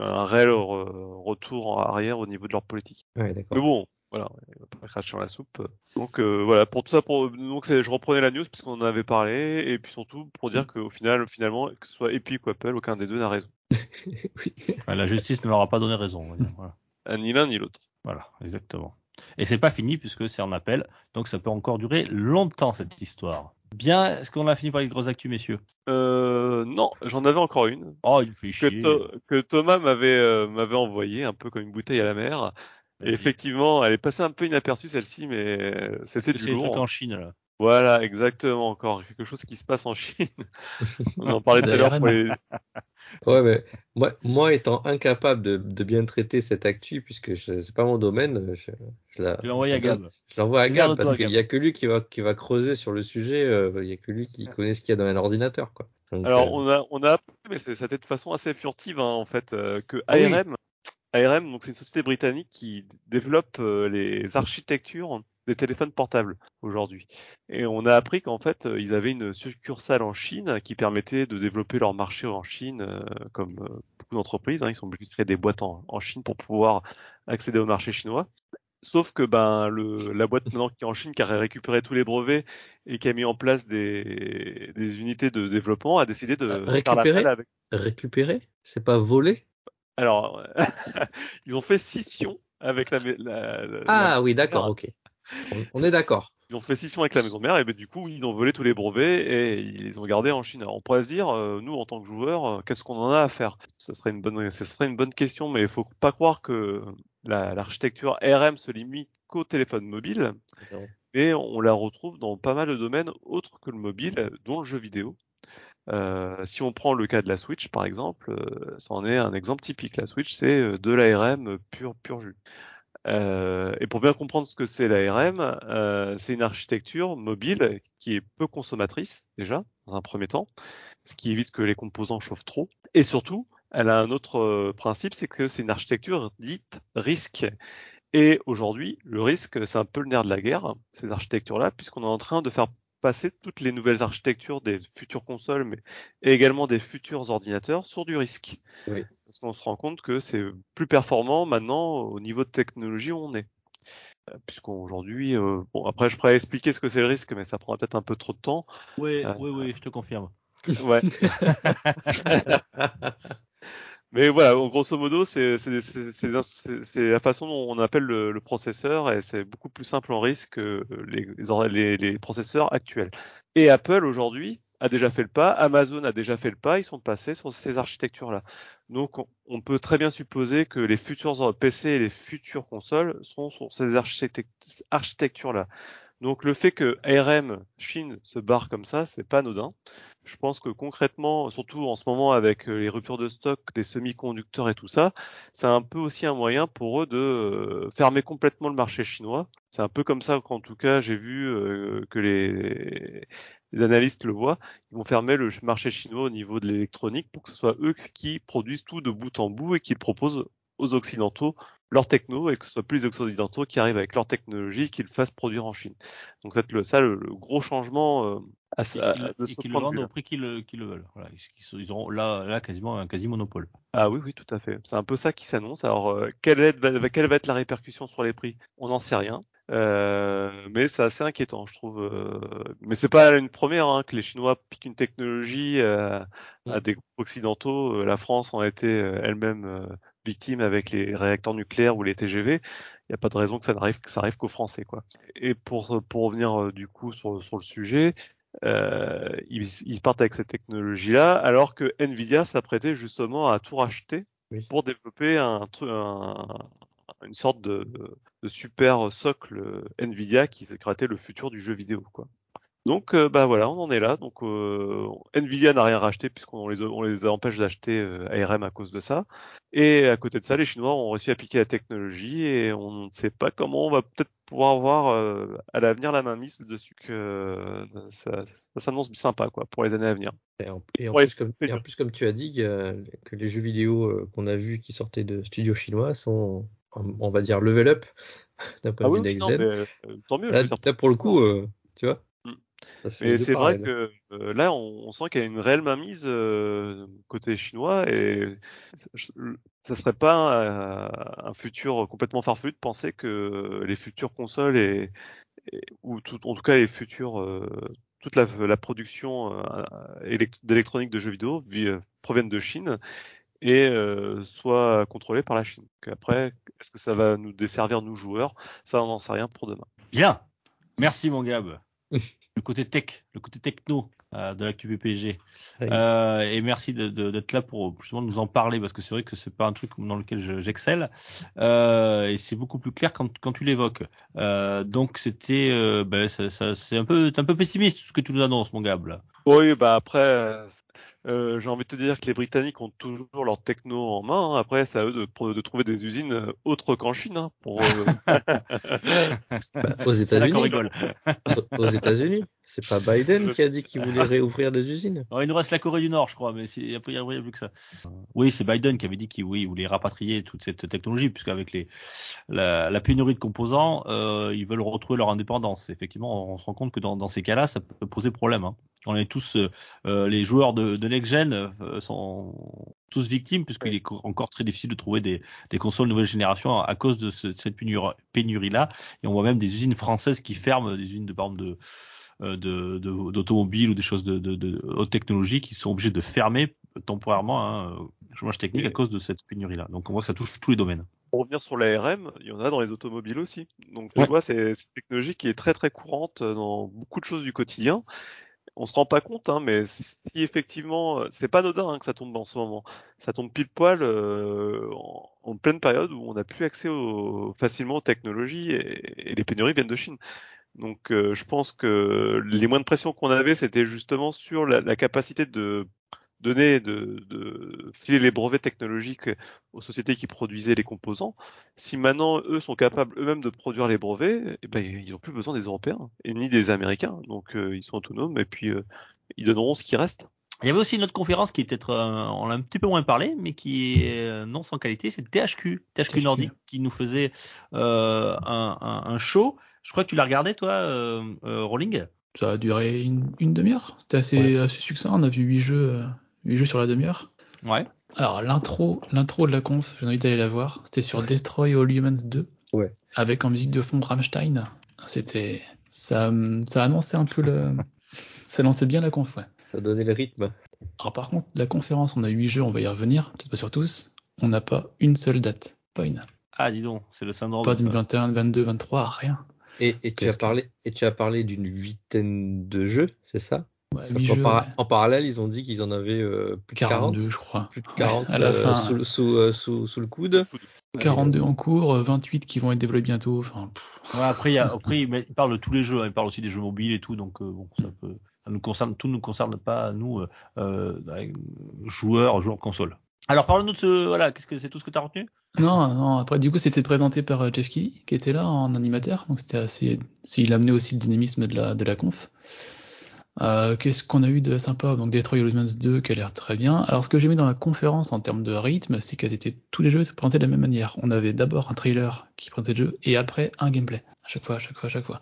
un réel retour en arrière au niveau de leur politique. Ouais, Mais bon, voilà, il va pas cracher dans la soupe. Donc euh, voilà, pour tout ça, pour donc je reprenais la news puisqu'on en avait parlé, et puis surtout pour dire qu'au final, finalement, que ce soit Epic ou Apple, aucun des deux n'a raison. oui. La justice ne leur a pas donné raison. Voilà. Euh, ni l'un ni l'autre. Voilà, exactement. Et c'est pas fini puisque c'est en appel, donc ça peut encore durer longtemps cette histoire. Bien, est-ce qu'on a fini par les grosses actus, messieurs? Euh, Non, j'en avais encore une. Oh, il fait chier. Que, que Thomas m'avait euh, m'avait envoyé, un peu comme une bouteille à la mer effectivement, elle est passée un peu inaperçue celle-ci, mais c'était du lourd. en Chine là. Voilà, exactement, encore quelque chose qui se passe en Chine. On en parlait tout à l'heure pour les... Ouais, mais moi, moi étant incapable de, de bien traiter cette actu, puisque c'est pas mon domaine, je, je l'envoie à Gab. Je l'envoie à Gab parce qu'il y a que lui qui va, qui va creuser sur le sujet, euh, il y a que lui qui connaît ce qu'il y a dans un ordinateur, quoi. Alors, euh, on a, on a appris, mais c'était de façon assez furtive, hein, en fait, euh, que ARM, ARM, donc c'est une société britannique qui développe euh, les architectures des téléphones portables aujourd'hui. Et on a appris qu'en fait, euh, ils avaient une succursale en Chine qui permettait de développer leur marché en Chine, euh, comme beaucoup d'entreprises. Hein, ils sont obligés de créer des boîtes en, Chine pour pouvoir accéder au marché chinois. Sauf que ben le, la boîte maintenant qui est en Chine, qui a récupéré tous les brevets et qui a mis en place des, des unités de développement, a décidé de récupérer? Avec... Récupérer, c'est pas voler? Alors, ils ont fait scission avec la. la, ah oui, d'accord, ok. On, est d'accord. Ils ont fait scission avec la maison mère et ben, du coup ils ont volé tous les brevets et ils les ont gardés en Chine. Alors, on pourrait se dire, euh, nous en tant que joueurs, euh, qu'est-ce qu'on en a à faire? Ça serait une bonne, ça serait une bonne question, mais il faut pas croire que l'architecture RM se limite qu'au téléphone mobile. Et on la retrouve dans pas mal de domaines autres que le mobile, dont le jeu vidéo. Euh, si on prend le cas de la Switch, par exemple, euh, ça en est un exemple typique. La Switch, c'est de l'ARM pur, pur jus. Euh, et pour bien comprendre ce que c'est l'ARM, euh, c'est une architecture mobile qui est peu consommatrice déjà, dans un premier temps, ce qui évite que les composants chauffent trop. Et surtout, elle a un autre principe, c'est que c'est une architecture dite risque. Et aujourd'hui, le risque, c'est un peu le nerf de la guerre, ces architectures-là, puisqu'on est en train de faire passer toutes les nouvelles architectures des futures consoles, mais également des futurs ordinateurs sur du risque. Parce qu'on se rend compte que c'est plus performant maintenant au niveau de technologie où on est. Euh, puisqu'aujourd'hui, euh, bon après je pourrais expliquer ce que c'est le risque, mais ça prend peut-être un peu trop de temps. Oui, euh, oui, oui, je te confirme. Ouais. Mais voilà, grosso modo, c'est la façon dont on appelle le, processeur et c'est beaucoup plus simple en risque que les, les, les processeurs actuels. Et Apple aujourd'hui a déjà fait le pas, Amazon a déjà fait le pas, ils sont passés sur ces architectures-là. Donc on, peut très bien supposer que les futurs PC et les futures consoles sont sur ces architectures-là. Donc le fait que ARM Chine se barre comme ça, c'est pas anodin. Je pense que concrètement, surtout en ce moment avec euh, les ruptures de stock des semi-conducteurs et tout ça, c'est un peu aussi un moyen pour eux de euh, fermer complètement le marché chinois. C'est un peu comme ça qu'en tout cas j'ai vu euh, que les, les analystes le voient. Ils vont fermer le marché chinois au niveau de l'électronique pour que ce soit eux qui produisent tout de bout en bout et qu'ils proposent aux occidentaux leur techno et que ce soit plus les occidentaux qui arrivent avec leur technologie qu'ils fassent produire en Chine. Donc c'est le, ça le, gros changement euh, à, et qu'ils le vendent au prix qu'ils le, le, veulent. Voilà, ils, ils, auront là, là quasiment un quasi monopole. Ah oui, oui, tout à fait. C'est un peu ça qui s'annonce. Alors, euh, quelle, est, quelle va être la répercussion sur les prix? On n'en sait rien. Euh, mais c'est assez inquiétant, je trouve. Euh, mais c'est pas une première hein, que les Chinois piquent une technologie euh, à mm. des groupes occidentaux. La France en a été elle-même victime avec les réacteurs nucléaires ou les TGV. Il n'y a pas de raison que ça n'arrive que ça arrive qu'aux Français, quoi. Et pour pour revenir du coup sur, sur le sujet, ils, ils, partent avec cette technologie-là, alors que Nvidia s'apprêtait justement à tout racheter pour développer un, un, une sorte de, de super socle Nvidia qui créait le futur du jeu vidéo. Quoi. Donc euh, bah voilà, on en est là. Donc euh, Nvidia n'a rien racheté puisqu'on les, on les empêche d'acheter euh, ARM à cause de ça. Et à côté de ça, les Chinois ont réussi à piquer la technologie et on ne sait pas comment on va peut-être pouvoir avoir euh, à l'avenir la main mise dessus que ça, ça s'annonce sympa quoi pour les années à venir. Et en, et en Ouais, plus, comme, et en plus, comme tu as dit, que les jeux vidéo qu'on a vus qui sortaient de studios chinois sont, on va dire, level up d'un point Ah de vue oui, non, mais tant mieux. je Là, veux dire, là, pour le coup, tu vois, Mais c'est vrai que euh, là, on, on sent qu'il y a une réelle mainmise euh, côté chinois et ça ça serait pas un, un futur complètement farfelu de penser que les futures consoles et, et- ou tout, en tout cas les futurs euh, toute la, la production euh, élect- d'électronique de jeux vidéo vi- euh, proviennent de Chine et euh, soit contrôlées par la Chine. Donc Après, est-ce que ça va nous desservir nous joueurs? Ça, on n'en sait rien pour demain. Bien. Merci mon Gab. le côté tech, le côté techno euh, de l'actu PPG. Oui. Euh, et merci de- de- d'être là pour justement nous en parler parce que c'est vrai que c'est pas un truc dans lequel je- j'excelle euh, et c'est beaucoup plus clair quand, quand tu l'évoques. Euh, donc c'était, euh, ben, ça- ça- c'est un peu, un peu pessimiste ce que tu nous annonces mon Gab là. Oui, bah après, euh, euh, j'ai envie de te dire que les Britanniques ont toujours leur techno en main. hein. Après, c'est à eux de, tr- de trouver des usines euh, autres qu'en Chine hein, pour. euh, Bah, aux États-Unis. rigole. Aux États-Unis. C'est pas Biden qui a dit qu'il voulait réouvrir des usines. Alors, il nous reste la Corée du Nord, je crois, mais il y a plus que ça. Oui, c'est Biden qui avait dit qu'il oui, il voulait rapatrier toute cette technologie, puisqu'avec les la, la pénurie de composants, euh, ils veulent retrouver leur indépendance. Effectivement, on se rend compte que dans, dans ces cas-là, ça peut poser problème. Hein. On est tous euh, euh, les joueurs de, de next gen euh, sont tous victimes, puisqu'il est co- encore très difficile de trouver des, des consoles nouvelle génération à, à cause de, ce- de cette pénurie- pénurie-là. Et on voit même des usines françaises qui ferment, des usines de par exemple de euh, de- d'automobiles ou des choses de, de, de haute technologie qui sont obligés de fermer temporairement hein, euh, chômage technique à cause de cette pénurie-là. Donc on voit que ça touche tous les domaines. pour revenir sur l'ARM, il y en a dans les automobiles aussi. Donc tu Ouais. vois, c'est c'est une technologie qui est très très courante dans beaucoup de choses du quotidien. On se rend pas compte, hein, mais si effectivement, euh, c'est pas anodin hein, que ça tombe en ce moment. Ça tombe pile poil euh, en, pleine période où on n'a plus accès au, facilement aux technologies et, les pénuries viennent de Chine. Donc euh, je pense que les moyens de pression qu'on avait, c'était justement sur la, la capacité de donner, de, de filer les brevets technologiques aux sociétés qui produisaient les composants. Si maintenant eux sont capables eux-mêmes de produire les brevets, eh ben, ils n'ont plus besoin des Européens et ni des Américains. Donc euh, ils sont autonomes et puis euh, ils donneront ce qui reste. Il y avait aussi une autre conférence qui peut-être, euh, on l'a un petit peu moins parlé, mais qui est euh, non sans qualité, c'est THQ, THQ THQ. Nordic, qui nous faisait euh, un, un, un show. Je crois que tu l'as regardé, toi, euh, euh, Rolling. Ça a duré une, une demi-heure. C'était assez, Ouais. assez succinct. On a vu huit jeux, huit jeux sur la demi-heure. Ouais. Alors l'intro, l'intro de la conf, j'ai envie d'aller la voir. C'était sur Destroy All Humans 2. Ouais. Avec en musique de fond Rammstein. C'était, ça, ça annonçait un peu le, ça lançait bien la conf, ouais. Ça donnait le rythme. Alors par contre, la conférence, on a huit jeux, on va y revenir, peut-être pas sur tous. On n'a pas une seule date, pas une. Ah, dis donc, c'est le syndrome. Pas ça. 2021, 22, 23, rien. Et, et tu as parlé, et tu as parlé d'une huitaine de jeux, c'est ça? Ouais. En parallèle, ils ont dit qu'ils en avaient euh, plus de 40. 42, je crois. Plus de 40 à la euh, fin. sous, sous, euh, sous, sous le coude. 42 en cours, euh, 28 qui vont être développés bientôt. Enfin, pff, Ouais, après, il y a, après, il il parle de tous les jeux, hein, il parle aussi des jeux mobiles et tout, donc euh, bon, ça peut, ça nous concerne, tout nous concerne pas nous, euh, euh, joueurs, joueurs console. Alors parle-nous de ce, voilà, qu'est-ce que c'est tout ce que tu as retenu? Non, non, après, du coup, c'était présenté par Jeff Keighley, qui était là en animateur, donc c'était assez. Il amenait aussi le dynamisme de la, de la conf. Euh, Qu'est-ce qu'on a eu de sympa? Donc, Destroy All Humans 2 qui a l'air très bien. Alors, ce que j'ai mis dans la conférence en termes de rythme, c'est qu'elles étaient tous les jeux présentés de la même manière. On avait d'abord un trailer qui présentait le jeu et après un gameplay. À chaque fois, à chaque fois, à chaque fois.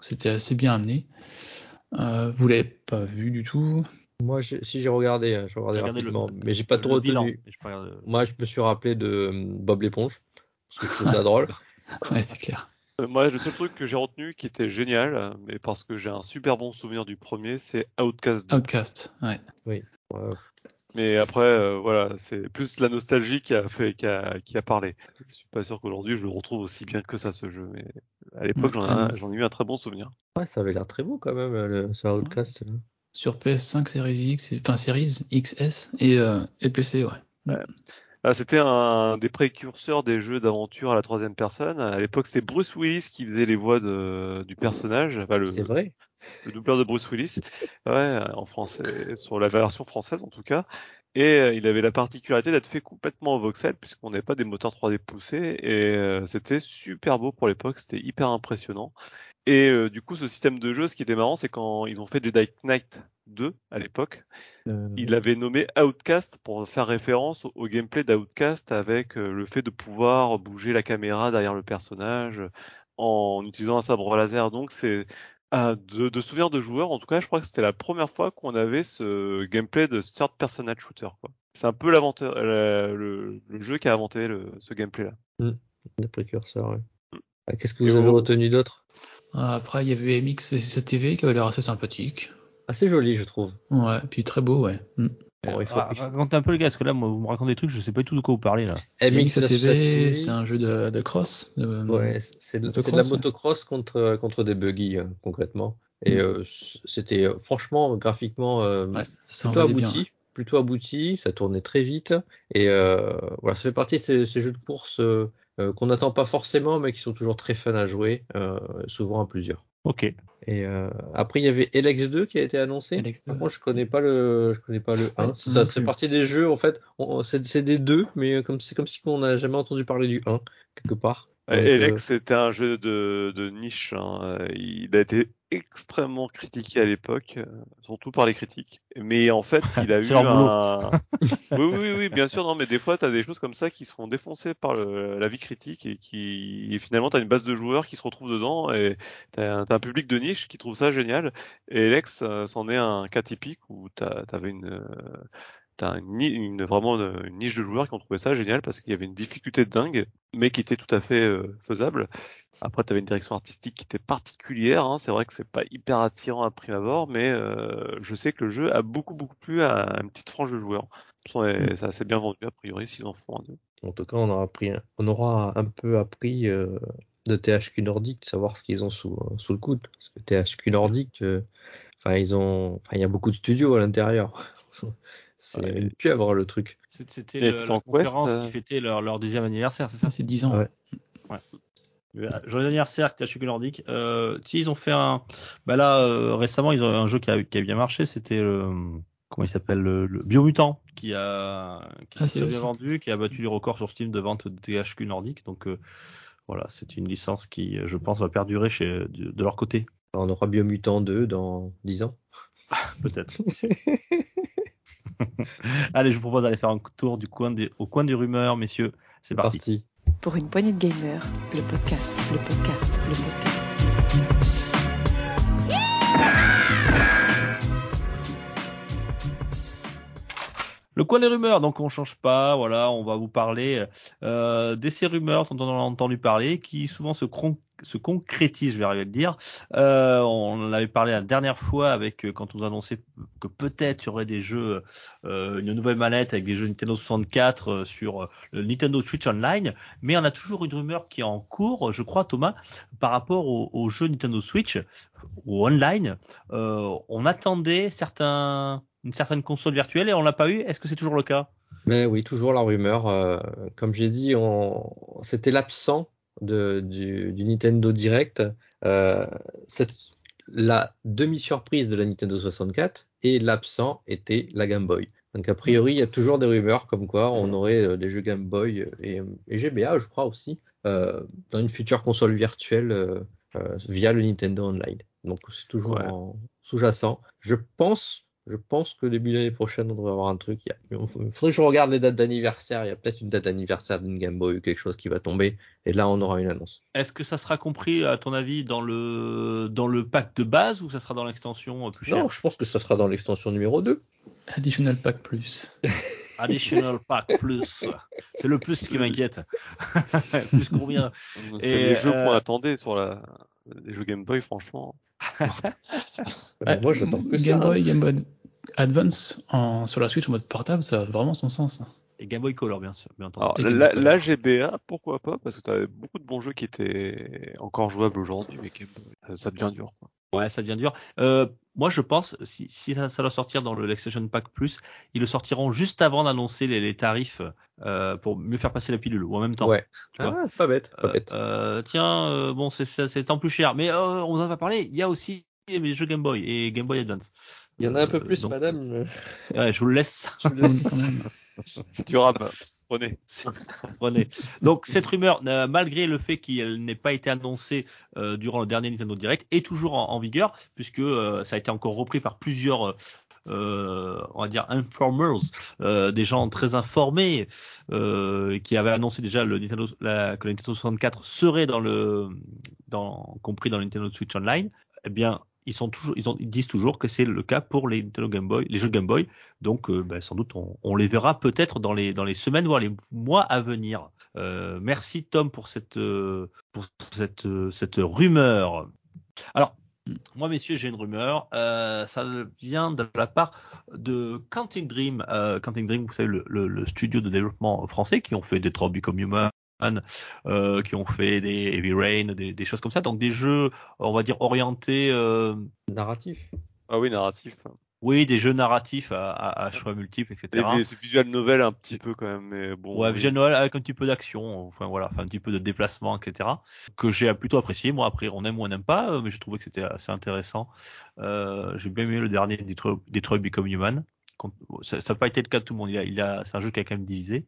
C'était assez bien amené. Euh, vous l'avez pas vu du tout Moi, je- si j'ai regardé, hein, j'ai regardé J'ai regardé le- rapidement, mais j'ai pas Le trop bilan, retenu. le- Moi, je me suis rappelé de euh, Bob l'éponge, parce que je trouve ça drôle. Ouais, c'est clair. Euh, Moi, le seul truc que j'ai retenu qui était génial, mais parce que j'ai un super bon souvenir du premier, c'est Outcast 2. Outcast, ouais. Ouais. Mais après, euh, voilà, c'est plus la nostalgie qui a fait, qui a, qui a parlé. Je suis pas sûr qu'aujourd'hui je le retrouve aussi bien que ça ce jeu, mais à l'époque j'en ai, eu un très bon souvenir. Ouais, ça avait l'air très beau quand même, le, ce Outcast. Sur PS5, Series X, enfin Series XS et, euh, et PC, ouais. Ah, C'était un des précurseurs des jeux d'aventure à la troisième personne. À l'époque, c'était Bruce Willis qui faisait les voix de, du personnage. Enfin, le, C'est vrai. le doubleur de Bruce Willis. Ouais, en français, sur la version française en tout cas. Et euh, il avait la particularité d'être fait complètement au voxel puisqu'on n'avait pas des moteurs 3D poussés et euh, c'était super beau pour l'époque, c'était hyper impressionnant. Et euh, du coup, ce système de jeu, ce qui était marrant, c'est quand ils ont fait Jedi Knight 2 à l'époque, il avait nommé Outcast pour faire référence au, gameplay d'Outcast avec le fait de pouvoir bouger la caméra derrière le personnage en utilisant un sabre laser. Donc c'est de, de souvenirs de joueurs, en tout cas, je crois que c'était la première fois qu'on avait ce gameplay de third personal shooter. Quoi. C'est un peu le, le, jeu qui a inventé le, ce gameplay-là. Mmh. Le précurseur, ouais. Mm. Ah, qu'est-ce que vous avez retenu d'autre? Après, il y avait MX TV qui avait l'air assez sympathique. Assez joli, je trouve. Ouais, puis très beau, ouais. Bon, il faut, ah, Racontez un peu les gars, parce que là, moi, vous me racontez des trucs, je sais pas du tout de quoi vous parlez là. MX TV, c'est un jeu de, de cross. De, ouais, c'est de, de, la motocross contre contre des buggy euh, concrètement. Et mm. euh, c'était euh, franchement graphiquement euh, ouais, plutôt abouti, bien, plutôt abouti. Ça tournait très vite et euh, voilà, ça fait partie de ces, ces jeux de course qu'on n'attend pas forcément, mais qui sont toujours très fun à jouer, souvent à plusieurs. Ok. Et euh, après, il y avait LX2 qui a été annoncé. Par je connais pas le, je connais pas le 1. Ça, c'est partie des jeux, en fait. C'est des deux, mais comme c'est comme si on n'a jamais entendu parler du 1 quelque part. LX, euh, c'était un jeu de, de niche. Hein. Il a été extrêmement critiqué à l'époque, euh, surtout par les critiques. Mais en fait, il a eu un. oui, oui, oui, bien sûr. Non, mais des fois, tu as des choses comme ça qui se font défoncer par le, la vie critique et qui et finalement, tu as une base de joueurs qui se retrouvent dedans et tu as, un public de niche qui trouve ça génial. Et Lex, euh, c'en est un cas typique où tu avais une. Euh, T'as une, une, vraiment une, niche de joueurs qui ont trouvé ça génial parce qu'il y avait une difficulté de dingue, mais qui était tout à fait faisable. Après, tu avais une direction artistique qui était particulière. Hein. C'est vrai que c'est pas hyper attirant à prime abord, mais euh, je sais que le jeu a beaucoup beaucoup plu à une petite frange de joueurs. Mm. Ça s'est bien vendu a priori s'ils en font un deux. En tout cas, on aura appris, on aura un peu appris euh, de THQ Nordic, de savoir ce qu'ils ont sous, sous le coude. Parce que THQ euh, ils ont, il y a beaucoup de studios à l'intérieur. c'est ouais. pu avoir le truc. C'était la conférence qui fêtait leur, leur deuxième anniversaire, c'est ça C'est 10 ans. Ouais. ouais. Joyeux anniversaire, THQ Nordic. Euh, si ils ont fait un, bah là euh, récemment ils ont un jeu qui a, qui a bien marché, c'était le comment il s'appelle le, le, Biomutant qui a qui ah, s'est bien vendu, qui a battu les records sur Steam de vente de THQ Nordic. Donc euh, voilà, c'est une licence qui, je pense, va perdurer chez de, de leur côté. On aura Biomutant 2 dans 10 ans. Peut-être. Allez, je vous propose d'aller faire un tour du coin des, au coin des rumeurs, messieurs. C'est parti. parti. Pour une poignée de gamers, le podcast, le podcast, le podcast. Le coin des rumeurs, donc on change pas, voilà, on va vous parler euh, de ces rumeurs dont on a entendu parler, qui souvent se, se concrétisent, je vais arriver à le dire. Euh, on en avait parlé la dernière fois avec euh, quand on nous annonçait que peut-être il y aurait des jeux, euh, une nouvelle manette avec des jeux Nintendo 64 euh, sur le Nintendo Switch Online, mais on a toujours une rumeur qui est en cours, je crois Thomas, par rapport aux au jeux Nintendo Switch ou online. on attendait une certaine console virtuelle et on l'a pas eu. Est-ce que c'est toujours le cas? Mais oui, toujours la rumeur. Comme j'ai dit, c'était l'absent de, du, du, Nintendo Direct. Euh, la demi-surprise de la Nintendo 64 et l'absent était la Game Boy. Donc a priori, il y a toujours des rumeurs comme quoi on aurait euh, des jeux Game Boy et, et GBA, je crois aussi, euh, dans une future console virtuelle via le Nintendo Online. Donc c'est toujours ouais. sous-jacent. Je pense je pense que début l'année prochaine, on devrait avoir un truc. Il, il faudrait que je regarde les dates d'anniversaire. Il y a peut-être une date d'anniversaire d'une Game Boy ou quelque chose qui va tomber. Et là, on aura une annonce. Est-ce que ça sera compris, à ton avis, dans le, dans le pack de base ou ça sera dans l'extension plus chère Non, je pense que ça sera dans l'extension numéro 2. Additional Pack Plus. Additional Pack Plus. C'est le plus qui m'inquiète. plus combien? C'est les jeux euh... qu'on attendait sur la... les jeux Game Boy, franchement. ouais, moi, j'attends que Game ça. Boy, Game Boy Advance en, sur la Switch en mode portable, ça a vraiment son sens. Et Game Boy Color, bien sûr. Bien entendu. Alors, la, la, GBA, pourquoi pas Parce que tu avais beaucoup de bons jeux qui étaient encore jouables aujourd'hui, mais ça, ça devient dur. Quoi. Ouais, ça devient dur. Euh, moi, je pense, si, si ça, ça, doit sortir dans le PlayStation Pack Plus, ils le sortiront juste avant d'annoncer les, les, tarifs euh, pour mieux faire passer la pilule, ou en même temps. Ouais. Ah, pas bête, pas bête. Euh, tiens, euh, bon, c'est en plus cher, mais euh, on en a pas parlé. Il y a aussi les jeux Game Boy et Game Boy Advance. Il y en a un peu Euh, plus, donc, madame. Ouais, je vous le laisse. Je vous. C'est durable. Prenez. Prenez. Donc cette rumeur, euh, malgré le fait qu'elle n'ait pas été annoncée euh, durant le dernier Nintendo Direct, est toujours en, en vigueur puisque euh, ça a été encore repris par plusieurs, euh, euh, on va dire informers, euh, des gens très informés euh, qui avaient annoncé déjà le Nintendo, la- que le Nintendo 64 serait dans le, dans, compris dans le Nintendo Switch Online. Eh bien, ils sont toujours, ils, ont- ils disent toujours que c'est le cas pour les Nintendo Game Boy, les jeux Game Boy. Donc, euh, ben, sans doute, on, on les verra peut-être dans les dans les semaines voire les mois à venir. Euh, merci Tom pour cette euh, pour cette euh, cette rumeur. Alors, moi, messieurs, j'ai une rumeur. Euh, ça vient de la part de Counting Dream. Euh, Counting Dream, vous savez, le, le, le studio de développement français qui ont fait des Trophy Become Human, qui ont fait des Heavy Rain, des, des choses comme ça. Donc des jeux, on va dire orientés, euh, Narratif. Ah oui, narratif. oui, des jeux narratifs à, à, à choix multiples, etc. Et C'est visual novel un petit peu quand même, mais bon. Ouais, oui. Visual Novel avec un petit peu d'action, enfin voilà, enfin, un petit peu de déplacement, etc. Que j'ai plutôt apprécié. Moi, après, on aime ou on n'aime pas, euh, mais je trouvais que c'était assez intéressant. Euh, j'ai bien aimé le dernier Detroit, Detroit Become Human. Ça n'a pas été le cas de tout le monde. Il a, il a, c'est un jeu qui a quand même divisé.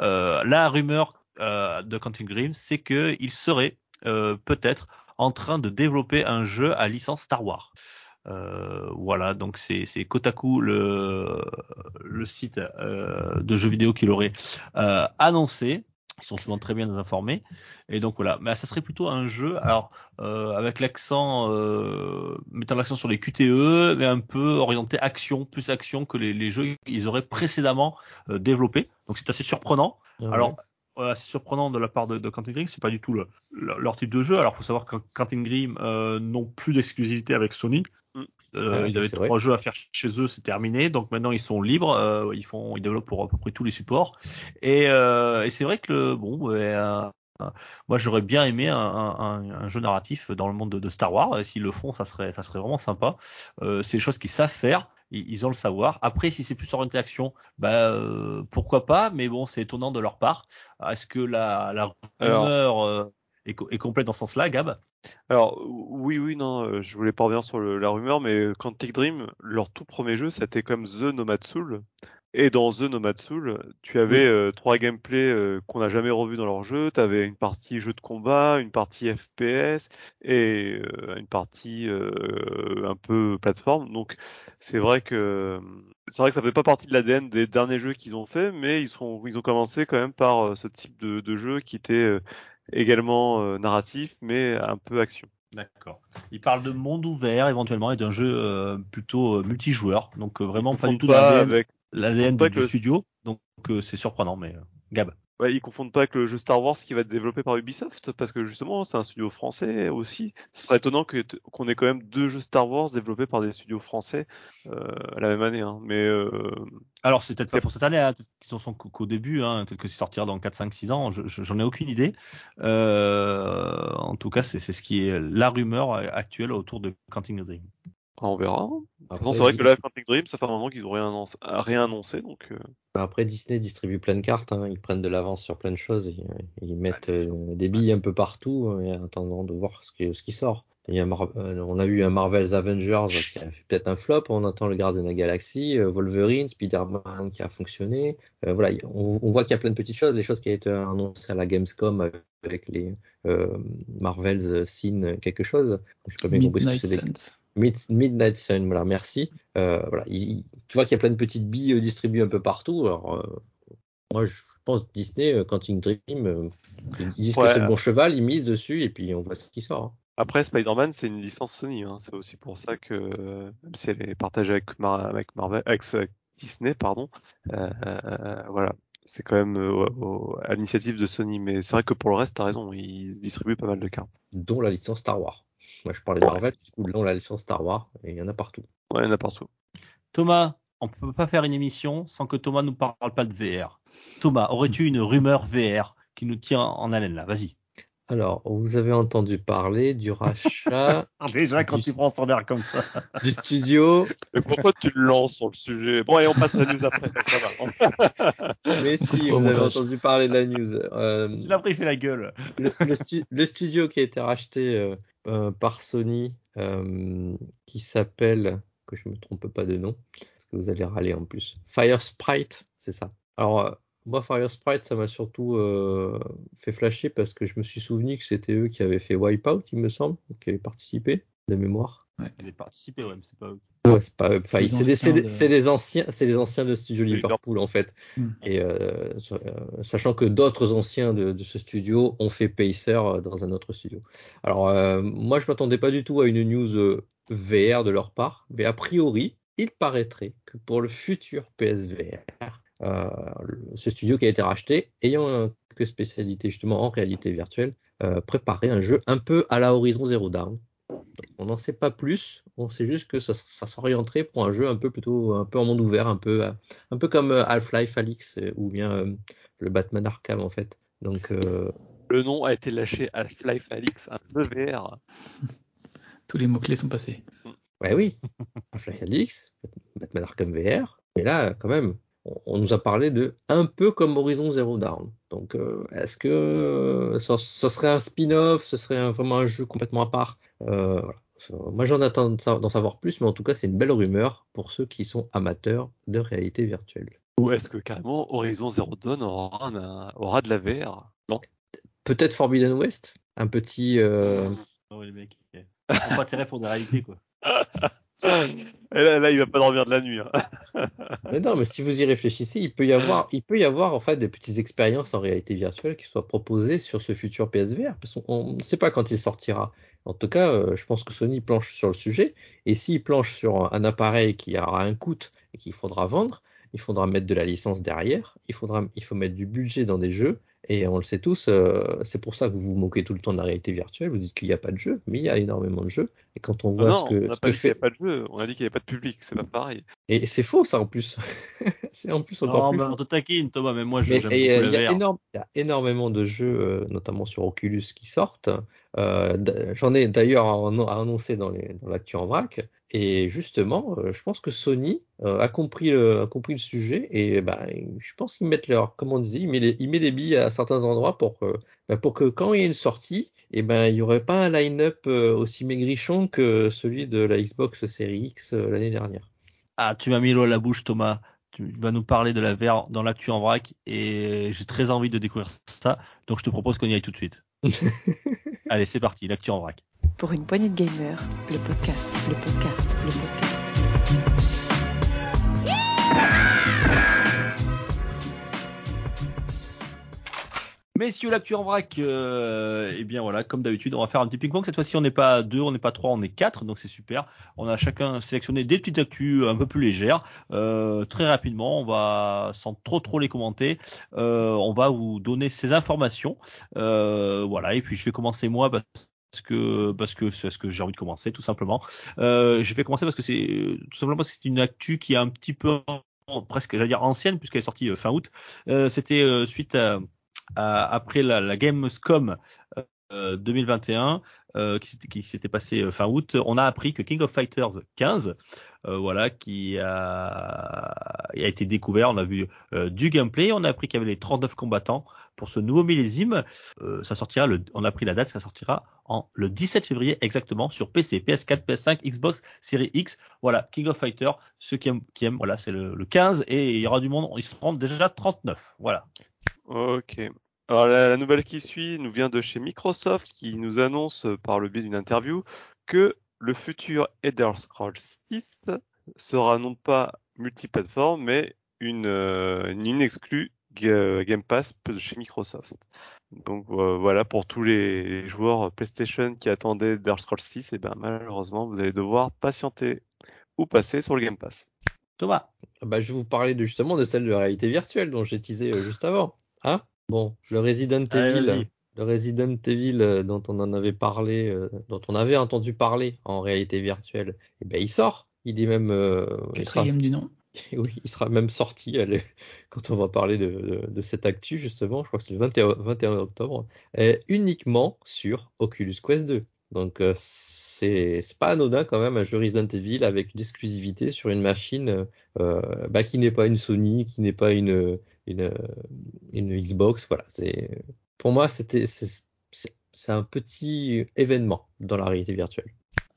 Euh, la rumeur euh, de Quantum Dream, c'est que il serait euh, peut-être en train de développer un jeu à licence Star Wars. Euh, voilà, donc c'est Kotaku, le, le site euh, de jeux vidéo qui l'aurait euh, annoncé. Ils sont souvent très bien informés. Et donc voilà, mais ça serait plutôt un jeu, alors euh, avec l'accent, euh, mettant l'accent sur les QTE, mais un peu orienté action, plus action que les, les jeux qu'ils auraient précédemment euh, développés. Donc c'est assez surprenant. Ah Alors, euh, assez surprenant de la part de, de Quantic Dream, c'est pas du tout le, le- leur type de jeu. Alors, faut savoir que Quantic Dream euh, n'ont plus d'exclusivité avec Sony. Mm. Euh, Ah, ils avaient trois jeux à faire chez eux, c'est terminé. Donc maintenant, ils sont libres. euh, ils font, ils développent pour à peu près tous les supports. Et, euh, et c'est vrai que le bon, euh, euh, moi, j'aurais bien aimé un, un- un jeu narratif dans le monde de, de Star Wars. S'ils le font, ça serait, ça serait vraiment sympa. Euh, c'est des choses qu'ils savent faire. Ils, ils ont le savoir. Après, si c'est plus orienté action, bah euh, pourquoi pas. Mais bon, c'est étonnant de leur part. Est-ce que la, la Alors- rumeur euh, est, co- est complète dans ce sens-là, Gab? Alors oui, oui, non, je voulais pas revenir sur le- la rumeur, mais Quantic Dream, leur tout premier jeu, c'était comme The Nomad Soul. Et dans The Nomad Soul, tu avais euh, trois gameplays euh, qu'on n'a jamais revus dans leur jeu. Tu avais une partie jeu de combat, une partie FPS et euh, une partie un peu plateforme. Donc c'est vrai que c'est vrai que ça fait pas partie de l'ADN des derniers jeux qu'ils ont fait, mais ils sont ils ont commencé quand même par ce type de, de jeu qui était également narratif, mais un peu action. D'accord. Il parle de monde ouvert éventuellement et d'un jeu euh, plutôt euh, multijoueur. Donc euh, vraiment pas du tout pas avec l'ADN du, que- du studio. Donc euh, c'est surprenant, mais euh, Gab. Ouais, ils confondent pas avec le jeu Star Wars qui va être développé par Ubisoft, parce que justement, c'est un studio français aussi. Ce serait étonnant que qu'on ait quand même deux jeux Star Wars développés par des studios français euh, à la même année. Hein. Mais euh, Alors c'est peut-être pas pour cette année, hein, peut-être qu'ils en sont qu'au début, hein, peut-être que c'est sortira dans 4, 5, 6 ans, je- je- j'en ai aucune idée. Euh, en tout cas, c'est c'est ce qui est la rumeur actuelle autour de Quantum Dream. On verra. Après, c'est vrai Dis- que là, Quantic Dream, ça fait un moment qu'ils ont rien annoncé, rien annoncé donc. euh, Après, Disney distribue plein de cartes, hein. ils prennent de l'avance sur plein de choses, euh, ils mettent euh, des billes un peu partout euh, en attendant de voir ce, qui sort. Il y a Mar- euh, on a eu un Marvel's Avengers qui a fait peut-être un flop, on attend le Guardian de la Galaxie, euh, Wolverine, Spider-Man qui a fonctionné. Euh, voilà, il- on, on voit qu'il y a plein de petites choses, les choses qui ont été annoncées à la Gamescom avec, les euh, Marvel's Scene quelque chose. Je sais pas bien compris ce que Midnight c'est. Mid- Midnight Sun, voilà, merci. Euh, voilà, il- il- tu vois qu'il y a plein de petites billes euh, distribuées un peu partout. Alors, euh, moi, je pense Disney, euh, Quantic Dream, ils disent Ouais. que c'est le bon cheval, ils misent dessus et puis on voit ce qui sort. hein. Après, Spider-Man, c'est une licence Sony. Hein. C'est aussi pour ça que, même si elle est partagée avec, Mar- avec Marvel, avec, avec Disney, pardon, voilà, c'est quand même euh, au- à l'initiative de Sony. Mais c'est vrai que pour le reste, t'as raison, ils distribuent pas mal de cartes. dont la licence Star Wars. Moi, je parlais de Marvel, du coup, dont la licence Star Wars, et il y en a partout. Ouais, il y en a partout. Thomas, on peut pas faire une émission sans que Thomas nous parle pas de VR. Thomas, aurais-tu une rumeur VR qui nous tient en haleine là? Vas-y. Alors, vous avez entendu parler du rachat Déjà, quand tu prends son air comme ça. du studio, Mais pourquoi tu le lances sur le sujet? Bon, et on passe à la news après, ça va. mais si, vous avez entendu parler de la news. Euh, C'est après, il fait la gueule. le, le stu- le studio qui a été racheté euh, euh, par Sony euh, qui s'appelle, que je me trompe pas de nom, parce que vous allez râler en plus, Fire Sprite, c'est ça. Alors, euh, moi, Fire Sprite, ça m'a surtout euh, fait flasher parce que je me suis souvenu que c'était eux qui avaient fait Wipeout, il me semble, qui avaient participé de mémoire. Il a participé, ouais, mais c'est pas eux. Ouais, c'est pas eux. Enfin, Les c'est de- les anciens, c'est les anciens de Studio Liverpool en fait. Hmm. Et euh, euh, sachant que d'autres anciens de, de ce studio ont fait Pacer dans un autre studio. Alors euh, moi, je m'attendais pas du tout à une news VR de leur part, mais a priori, il paraîtrait que pour le futur PSVR, ce studio qui a été racheté, ayant euh, quelques spécialités justement en réalité virtuelle, euh, préparait un jeu un peu à la Horizon Zero Dawn. On n'en sait pas plus, on sait juste que ça, ça s'orienterait pour un jeu un peu plutôt un peu en monde ouvert, un peu, euh, un peu comme euh, Half-Life Alix euh, ou bien euh, le Batman Arkham en fait. Donc euh, Le nom a été lâché Half-Life Alix, un jeu VR. Tous les mots-clés sont passés. ouais oui, Half-Life Alix, Batman Arkham VR, mais là quand même, on, on nous a parlé de un peu comme Horizon Zero Dawn. Donc euh, est-ce que euh, ça, ça serait un spin-off, ce serait un- vraiment un jeu complètement à part? Euh, voilà. Moi j'en attends d'en savoir plus, mais en tout cas c'est une belle rumeur pour ceux qui sont amateurs de réalité virtuelle. Ou est-ce que carrément Horizon Zero Dawn aura, un- aura de la VR? Non. Peut-être Forbidden West, un petit euh, ouais, les mecs. Ils pas intérêt pour des réalités, quoi. Là, là, il va pas dormir de la nuit. hein. Mais non, mais si vous y réfléchissez, il peut y avoir, il peut y avoir en fait des petites expériences en réalité virtuelle qui soient proposées sur ce futur PSVR, parce qu'on ne sait pas quand il sortira. En tout cas, euh, je pense que Sony planche sur le sujet, et s'il planche sur un appareil qui aura un coût et qu'il faudra vendre, il faudra mettre de la licence derrière, il faudra, il faut mettre du budget dans des jeux, et on le sait tous, euh, c'est pour ça que vous vous moquez tout le temps de la réalité virtuelle, vous dites qu'il n'y a pas de jeu, mais il y a énormément de jeux, et quand on voit non, ce que, on n'a ce pas que dit qu'il n'y fait, a pas de jeu, on a dit qu'il n'y avait pas de public, c'est pas pareil. et c'est faux ça en plus, c'est en plus encore Non, plus faux. on te taquine, Thomas, mais moi, je- Mais j'aime et, euh, il y, a énorme- il y a énormément de jeux, euh, notamment sur Oculus, qui sortent. Euh, J'en ai d'ailleurs à annon- à annoncer dans les- dans l'actu en vrac. Et justement, euh, je pense que Sony euh, a compris le, a compris le sujet et ben, je pense qu'ils mettent leur, comment on disait, ils mettent les, ils mettent les billes à certains endroits pour que, ben, pour que quand il y a une sortie, et ben, il n'y aurait pas un line-up euh, aussi maigrichon que celui de la Xbox Series X l'année dernière. Ah, tu m'as mis l'eau à la bouche, Thomas. Tu vas nous parler de la VR dans l'actu en vrac et j'ai très envie de découvrir ça. Donc, je te propose qu'on y aille tout de suite. Allez, c'est parti, l'actu en vrac. Pour une poignée de gamers, le podcast, le podcast, le podcast. Messieurs, l'actu en vrac, euh, eh bien voilà, comme d'habitude, on va faire un petit ping-pong. Cette fois-ci, on n'est pas deux, on n'est pas trois, on est quatre, donc c'est super. On a chacun sélectionné des petites actus un peu plus légères. Euh, très rapidement, on va, sans trop trop les commenter, euh, on va vous donner ces informations. Voilà, et puis je vais commencer moi parce que c'est ce que j'ai envie de commencer, tout simplement. Euh, je vais commencer parce que c'est tout simplement parce que c'est une actu qui est un petit peu presque, j'allais dire ancienne, puisqu'elle est sortie euh, fin août. Euh, C'était euh, suite à à- après la, la Gamescom euh, 2021 euh, qui s'était- qui s'était passé euh, fin août, on a appris que King of Fighters 15, euh, voilà, qui a, a été découvert. On a vu euh, du gameplay, on a appris qu'il y avait les 39 combattants pour ce nouveau millésime. Euh, ça sortira, le, on a pris la date, ça sortira en le 17 février exactement sur PC, PS4, PS5, Xbox, Series X. Voilà, King of Fighters, ceux qui aiment, qui aiment voilà, c'est le, le 15 et il y aura du monde, ils seront déjà 39. Voilà. Ok. Alors la, la nouvelle qui suit nous vient de chez Microsoft qui nous annonce euh, par le biais d'une interview que le futur Elder Scrolls 6 sera non pas multiplateforme mais une, euh, une exclue Ga- Game Pass de chez Microsoft. Donc euh, voilà pour tous les joueurs PlayStation qui attendaient Elder Scrolls 6 et ben malheureusement vous allez devoir patienter ou passer sur le Game Pass. Thomas. Ah Bah, je vais vous parler de, justement de celle de réalité virtuelle dont j'ai teasé euh, juste avant. Hein? Bon, le Resident Allez, Evil, le Resident Evil euh, dont on en avait parlé, euh, dont on avait entendu parler en réalité virtuelle, eh ben il sort. Il est même, euh, Quatrième du nom. oui, il sera même sorti allez, quand on va parler de, de, de cette actu justement. Je crois que c'est le 21, 21 octobre, uniquement sur Oculus Quest 2. Donc euh, c'est pas anodin quand même un jeu Resident Evil avec une exclusivité sur une machine euh, bah, qui n'est pas une Sony, qui n'est pas une, une, une Xbox. Voilà, pour moi c'est un petit événement dans la réalité virtuelle.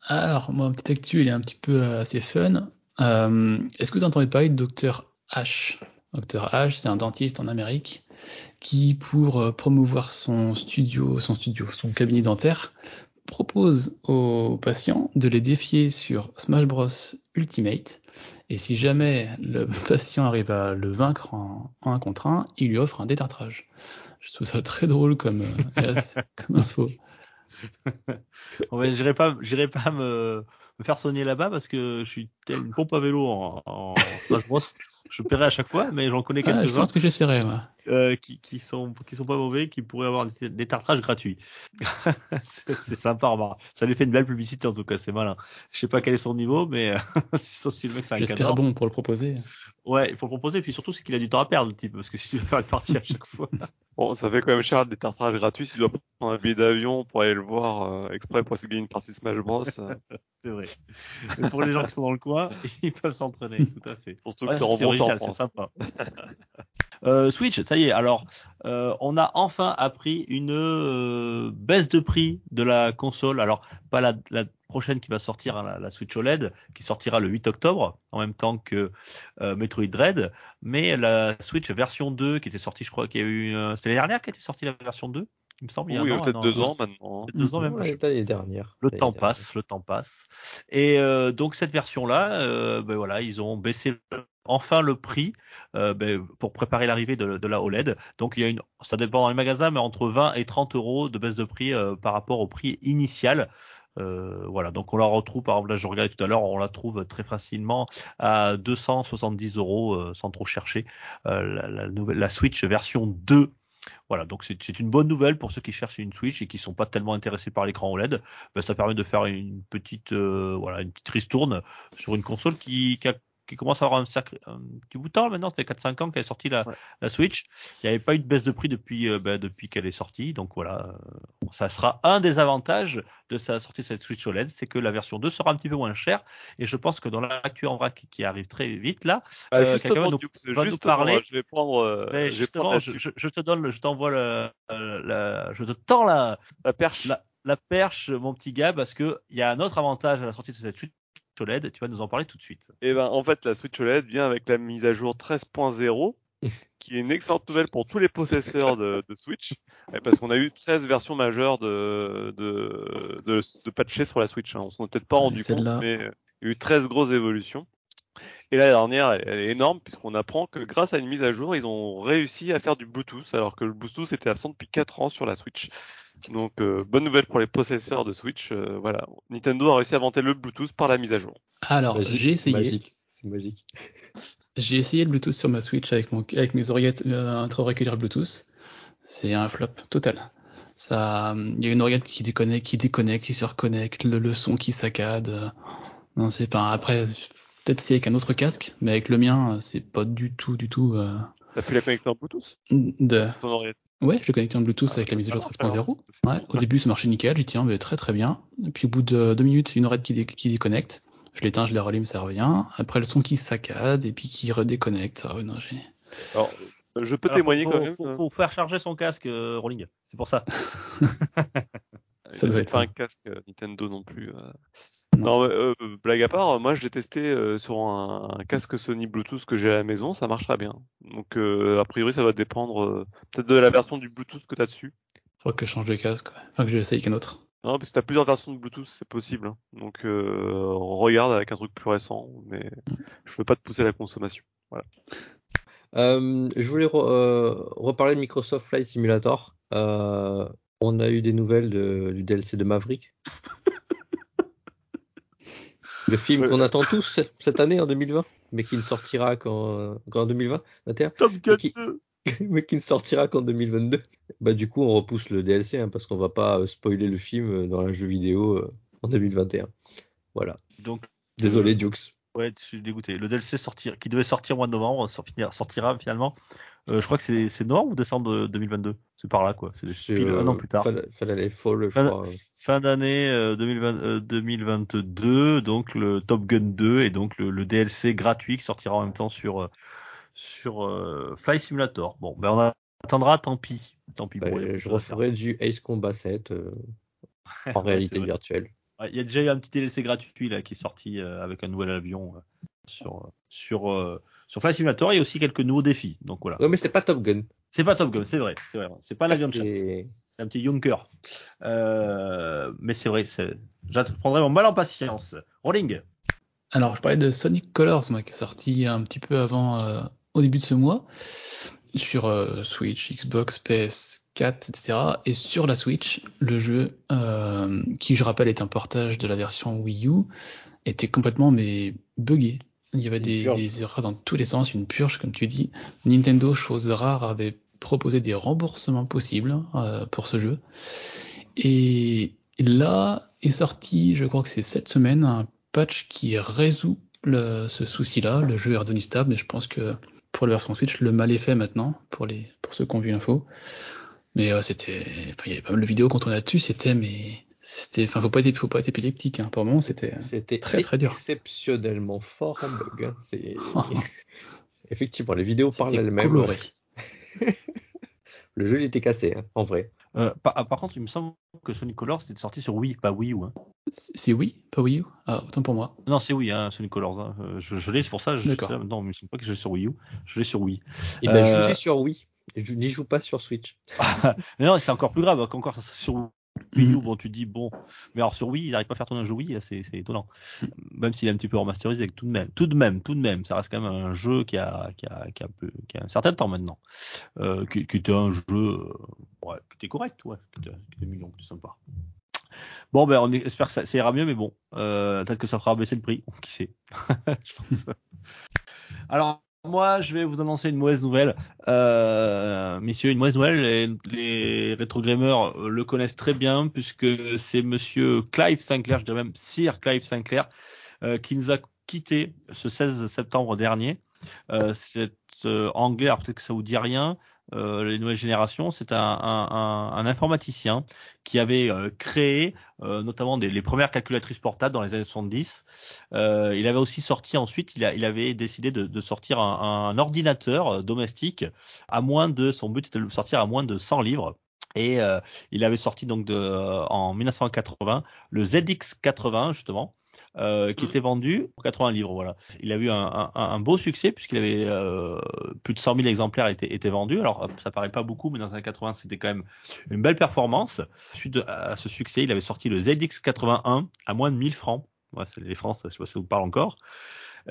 Alors, moi, un petit actu, il est un petit peu euh, assez fun. Euh, Est-ce que vous entendez parler de Dr H? Dr H, c'est un dentiste en Amérique qui, pour euh, promouvoir son studio, son studio, son cabinet dentaire, propose aux patients de les défier sur Smash Bros Ultimate. Et si jamais le patient arrive à le vaincre en, en un contre un, il lui offre un détartrage. Je trouve ça très drôle comme, euh, comme info. Ben, j'irai pas, j'irai pas me, me faire soigner là-bas parce que je suis tel une pompe à vélo en, en Smash Bros. Je paierai à chaque fois, mais j'en connais Ah, je quelques-uns pense que j'essaierai, moi. euh, qui, qui sont qui sont pas mauvais, qui pourraient avoir des, des tartrages gratuits. c'est sympa, remarque. Ça lui fait une belle publicité en tout cas, c'est malin. Je sais pas quel est son niveau, mais euh, sauf si le mec c'est un J'espère cadre. bon pour le proposer. Ouais, il faut le proposer, puis surtout c'est qu'il a du temps à perdre le type, parce que si tu veux faire une partie à chaque fois. Bon, ça fait quand même cher des tartrages gratuits. Si tu dois prendre un billet d'avion pour aller le voir euh, exprès pour essayer de gagner une partie de Smash Bros. euh, C'est vrai. Mais pour les gens qui sont dans le coin, ils peuvent s'entraîner, tout à fait. surtout Ouais, que c'est c'est c'est sympa. Euh, Switch, ça y est. Alors, euh, on a enfin appris une euh, baisse de prix de la console. Alors, pas la, la prochaine qui va sortir, hein, la, la Switch OLED, qui sortira le 8 octobre, en même temps que euh, Metroid Dread, mais la Switch version 2 qui était sortie, je crois qu'il y a eu, euh, c'était l'année dernière qui était sortie la version 2, il me semble. il y a Oui, peut-être deux un ans maintenant. hein. peut-être deux ans même. Ouais, l'année dernière. Le temps dernière. passe, le temps passe. Et euh, donc cette version-là, euh, ben voilà, ils ont baissé le- enfin le prix euh, ben, pour préparer l'arrivée de, la OLED. Donc il y a une, ça dépend dans les magasins, mais entre 20 et 30 euros de baisse de prix euh, par rapport au prix initial. Euh, voilà, donc on la retrouve, par exemple, là je regardais tout à l'heure, on la trouve très facilement à 270 euros sans trop chercher. La, Switch version 2 voilà, donc c'est une bonne nouvelle pour ceux qui cherchent une Switch et qui sont pas tellement intéressés par l'écran OLED. Ben, ça permet de faire une petite, voilà, une petite ristourne sur une console qui, qui, a- qui commence à avoir un sacré, un petit bout de temps maintenant. Ça fait 4-5 ans qu'elle est sortie la, Ouais. la Switch. Il n'y avait pas eu de baisse de prix depuis, euh, ben, depuis qu'elle est sortie. Donc voilà, euh, ça sera un des avantages de sa sortie de cette Switch OLED, c'est que la version 2 sera un petit peu moins chère. Et je pense que dans l'actu en vrac qui, qui arrive très vite là, Bah, Euh, justement, quelqu'un va nous- Dux, va nous justement, parler. je vais prendre, euh, je vais prendre je, je- je te donne, je t'envoie le, la, je te tends la, la perche. la, la perche, mon petit gars, parce que il y a un autre avantage à la sortie de cette Switch OLED. Tu vas nous en parler tout de suite. Et ben, en fait, la Switch OLED vient avec la mise à jour 13.0, qui est une excellente nouvelle pour tous les possesseurs de, de Switch, eh, parce qu'on a eu 13 versions majeures de, de, de, de patchés sur la Switch. Hein. On s'en est peut-être pas rendu compte, mais euh, il y a eu 13 grosses évolutions. Et la dernière, elle est énorme, puisqu'on apprend que grâce à une mise à jour, ils ont réussi à faire du Bluetooth, alors que le Bluetooth était absent depuis 4 ans sur la Switch. Donc, euh, bonne nouvelle pour les possesseurs de Switch. euh, voilà, Nintendo a réussi à inventer le Bluetooth par la mise à jour. Alors, j'ai essayé. Magique. C'est magique. J'ai essayé le Bluetooth sur ma Switch avec, mon, avec mes oreillettes euh, intra-auriculaires Bluetooth. C'est un flop total. Ça, il y a une oreillette qui déconnecte, qui déconnecte, qui se reconnecte, le, le son qui saccade. euh, Non, c'est pas. Après, peut-être c'est avec un autre casque, mais avec le mien, euh, c'est pas du tout, du tout. euh, T'as pu la connecter en Bluetooth? de... ton oreillette Ouais, je l'ai connecté en Bluetooth avec la mise à jour 13.0. Ouais, au début, ça marchait nickel, j'ai dit, tiens, mais très très bien. Et puis au bout de deux minutes, une oreillette qui, dé- qui déconnecte. Je l'éteins, je la rallume, ça revient. Après, le son qui saccade et puis qui redéconnecte. Ah ouais, non, j'ai. Alors, je peux Alors, témoigner faut, quand même. Faut, euh, faut faire charger son casque, euh, Rolling. C'est pour ça. Ça doit être pas un casque euh, Nintendo non plus. euh. Non. Euh, blague à part, moi je l'ai testé euh, sur un, un casque Sony Bluetooth que j'ai à la maison, ça marche très bien. Donc euh, a priori ça va dépendre euh, peut-être de la version du Bluetooth que tu as dessus. Faut que je change de casque, ouais. Enfin, que je l'essaye avec un autre. Non, parce que tu as plusieurs versions de Bluetooth, c'est possible. hein. Donc euh, regarde avec un truc plus récent, mais je veux pas te pousser à la consommation. Euh, je voulais re- euh, reparler de Microsoft Flight Simulator. Euh, on a eu des nouvelles de- du DLC de Maverick. Le film qu'on attend tous cette, année en 2020, mais qui ne sortira qu'en qu'en 2020, 21, Top Gun Qui- mais qui ne sortira qu'en 2022. Bah du coup on repousse le DLC hein, parce qu'on va pas euh, spoiler le film euh, dans un jeu vidéo euh, en 2021. Voilà. Donc, Désolé Dukes. ouais, je suis dégoûté. Le DLC sortir, qui devait sortir au mois de novembre, sortira finalement. Euh, je crois que c'est novembre ou décembre de 2022. C'est par là, quoi. C'est un an plus tard. Fallait, fallait aller fall, je Fin, crois. Fin d'année euh, 2020, euh, 2022, donc le Top Gun 2 et donc le, le DLC gratuit qui sortira en même temps sur euh, sur euh, Fly Simulator. Bon, ben on attendra, tant pis. Tant pis Bah, pour eux. je referai du Ace Combat 7 euh, en réalité virtuelle. Ouais, Il y a déjà eu un petit DLC gratuit là qui est sorti euh, avec un nouvel avion euh, sur sur euh, sur Flight Simulator. Il y a aussi quelques nouveaux défis. Donc voilà. Ouais, mais c'est pas Top Gun. C'est pas Top Gun, c'est vrai, c'est vrai. C'est pas un avion de chasse. C'est- un petit Junker. Euh, mais c'est vrai, j'apprendrai mon mal en patience. Rolling. Alors, je parlais de Sonic Colors, moi, qui est sorti un petit peu avant, euh, au début de ce mois, sur euh, Switch, Xbox, PS4, etc. Et sur la Switch, le jeu, qui je rappelle est un portage de la version Wii U, était complètement mais buggé. Il y avait des, des erreurs dans tous les sens, une purge, comme tu dis. Nintendo, chose rare, avait proposé des remboursements possibles euh, pour ce jeu. Et là est sorti, je crois que c'est cette semaine, un patch qui résout le- ce souci-là. Le jeu est redevenu stable, mais je pense que pour la version Switch, le mal est fait maintenant, pour, les, pour ceux qui ont vu l'info. Mais euh, c'était, enfin, il y avait pas mal de vidéos quand on a dessus, c'était, mais c'était, enfin, faut pas être, faut pas être épileptique. Hein. Pour le moment, c'était. C'était Très, très dur. exceptionnellement fort en bug. hein. C'est effectivement les vidéos parlent elles-mêmes. coloré. Le jeu il était cassé, hein, en vrai. Euh, par, par contre, il me semble que Sonic Colors était sorti sur Wii, pas Wii U. Hein. C'est Wii, pas Wii U? Ah, autant pour moi. Non, c'est Wii, hein, Sonic Colors. hein. Euh, Je, je l'ai, c'est pour ça. Je, D'accord. Non, mais il me semble pas que je l'ai sur Wii U. Je l'ai sur Wii. Et ben Euh, je joue sur Wii. Je n'y joue pas sur Switch. Mais non, c'est encore plus grave. Qu'encore ça serait sur Wii U, Mhm. bon, tu dis bon. Mais alors sur Wii, ils n'arrivent pas à faire tourner un jeu Wii, c'est c'est étonnant. Même s'il est un petit peu remasterisé, tout de même, tout de même, tout de même, ça reste quand même un jeu qui a, qui a, qui a, un, peu, qui a un certain temps maintenant. Euh, qui, qui était un jeu, euh, ouais, qui était correct, ouais, qui était, qui était mignon, qui était sympa. Bon, ben, on espère que ça, ça ira mieux, mais bon, euh, peut-être que ça fera baisser le prix, qui sait. Je pense. Alors, moi, je vais vous annoncer une mauvaise nouvelle. Euh, messieurs, une mauvaise nouvelle. Les, les rétro-gamers euh, le connaissent très bien puisque c'est monsieur Clive Sinclair, je dirais même Sir Clive Sinclair, euh, qui nous a quitté ce 16 septembre dernier. Euh, euh, anglais, alors peut-être que ça vous dit rien. Euh, les nouvelles générations, c'est un, un, un, un informaticien qui avait euh, créé euh, notamment des, les premières calculatrices portables dans les années 70. Euh, il avait aussi sorti ensuite, il, a, il avait décidé de, de sortir un, ordinateur euh, domestique à moins de, son but était de le sortir à moins de 100 livres. Et euh, il avait sorti donc de, en 1980 le ZX80 justement, euh, qui Mhm. était vendu pour 80 livres. Voilà. Il a eu un, un, un beau succès puisqu'il avait euh, plus de 100 000 exemplaires étaient, étaient vendus. Alors ça paraît pas beaucoup, mais dans les années 80 c'était quand même une belle performance. Suite à ce succès, il avait sorti le ZX81 à moins de 1000 francs. Ouais, c'est les francs, je sais pas si ça vous parle encore.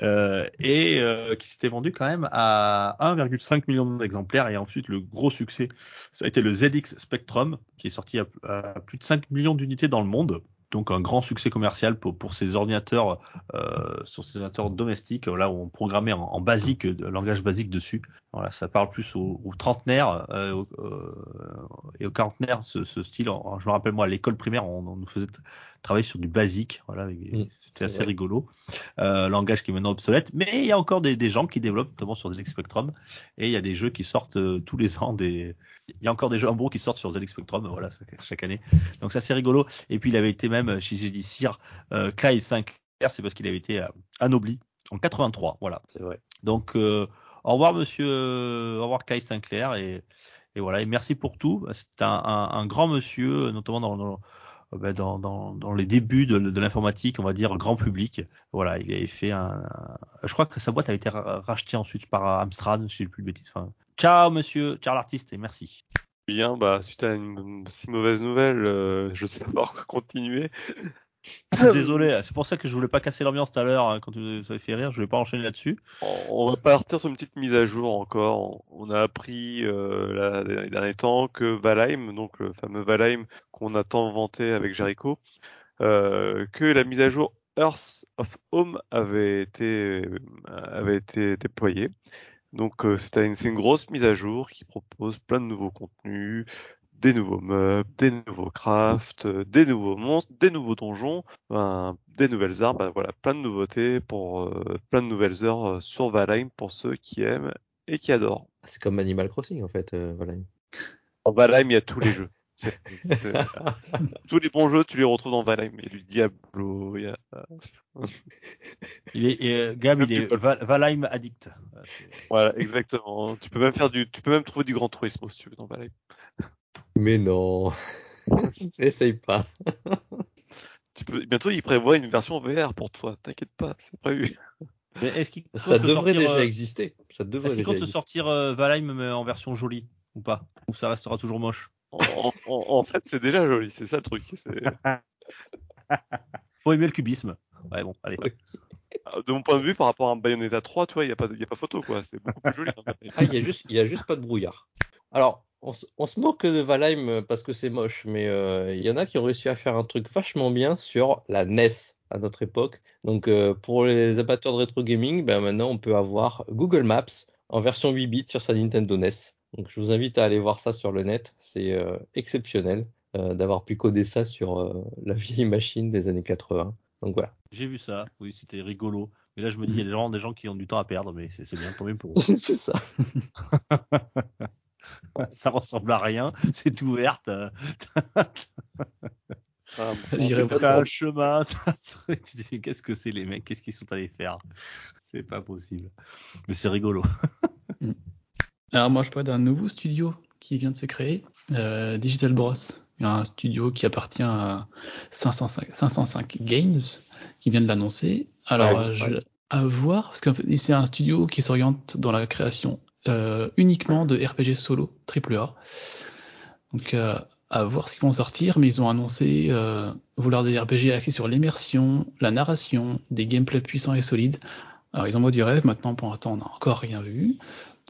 Euh, et euh, qui s'était vendu quand même à 1,5 million d'exemplaires. Et ensuite, le gros succès, ça a été le ZX Spectrum, qui est sorti à, à plus de 5 millions d'unités dans le monde. Donc un grand succès commercial pour, ces ordinateurs, euh, sur ces ordinateurs domestiques, là où on programmait en, en basique, langage basique dessus. Voilà, ça parle plus aux, aux trentenaires euh, aux- euh, et aux quarantenaires, ce, ce style. Je me rappelle moi, à l'école primaire, on, on nous faisait travailler sur du basique. Voilà, Mm, c'était assez vrai. rigolo. Euh, langage qui est maintenant obsolète, mais il y a encore des, des gens qui développent, notamment sur ZX Spectrum, et il y a des jeux qui sortent euh, tous les ans. Des, il y a encore des jeux en gros qui sortent sur ZX Spectrum, voilà, chaque année. Donc ça c'est rigolo. Et puis il avait été même chez j'ai dit Sir euh, Clive Sinclair, c'est parce qu'il avait été euh, anobli en 83, voilà. C'est vrai. Donc euh, au revoir monsieur, euh, au revoir Clive Sinclair et, voilà et merci pour tout. C'est un, grand monsieur, notamment dans, euh, dans les débuts de, l'informatique, on va dire grand public. Voilà, il avait fait un, je crois que sa boîte a été ra- rachetée ensuite par Amstrad, si je ne plus de bêtises. Enfin, ciao monsieur, ciao l'artiste et merci. Bien, bah, suite à une si mauvaise nouvelle, euh, je sais pas continuer. Suis Désolé, c'est pour ça que je voulais pas casser l'ambiance tout à l'heure hein, quand tu ça avait fait rire, je voulais pas enchaîner là-dessus. On va partir sur une petite mise à jour encore. On a appris euh, là, les derniers temps que Valheim, donc le fameux Valheim qu'on a tant vanté avec Jericho, euh, que la mise à jour Earth of Home avait été euh, avait été déployée. Donc euh, c'est une, c'est une grosse mise à jour qui propose plein de nouveaux contenus, des nouveaux meubles, des nouveaux crafts, euh, des nouveaux monstres, des nouveaux donjons, ben, des nouvelles armes, ben, voilà, plein de nouveautés pour euh, plein de nouvelles heures euh, sur Valheim pour ceux qui aiment et qui adorent. C'est comme Animal Crossing en fait. euh, voilà. En Valheim, il y a tous les jeux. Tous les bons jeux, tu les retrouves dans Valheim. Il y a du Diablo, il y a... Il est, euh, Gab, il est Val- Valheim addict. Voilà, exactement. Tu peux même faire du, tu peux même trouver du Grand Turismo si tu veux dans Valheim. Mais non. Essaye pas. Tu peux, bientôt, ils prévoient une version VR pour toi. T'inquiète pas, c'est prévu. Mais est-ce qu'il Ça devrait sortir, déjà euh, exister. Ça devrait Est-ce qu'il déjà compte exister. sortir euh, Valheim mais en version jolie ou pas? Ou ça restera toujours moche? En, en- en fait, c'est déjà joli, c'est ça le truc. C'est- Faut aimer le cubisme. Ouais, bon, allez. De mon point de vue, par rapport à un Bayonetta 3, tu vois, il n'y a, pas- il y a pas photo, quoi. C'est beaucoup plus joli. hein. Ah, il y a juste, il y a juste pas de brouillard. Alors, on, se- on se moque de Valheim euh, parce que c'est moche, mais euh, il y en a qui ont réussi à faire un truc vachement bien sur la NES à notre époque. Donc, euh, pour les amateurs de rétro gaming, ben maintenant on peut avoir Google Maps en version 8 bits sur sa Nintendo NES. Donc, je vous invite à aller voir ça sur le net. C'est euh, exceptionnel d'avoir pu coder ça sur la vieille machine des années 80. Donc voilà. J'ai vu ça. Oui, c'était rigolo. Mais là, je me dis, il y a des gens, des gens qui ont du temps à perdre, mais c'est c'est bien quand même pour eux. c'est ça. ça ressemble à rien. C'est ouverte. euh, Ah, bon, T'as un chemin. t'as. Tu te dis, qu'est-ce que c'est les mecs Qu'est-ce qu'ils sont allés faire? C'est pas possible. Mais c'est rigolo. Alors moi je parle d'un nouveau studio qui vient de se créer, euh, Digital Bros. Il y a un studio qui appartient à 505, 505 Games qui vient de l'annoncer. Alors Ouais, je- ouais. à voir parce que c'est un studio qui s'oriente dans la création euh, uniquement de RPG solo AAA. Donc euh, à voir ce qu'ils vont sortir, mais ils ont annoncé euh, vouloir des RPG axés sur l'immersion, la narration, des gameplays puissants et solides. Alors ils envoient du rêve, maintenant pour l'instant on n'a encore rien vu.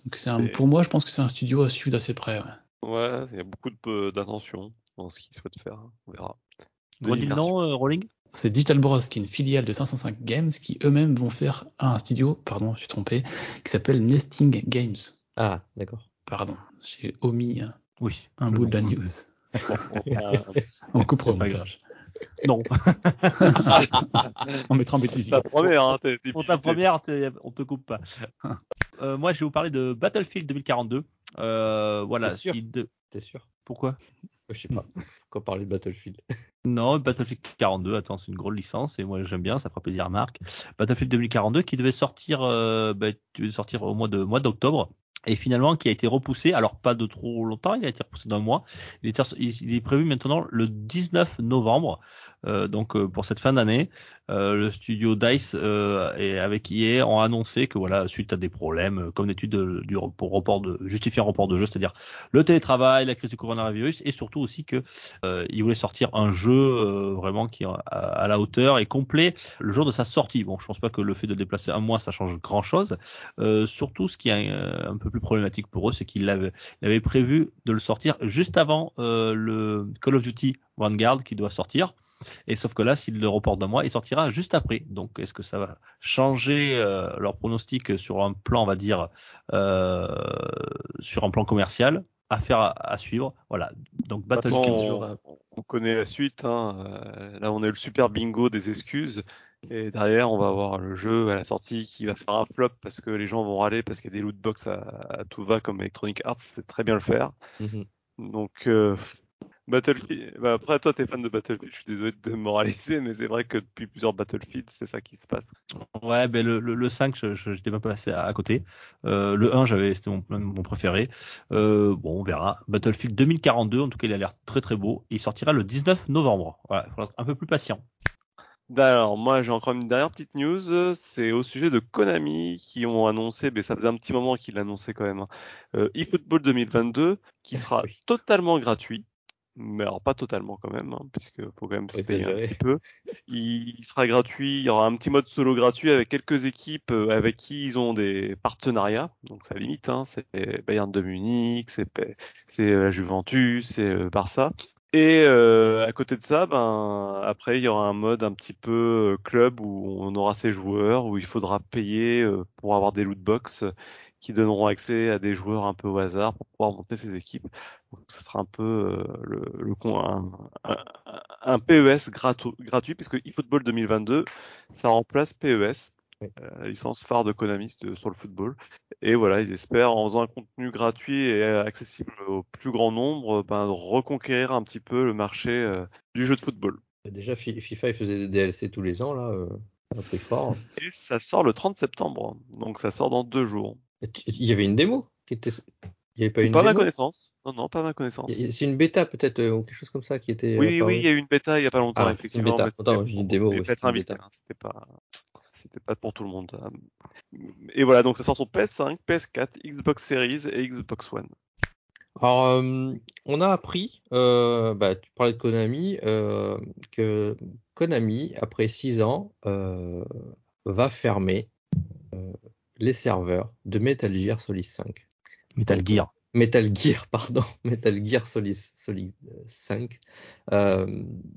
Donc c'est un, Et- pour moi je pense que c'est un studio à suivre d'assez près. ouais. Ouais, il y a beaucoup d'attention dans ce qu'ils souhaitent faire. On verra. De Redis le l'immersion. nom, euh, Rolling C'est Digital Bros qui est une filiale de 505 Games qui eux-mêmes vont faire un studio, pardon, je suis trompé, qui s'appelle Nesting Games. Ah, d'accord. Pardon, j'ai omis un, Oui. un bout de la news. On coupera au montage. Non. On mettra en bêtise. ta première, hein, t'es- t'es Pour ta première, on te coupe pas. Euh, moi, je vais vous parler de Battlefield 2042. Euh, voilà. T'es sûr de- T'es sûr Pourquoi? Je sais pas. Pourquoi parler de Battlefield Non, Battlefield 42, attends, c'est une grosse licence et moi j'aime bien, ça fera plaisir à Marc. Battlefield 2042 qui devait sortir, euh, bah, devait sortir au mois de mois d'octobre et finalement qui a été repoussé. Alors pas de trop longtemps, il a été repoussé d'un mois. Il est, prévu maintenant le 19 novembre, euh, donc euh, pour cette fin d'année. Euh, le studio Dice et avec EA ont annoncé que voilà, suite à des problèmes, comme d'études de- du report de justifier un report de jeu, c'est-à-dire le télétravail, la crise du coronavirus et surtout aussi que il voulait sortir un jeu vraiment qui à, à la hauteur et complet le jour de sa sortie. Bon, je pense pas que le fait de déplacer un mois ça change grand chose. Surtout, ce qui est un peu plus problématique pour eux, c'est qu'ils avaient, prévu de le sortir juste avant euh, le Call of Duty Vanguard qui doit sortir. Et sauf que là, s'il le reporte d'un mois, il sortira juste après. Donc, est-ce que ça va changer euh, leur pronostic sur un plan, on va dire, euh, sur un plan commercial? Affaire à, à suivre. Voilà. Donc, Battlefield. on, on connaît la suite. Hein. Là, on a eu le super bingo des excuses. Et derrière, on va avoir le jeu à la sortie qui va faire un flop parce que les gens vont râler parce qu'il y a des loot box à, à tout va comme Electronic Arts sait très bien le faire. Mhm. Donc, euh, Battlefield. Bah, après, toi, t'es fan de Battlefield. Je suis désolé de te moraliser, mais c'est vrai que depuis plusieurs Battlefield, c'est ça qui se passe. Ouais, ben le, le, le 5, je, je, j'étais même pas passé à, à côté. Euh, le 1, j'avais, c'était mon, mon préféré. Euh, bon, on verra. Battlefield 2042, en tout cas, il a l'air très très beau. Il sortira le 19 novembre. Voilà, il faudra être un peu plus patient. Alors, moi, j'ai encore une dernière petite news. C'est au sujet de Konami qui ont annoncé, mais ça faisait un petit moment qu'ils l'annonçaient quand même, hein, euh, eFootball 2022 qui sera Oui. totalement gratuit. Mais alors pas totalement quand même, hein, puisque faut quand même se payer un petit peu. Il, sera gratuit, il y aura un petit mode solo gratuit avec quelques équipes euh, avec qui ils ont des partenariats. Donc ça limite, hein, c'est Bayern de Munich, c'est euh, la Juventus, c'est euh, Barça. Et euh, à côté de ça, ben après il y aura un mode un petit peu euh, club où on aura ses joueurs, où il faudra payer euh, pour avoir des loot box qui donneront accès à des joueurs un peu au hasard pour pouvoir monter ses équipes. Donc ça sera un peu euh, le, le un, un, un PES gratu- gratuit puisque eFootball 2022 ça remplace PES Oui. euh, la licence phare de Konami sur le football. Et voilà, ils espèrent, en faisant un contenu gratuit et accessible au plus grand nombre, ben, reconquérir un petit peu le marché euh, du jeu de football. Déjà, Fi- FIFA, il faisait des DLC tous les ans, là. Euh, un prix fort. Et ça sort le 30 septembre, donc ça sort dans deux jours. Il y avait une démo qui était. Il n'y avait pas une Pas à ma connaissance. Non, non, pas ma connaissance. C'est une bêta peut-être ou quelque chose comme ça qui était. Oui, oui, il y a eu une bêta il y a pas longtemps, Ah, c'est une effectivement. bêta. Attends, j'ai une démo, peut-être c'est invité, bêta. hein, C'était pas, c'était pas pour tout le monde. hein. Et voilà, donc ça sort sur PS5, PS4, Xbox Series et Xbox One. Alors, euh, on a appris, euh, bah, tu parlais de Konami, euh, que Konami, après 6 ans, euh, va fermer euh, les serveurs de Metal Gear Solid 5. Metal Gear. Metal Gear, pardon, Metal Gear Solid, Solid 5. Euh,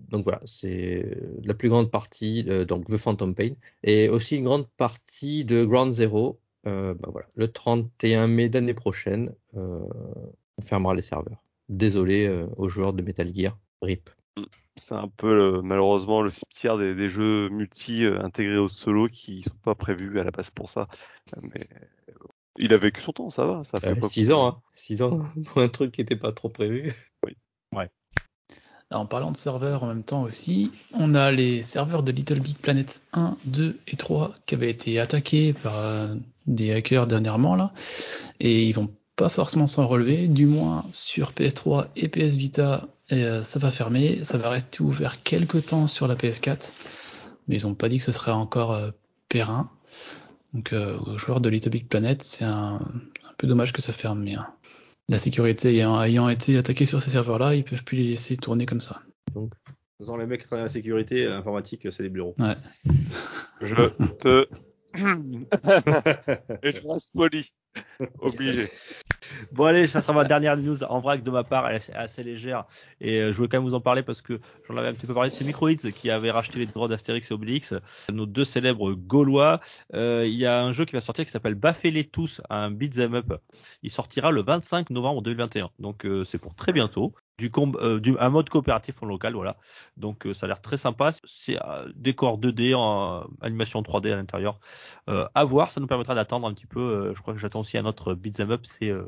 donc voilà, c'est la plus grande partie, donc The Phantom Pain, et aussi une grande partie de Ground Zero. Euh, bah voilà, le 31 mai d'année prochaine, euh, on fermera les serveurs. Désolé euh, aux joueurs de Metal Gear, RIP. C'est un peu malheureusement le cimetière des, des jeux multi euh, intégrés au solo qui sont pas prévus à la base pour ça. Euh, Mais euh, il a vécu son temps, ça va. Ça fait pas 6 ans, hein, 6 ans pour un truc qui n'était pas trop prévu. Alors, en parlant de serveurs en même temps aussi, on a les serveurs de Little Big Planet 1, 2 et 3 qui avaient été attaqués par euh, des hackers dernièrement là, et ils vont pas forcément s'en relever, du moins sur PS3 et PS Vita, et, euh, ça va fermer, ça va rester ouvert quelques temps sur la PS4, mais ils ont pas dit que ce serait encore euh, périn. Donc euh, aux joueurs de Little Big Planet, c'est un, un peu dommage que ça ferme, mais hein, la sécurité ayant, ayant été attaquée sur ces serveurs-là, ils peuvent plus les laisser tourner comme ça. Donc, Dans les mecs qui travaillent à la sécurité euh, informatique, c'est les bureaux. Ouais. Je te. Et je reste poli. Obligé. Bon allez, ça sera ma dernière news en vrac de ma part, elle est assez légère et euh, je voulais quand même vous en parler parce que j'en avais un petit peu parlé. C'est Microids qui avait racheté les droits d'Astérix et Obélix, nos deux célèbres gaulois. Euh, Il y a un jeu qui va sortir qui s'appelle Baffez-les tous, un beat'em up. Il sortira le 25 novembre 2021, donc euh, c'est pour très bientôt. Du, euh, du un mode coopératif en local, voilà. Donc euh, ça a l'air très sympa. C'est euh, décor 2D en euh, animation 3D à l'intérieur. Euh, à voir, ça nous permettra d'attendre un petit peu. euh, je crois que j'attends aussi un autre beat'em up, c'est euh,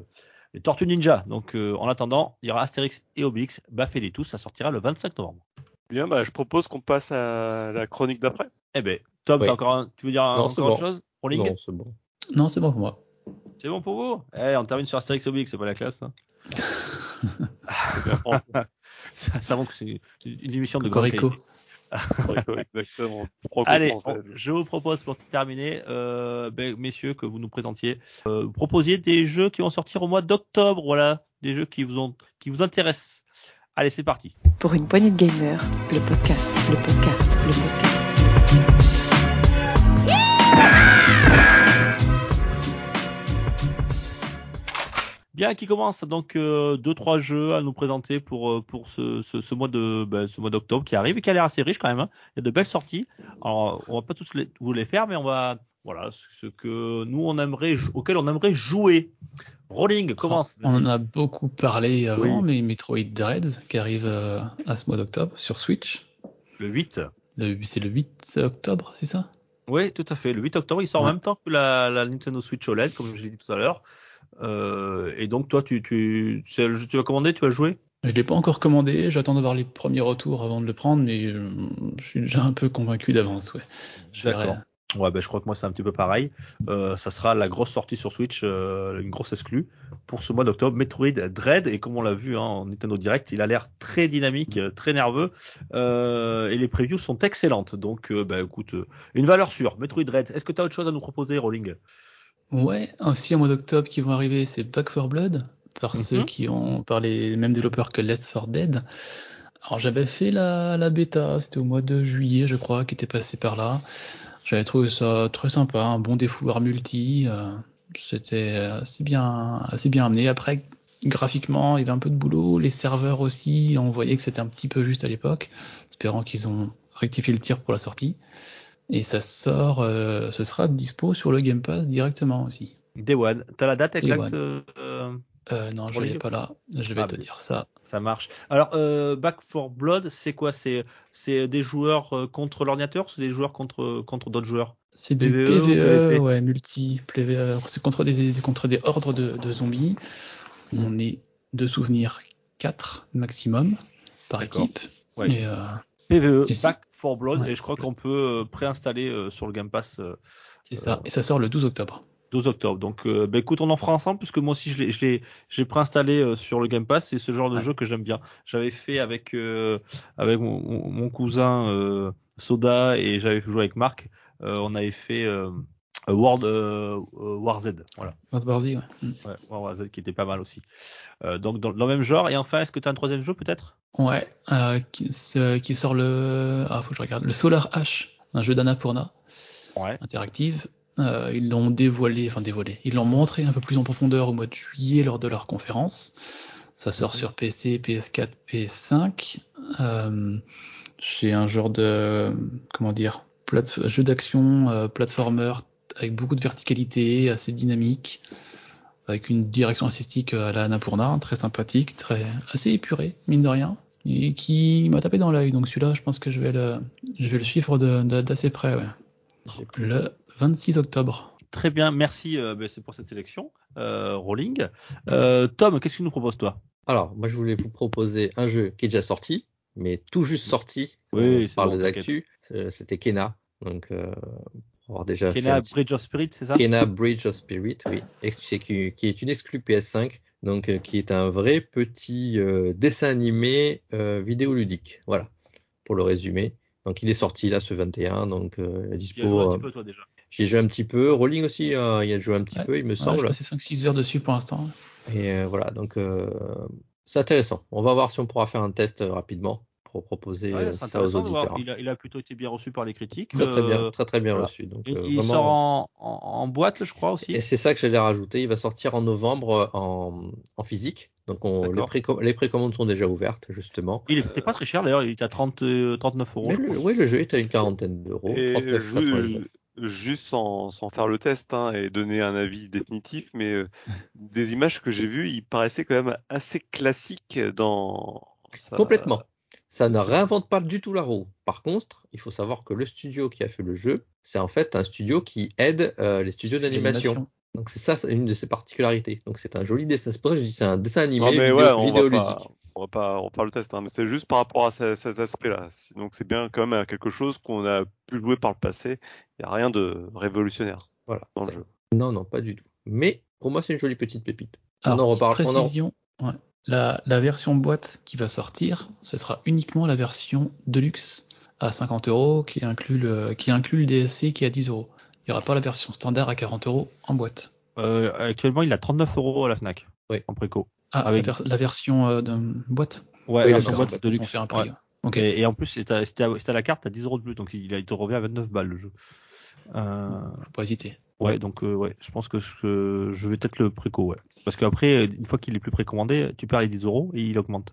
les Tortues Ninja. Donc euh, en attendant, il y aura Astérix et Obélix, baffez-les tous, ça sortira le 25 novembre. Bien, bah, je propose qu'on passe à la chronique d'après. Eh ben, Tom, Oui. t'as encore un- tu veux dire un- Non, encore autre bon. chose Rolling non, c'est bon. Non, c'est bon pour moi. C'est bon pour vous? Eh, on termine sur Astérix et Obélix, c'est pas la classe. Hein ça, ça montre que c'est une émission de. Exactement. Allez, on- je vous propose pour terminer, euh, ben, messieurs, que vous nous présentiez, euh, vous proposiez des jeux qui vont sortir au mois d'octobre, voilà, des jeux qui vous ont, qui vous intéressent. Allez, c'est parti. Pour une poignée de gamers, le podcast, le podcast, le podcast. Bien, qui commence donc euh, deux trois jeux à nous présenter pour euh, pour ce, ce, ce mois de ben, ce mois d'octobre qui arrive et qui a l'air assez riche quand même. hein. Il y a de belles sorties. Alors, on va pas tous les, vous les faire, mais on va voilà ce que nous on aimerait auquel on aimerait jouer. Rolling commence. On en a beaucoup parlé avant, Oui. mais Metroid Dread qui arrive euh, à ce mois d'octobre sur Switch. Le 8. Le- C'est le 8 octobre, c'est ça? Oui, tout à fait. Le 8 octobre, il sort en même temps que la, la Nintendo Switch OLED, comme je l'ai dit tout à l'heure. Euh, et donc, toi, tu, tu, que tu vas commander, tu vas jouer? Je l'ai pas encore commandé, j'attends d'avoir les premiers retours avant de le prendre, mais euh, je suis déjà un peu convaincu d'avance, ouais. D'accord. Ouais, ben, je crois que moi, c'est un petit peu pareil. Euh, ça sera la grosse sortie sur Switch, euh, une grosse exclue pour ce mois d'octobre. Metroid Dread, et comme on l'a vu hein, en Nintendo Direct, il a l'air très dynamique, très nerveux, euh, et les previews sont excellentes. Donc, euh, ben, écoute, une valeur sûre. Metroid Dread. Est-ce que tu as autre chose à nous proposer, Rolling Ouais, aussi au mois d'octobre qui vont arriver, c'est Back 4 Blood, par Mhm. ceux qui ont, par les mêmes développeurs que Left 4 Dead. Alors j'avais fait la, la bêta, c'était au mois de juillet, je crois, qui était passé par là. J'avais trouvé ça très sympa, un bon défouloir multi. euh, c'était assez bien, assez bien amené. Après, graphiquement, il y avait un peu de boulot. Les serveurs aussi, on voyait que c'était un petit peu juste à l'époque. Espérant qu'ils ont rectifié le tir pour la sortie. Et ça sort, euh, ce sera dispo sur le Game Pass directement aussi. Day One. T'as la date exacte euh, euh, non, je l'ai pas là. Je vais Ah, te mais- dire ça. Ça marche. Alors, euh, Back for Blood, c'est quoi? C'est c'est des joueurs contre l'ordinateur ou c'est des joueurs contre contre d'autres joueurs? C'est du PvE PvP? ouais, multi, PvE. C'est contre des, contre des ordres de, de zombies. On est de souvenir 4 maximum par équipe. Ouais. Et, PvE, Et c'est- Back for Blood, Ouais. et je crois qu'on peut euh, préinstaller euh, sur le Game Pass euh, c'est ça. Et ça sort le 12 octobre. 12 octobre. Donc, euh, bah, écoute, on en fera ensemble puisque moi aussi je l'ai, j'ai préinstallé euh, sur le Game Pass. C'est ce genre de Ouais. jeu que j'aime bien. J'avais fait avec euh, avec mon, cousin Soda et j'avais joué avec Marc. On avait fait World euh, euh, War Z. Voilà. World War Z, ouais. Mm. Ouais, War War Z qui était pas mal aussi. Euh, donc dans, dans le même genre. Et enfin, est-ce que tu as un troisième jeu peut-être? Ouais, euh, qui, sort le. Ah, faut que je regarde. Le Solar H, un jeu d'Annapurna Ouais. interactive. Euh, ils l'ont dévoilé, enfin dévoilé. Ils l'ont montré un peu plus en profondeur au mois de juillet lors de leur conférence. Ça sort sur PC, PS4, PS5. Euh, c'est un genre de comment dire, plate- jeu d'action, euh, platformer avec beaucoup de verticalité, assez dynamique, avec une direction artistique à la Annapurna, très sympathique, très assez épuré, mine de rien, et qui m'a tapé dans l'œil. Donc celui-là, je pense que je vais le, je vais le suivre de- de- d'assez près. Ouais. Le 26 octobre. Très bien, merci. euh, c'est pour cette sélection. Euh, Rolling. Euh, Tom, qu'est-ce que tu nous proposes toi? Alors, moi, je voulais vous proposer un jeu qui est déjà sorti, mais tout juste sorti. Oui, bon, des t'inquiète. actus. C'est- C'était Kena. Donc, euh, avoir déjà fait Kena petit- Bridge of Spirit, c'est ça? Kena Bridge of Spirit, oui, ex- c'est qui, qui est une exclue PS5, donc euh, qui est un vrai petit euh, dessin animé euh, vidéoludique. Voilà, pour le résumer. Donc il est sorti là ce 21, donc euh, Tu as dispo. joué un petit peu toi déjà. J'y ai joué un petit peu. Rolling aussi, euh, il a joué un petit Ouais. peu, il me Ouais, semble. passé 5-6 heures dessus pour l'instant. Et euh, voilà, donc euh, c'est intéressant. On va voir si on pourra faire un test euh, rapidement pour proposer Ouais, euh, c'est ça aux auditeurs. Il a, il a plutôt été bien reçu par les critiques. Très très bien, Euh, très très bien voilà. reçu. Donc et- euh, il vraiment. sort en, en, en boîte, je crois aussi. Et c'est ça que j'allais rajouter. Il va sortir en novembre euh, en, en physique. Donc on, les, précommandes sont déjà ouvertes, justement. Il était pas très cher d'ailleurs, il était à 30, euh, 39 euros. Le, oui, le jeu est à une quarantaine d'euros. Et 39,99. ju- juste sans, sans faire le test hein, et donner un avis définitif, mais euh, des images que j'ai vues, il paraissait quand même assez classique dans sa- Complètement. Ça ne réinvente pas du tout la roue. Par contre, il faut savoir que le studio qui a fait le jeu, c'est en fait un studio qui aide euh, les studios d'animation. Donc c'est ça, c'est une de ses particularités. Donc c'est un joli dessin. C'est pour ça que je dis c'est un dessin animé Non, mais vidéo, ouais, on va, vidéoludique. pas, on va pas refaire le test, hein, mais c'est juste par rapport à ce- cet aspect-là. Donc c'est bien quand même quelque chose qu'on a pu jouer par le passé. Il n'y a rien de révolutionnaire Voilà. dans le jeu. Non, non, pas du tout. Mais pour moi, c'est une jolie petite pépite. Alors, on en reparle. on en- précision, ouais. La, la version boîte qui va sortir, ce sera uniquement la version Deluxe à 50 euros qui inclut le, qui inclut le DSC qui est à 10 euros. Il n'y aura pas la version standard à 40 euros en boîte. Euh, actuellement, il a 39 euros à la Fnac. Oui. En préco. Ah, Avec- la, ver- la version euh, de boîte? Ouais, Oui, la la version boîte boîte, de Ils ont luxe. fait un prix. Ouais. ouais. Ok. Et, et en plus, c'était à, la carte à 10 euros de plus, donc il, a- il te revient à 29 balles le jeu. Euh, Faut pas hésiter. ouais, donc euh, ouais, je pense que je, je vais peut-être le préco, ouais. Parce qu'après, une fois qu'il est plus précommandé, tu perds les 10 euros et il augmente.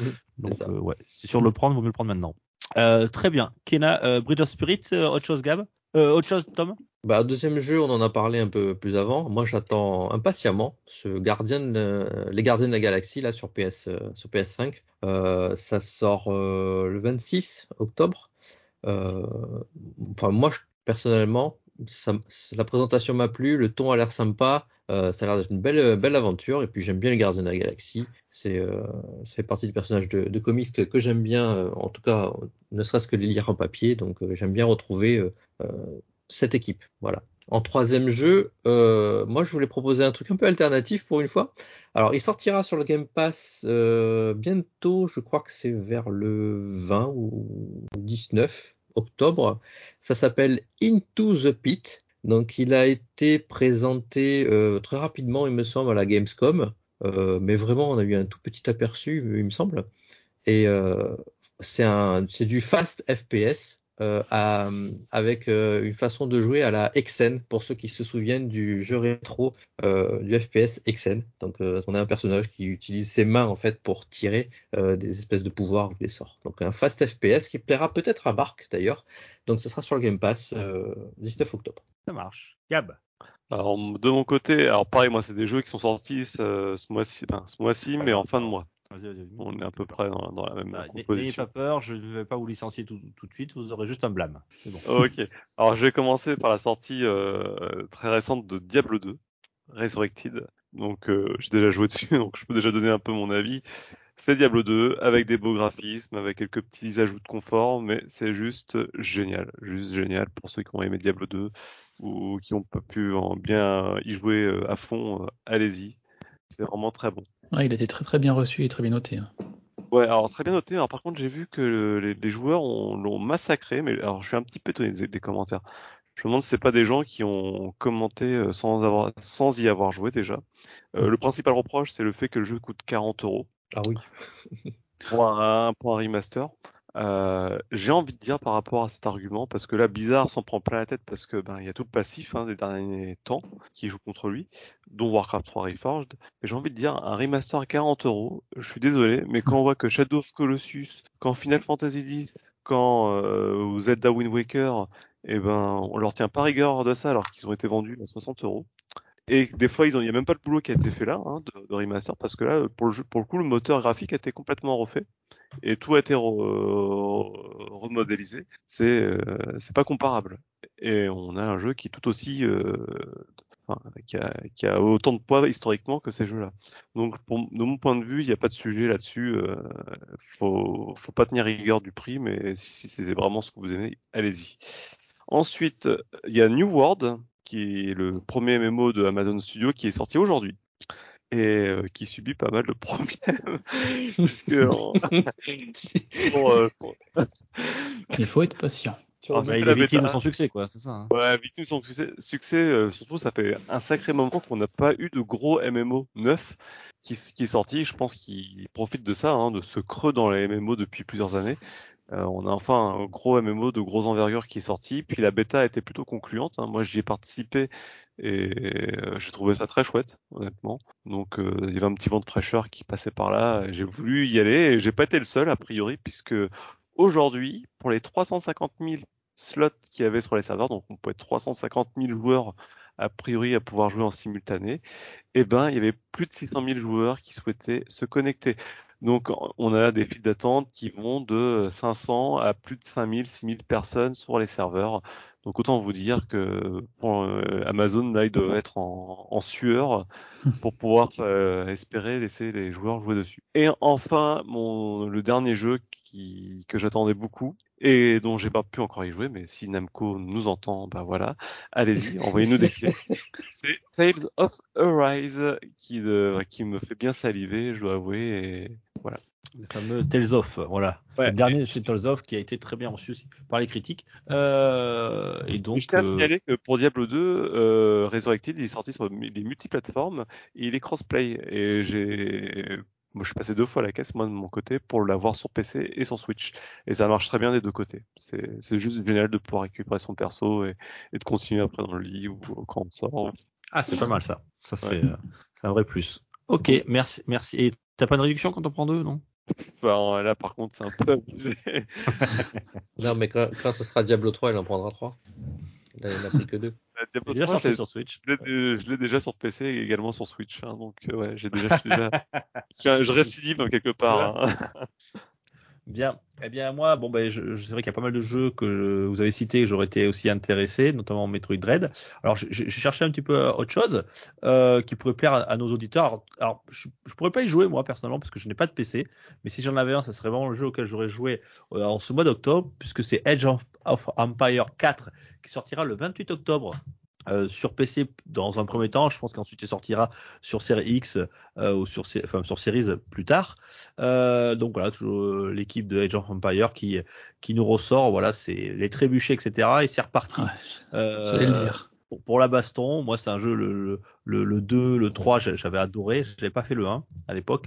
Oui, donc euh, ouais, c'est sûr de le prendre, vaut mieux le prendre maintenant. Euh, très bien. Kena, euh, Bridge of Spirit, euh, autre chose, Gab? Euh, Autre chose, Tom? Bah, deuxième jeu, on en a parlé un peu plus avant. Moi, j'attends impatiemment ce Guardian, euh, les Gardiens de la Galaxie là sur PS, euh, sur PS5. Euh, ça sort euh, le 26 octobre. Euh, enfin, moi, je- personnellement, la présentation m'a plu, le ton a l'air sympa. euh, ça a l'air d'être une belle, belle aventure. Et puis, j'aime bien les Gardiens de la Galaxie. C'est, euh, ça fait partie des personnages de, comics que, j'aime bien. euh, en tout cas, ne serait-ce que les lire en papier. Donc, euh, j'aime bien retrouver. euh, euh, cette équipe. Voilà. En troisième jeu, euh, moi je voulais proposer un truc un peu alternatif pour une fois. Alors il sortira sur le Game Pass euh, bientôt, je crois que c'est vers le 20 ou 19 octobre. Ça s'appelle Into the Pit. Donc il a été présenté euh, très rapidement, il me semble, à la Gamescom. Euh, mais vraiment, on a eu un tout petit aperçu, il me semble. Et euh, c'est du fast FPS à- avec euh, une façon de jouer à la Exen pour ceux qui se souviennent du jeu rétro euh, du FPS Exen. Donc euh, on a un personnage qui utilise ses mains en fait pour tirer euh, des espèces de pouvoirs ou des sorts. Donc un fast FPS qui plaira peut-être à Marc d'ailleurs. Donc ce sera sur le Game Pass euh, 19 octobre. Ça marche. Gab? Alors de mon côté, alors pareil, moi c'est des jeux qui sont sortis ce, ce mois-ci, ce mois-ci, mais en fin de mois. Vas-y, vas-y. On est à peu près dans, dans la même Bah, N'ayez pas peur, je ne vais pas vous licencier tout, tout de suite, vous aurez juste un blâme. C'est bon. Ok. Alors, je vais commencer par la sortie euh, très récente de Diablo 2, Resurrected. Donc, euh, j'ai déjà joué dessus, donc je peux déjà donner un peu mon avis. C'est Diablo 2 avec des beaux graphismes, avec quelques petits ajouts de confort, mais c'est juste génial, juste génial pour ceux qui ont aimé Diablo 2 ou qui n'ont pas pu en bien y jouer euh, à fond. Allez-y, c'est vraiment très bon. Ouais, il a été très très bien reçu et très bien noté. hein. Ouais, alors très bien noté. Alors par contre, j'ai vu que le- les, les joueurs ont- l'ont massacré, mais alors je suis un petit peu étonné des, des commentaires. Je me demande si c'est pas des gens qui ont commenté euh, sans avoir, sans y avoir joué déjà. Euh, le principal reproche, c'est le fait que le jeu coûte 40 euros Ah oui. pour un, pour un remaster. Euh, j'ai envie de dire par rapport à cet argument, parce que là, Blizzard s'en prend plein la tête parce que ben il y a tout le passif hein, des derniers temps qui joue contre lui, dont Warcraft 3 Reforged. Mais j'ai envie de dire un remaster à 40 euros. Je suis désolé, mais quand on voit que Shadow of Colossus, quand Final Fantasy X, quand euh, Zelda Wind Waker, eh ben on leur tient pas rigueur de ça alors qu'ils ont été vendus à 60 euros. Et des fois, il n'y a même pas le boulot qui a été fait là, hein, de, remaster, parce que là, pour le, jeu, pour le coup, le moteur graphique a été complètement refait et tout a été re- remodélisé. C'est euh, pas comparable. Et on a un jeu qui est tout aussi, euh, enfin, qui, a, qui a autant de poids historiquement que ces jeux-là. Donc, pour, de mon point de vue, il n'y a pas de sujet là-dessus. Euh, faut, faut pas tenir rigueur du prix, mais si c'est vraiment ce que vous aimez, allez-y. Ensuite, il y a New World, qui est le premier MMO de Amazon Studio qui est sorti aujourd'hui et euh, qui subit pas mal de problèmes pour, euh, pour- Il faut être patient. Ah, Bah, il est la victime de son succès, quoi, c'est ça. hein. Ouais, victime de son succès, succès euh, surtout ça fait un sacré moment qu'on n'a pas eu de gros MMO neuf qui est sorti. Je pense qu'il profite de ça, hein, de ce creux dans les MMO depuis plusieurs années. Euh, on a enfin un gros MMO de grosse envergure qui est sorti. Puis la bêta été plutôt concluante. hein. Moi, j'y ai participé et euh, j'ai trouvé ça très chouette, honnêtement. Donc, euh, il y avait un petit vent de fraîcheur qui passait par là. J'ai voulu y aller et j'ai pas été le seul, a priori, puisque aujourd'hui, pour les 350 000 slots qu'il y avait sur les serveurs, donc on peut être 350 000 joueurs a priori à pouvoir jouer en simultané, eh ben il y avait plus de 600 000 joueurs qui souhaitaient se connecter. Donc on a des files d'attente qui vont de 500 à plus de 5000, 6000 personnes sur les serveurs. Donc autant vous dire que pour, euh, Amazon là il doit être en, en sueur pour pouvoir euh, espérer laisser les joueurs jouer dessus. Et enfin mon le dernier jeu qui, que j'attendais beaucoup et dont j'ai pas pu encore y jouer, mais si Namco nous entend, ben voilà, allez-y, envoyez-nous des clés. C'est Tales of Arise qui, de- qui me fait bien saliver, je dois avouer. Et voilà. Le fameux Tales of, voilà. Ouais. Le dernier chez Tales of qui a été très bien reçu aussi par les critiques. Euh, et donc, je tiens à euh, signaler que pour Diablo 2, euh, Resurrected, il est sorti sur des multiplateformes et il est crossplay. Et j'ai, moi, je suis passé deux fois à la caisse, moi, de mon côté, pour l'avoir sur PC et sur Switch. Et ça marche très bien des deux côtés. C'est, c'est juste génial de pouvoir récupérer son perso et, et de continuer après dans le lit ou quand on sort. ah, c'est pas mal ça. Ça, c'est Ouais. euh, un vrai plus. Ok, merci, merci. Et t'as pas de réduction quand on prend deux, non? Enfin, là, par contre, c'est un peu abusé. Non, mais quand, quand ce sera Diablo 3, il en prendra 3. Il n'en a pris que deux. Diablo Il est déjà 3, je sorti l'ai- sur Switch. Je l'ai, déjà sur PC et également sur Switch, hein, donc euh, ouais, j'ai déjà, je suis déjà, je, je récidive hein, quelque part. hein. Bien. Eh bien, moi, bon, ben, je, je- c'est vrai qu'il y a pas mal de jeux que vous avez cités que j'aurais été aussi intéressé, notamment Metroid Dread. Alors, j'ai cherché un petit peu autre chose euh, qui pourrait plaire à, nos auditeurs. Alors, alors, je, je pourrais pas y jouer moi personnellement parce que je n'ai pas de PC, mais si j'en avais un, ça serait vraiment le jeu auquel j'aurais joué euh, en ce mois d'octobre, puisque c'est Edge of, of Empire 4 qui sortira le 28 octobre. Euh, sur PC dans un premier temps, je pense qu'ensuite il sortira sur Série X euh, ou sur, enfin, sur Series plus tard. Euh, donc voilà, toujours euh, l'équipe de Age of Empire qui, qui nous ressort, voilà, c'est les trébuchets, etc. Et c'est reparti. Ouais, Euh, J'allais le dire. pour, pour la baston, moi c'est un jeu, le, le, le 2, le 3, j'a- j'avais adoré, j'avais pas fait le 1 à l'époque.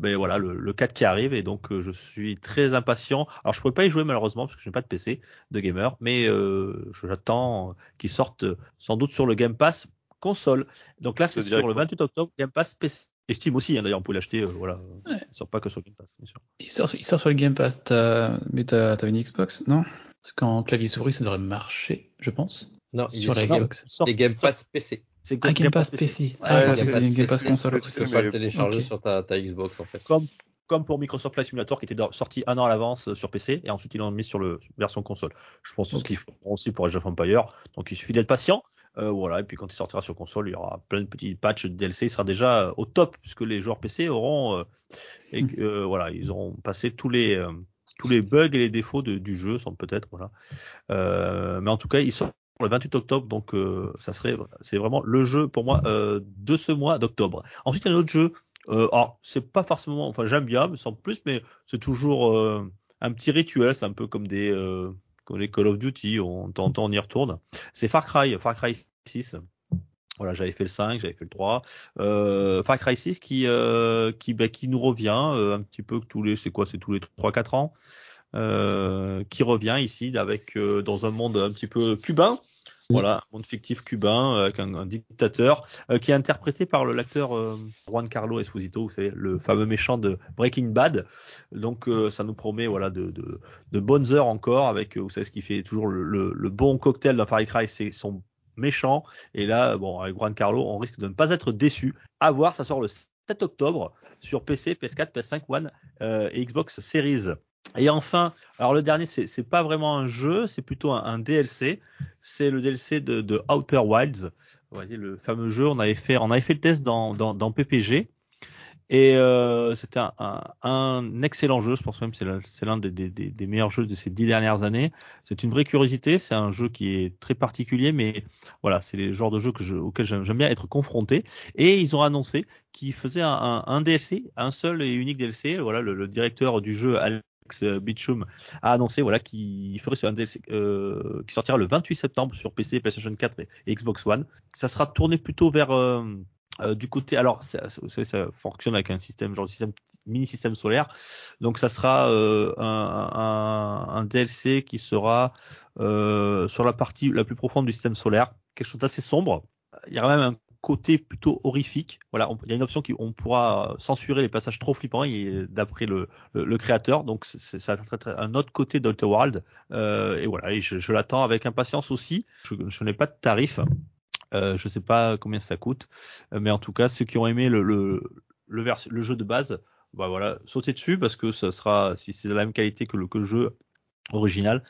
Mais voilà, le, le 4 qui arrive et donc euh, je suis très impatient. Alors je pourrais pas y jouer malheureusement parce que je n'ai pas de PC de gamer, mais euh, j'attends qu'il sorte euh, sans doute sur le Game Pass console. Donc là c'est sur le quoi? 28 octobre, Game Pass PC. Et Steam aussi, hein, d'ailleurs, on peut l'acheter, euh, voilà. Ouais. Il sort pas que sur Game Pass, bien sûr. Il sort, il sort sur le Game Pass, mais t'as t'as une Xbox, non Parce qu'en clavier souris, ça devrait marcher, je pense. Non, il Sur la Xbox. sort- les Game sort- Pass PC. C'est Ah, Game Pass PC. Ah, c'est Game Game Pass console. Tu peux pas le télécharger sur ta, ta Xbox en fait. comme comme pour Microsoft Flight Simulator qui était sorti un an à l'avance euh, sur PC et ensuite ils l'ont mis sur le version console. Je pense que c'est ce qu'ils feront aussi pour Age of Empire. Donc il suffit d'être patient. Euh, voilà, et puis quand il sortira sur console, il y aura plein de petits patchs de DLC. Il sera déjà euh, au top puisque les joueurs PC auront euh, et, euh, voilà, ils auront passé tous les euh, tous les bugs et les défauts de- du jeu, sans peut-être voilà. Euh, mais en tout cas, il sort le 28 octobre, donc euh, ça serait c'est vraiment le jeu pour moi euh, de ce mois d'octobre. Ensuite, un autre jeu. Euh, alors, c'est pas forcément, enfin j'aime bien, mais sans plus, mais c'est toujours euh, un petit rituel. C'est un peu comme des euh, comme les Call of Duty. On temps on y retourne. C'est Far Cry, Far Cry 6. Voilà, j'avais fait le 5, j'avais fait le 3. Euh, Far Cry 6 qui euh, qui bah, qui nous revient un petit peu tous les c'est quoi c'est tous les 3 4 ans qui revient ici avec euh, dans un monde un petit peu cubain. Voilà, un monde fictif cubain euh, avec un, un dictateur euh, qui est interprété par le l'acteur euh, Juan Carlo Esposito, vous savez, le fameux méchant de Breaking Bad. Donc euh, ça nous promet voilà de, de, de bonnes heures encore avec euh, vous savez ce qui fait toujours le, le, le bon cocktail dans Far Cry, c'est son méchant. Et là, bon, avec Juan Carlo, on risque de ne pas être déçu. À voir, ça sort le 7 octobre sur PC, PS4, PS5, One euh, et Xbox Series. Et enfin, alors le dernier, c'est c'est pas vraiment un jeu, c'est plutôt un, un DLC. C'est le DLC de, de Outer Wilds. Vous voyez le fameux jeu. On avait fait, on avait fait le test dans, dans, dans PPG. Et euh, c'était un, un, un excellent jeu, je pense même que c'est l'un des, des, des, meilleurs jeux de ces dix dernières années. C'est une vraie curiosité, c'est un jeu qui est très particulier, mais voilà, c'est les genres de jeux que je, auxquels j'aime j'aime bien être confronté. Et ils ont annoncé qu'ils faisaient un, un, DLC, un seul et unique DLC. Voilà, le, le directeur du jeu, Beecham, a annoncé voilà qu'il ferait un DLC euh, qui sortira le 28 septembre sur PC, PlayStation 4 et, Xbox One. Ça sera tourné plutôt vers euh, euh, du côté, alors ça, savez, ça fonctionne avec un système genre système mini système solaire, donc ça sera euh, un, DLC qui sera euh, sur la partie la plus profonde du système solaire, quelque chose d'assez sombre. Il y aura même un côté plutôt horrifique. Voilà, il y a une option qui on pourra censurer les passages trop flippants d'après le, le, le, créateur. Donc c'est, un autre côté d'Outer World. Euh, et voilà, je, l'attends avec impatience aussi. Je, n'ai pas de tarif. Euh, je sais pas combien ça coûte, mais en tout cas, ceux qui ont aimé le, jeu de base, bah voilà, sautez dessus parce que ça sera, si c'est de la même qualité que le, jeu original,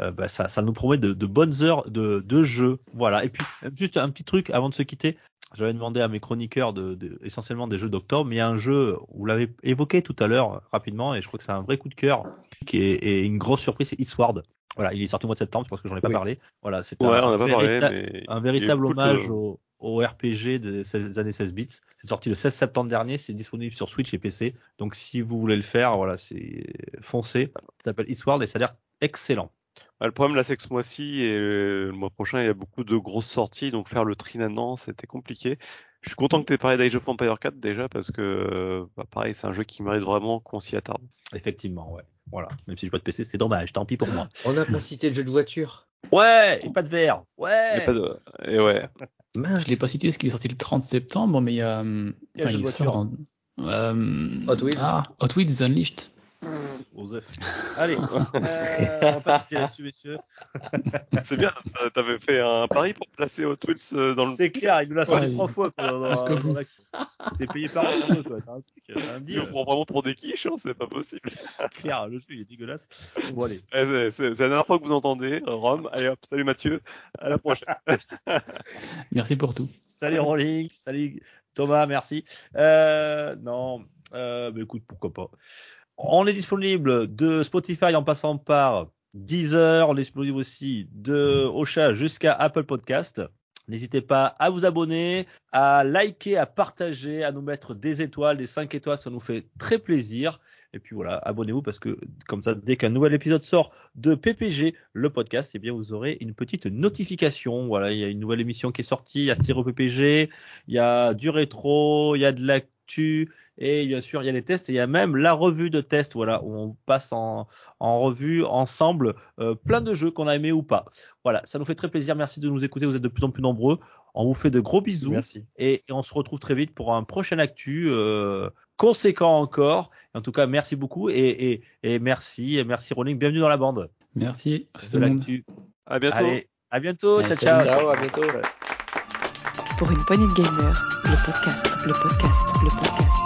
euh, bah ça, nous promet de, bonnes heures de jeu. Voilà. Et puis juste un petit truc avant de se quitter. J'avais demandé à mes chroniqueurs de, de, essentiellement des jeux d'octobre, mais il y a un jeu, vous l'avez évoqué tout à l'heure rapidement, et je crois que c'est un vrai coup de cœur, qui est, est une grosse surprise, c'est Eastward. Voilà, il est sorti au mois de septembre, parce que j'en ai pas oui. parlé. Voilà, c'est ouais, un, un, vérita parlé, un, véritable hommage de... au, au, RPG des 16, années 16 bits. C'est sorti le 16 septembre dernier, c'est disponible sur Switch et PC. Donc si vous voulez le faire, voilà, c'est foncé. Ça s'appelle Eastward et ça a l'air excellent. Bah, le problème là, c'est que ce mois-ci et le mois prochain, il y a beaucoup de grosses sorties, donc faire le tri maintenant, c'était compliqué. Je suis content que tu aies parlé d'Age of Empire 4 déjà parce que bah, pareil, c'est un jeu qui mérite vraiment qu'on s'y attarde. Effectivement, ouais. Voilà. Même si j'ai pas de PC, c'est dommage. Tant pis pour moi. On n'a pas cité de jeu de voiture. Ouais, et pas de verre. Ouais. Et pas de... Et ouais. Mince, je l'ai pas cité parce qu'il est sorti le 30 septembre, mais il y a. Enfin, il, il sort dans. Euh... Hot Wheels. Ah, Hot Wheels Unleashed. Osef. Allez, euh, on va pas se là-dessus, messieurs. C'est bien, t'avais fait un pari pour placer Hot Wheels dans le. C'est clair, il nous l'a fait Ouais, trois fois. Quoi, dans, dans, dans la... T'es payé par un quoi. T'as un truc, un deal. prend vraiment pour des quiches, hein, c'est pas possible. clair, le jeu, il est dégueulasse. Bon, allez. Eh, c'est la dernière fois que vous entendez, Rome. Allez hop, salut Mathieu, à la prochaine. merci pour tout. Salut Rolling, salut Thomas, merci. Euh, non, euh, bah, écoute, pourquoi pas. On est disponible de Spotify en passant par Deezer, on est disponible aussi de Ocha jusqu'à Apple Podcast. N'hésitez pas à vous abonner, à liker, à partager, à nous mettre des étoiles, des 5 étoiles, ça nous fait très plaisir. Et puis voilà, abonnez-vous parce que comme ça, dès qu'un nouvel épisode sort de PPG, le podcast, eh bien vous aurez une petite notification. Voilà, il y a une nouvelle émission qui est sortie, il y a Styro PPG, il y a du rétro, il y a de l'actu, et bien sûr il y a les tests et il y a même la revue de tests voilà où on passe en, en revue ensemble euh, plein de jeux qu'on a aimé ou pas. Voilà ça nous fait très plaisir merci de nous écouter vous êtes de plus en plus nombreux. On vous fait de gros bisous. Merci. Et, et on se retrouve très vite pour un prochain actu euh, conséquent encore. En tout cas merci beaucoup et, et, et merci et merci Rolling bienvenue dans la bande. Merci. De l'actu. À bientôt. Allez, À bientôt. Ciao, ciao. Ciao, à bientôt. Pour une poignée de gamer, le podcast, le podcast, le podcast.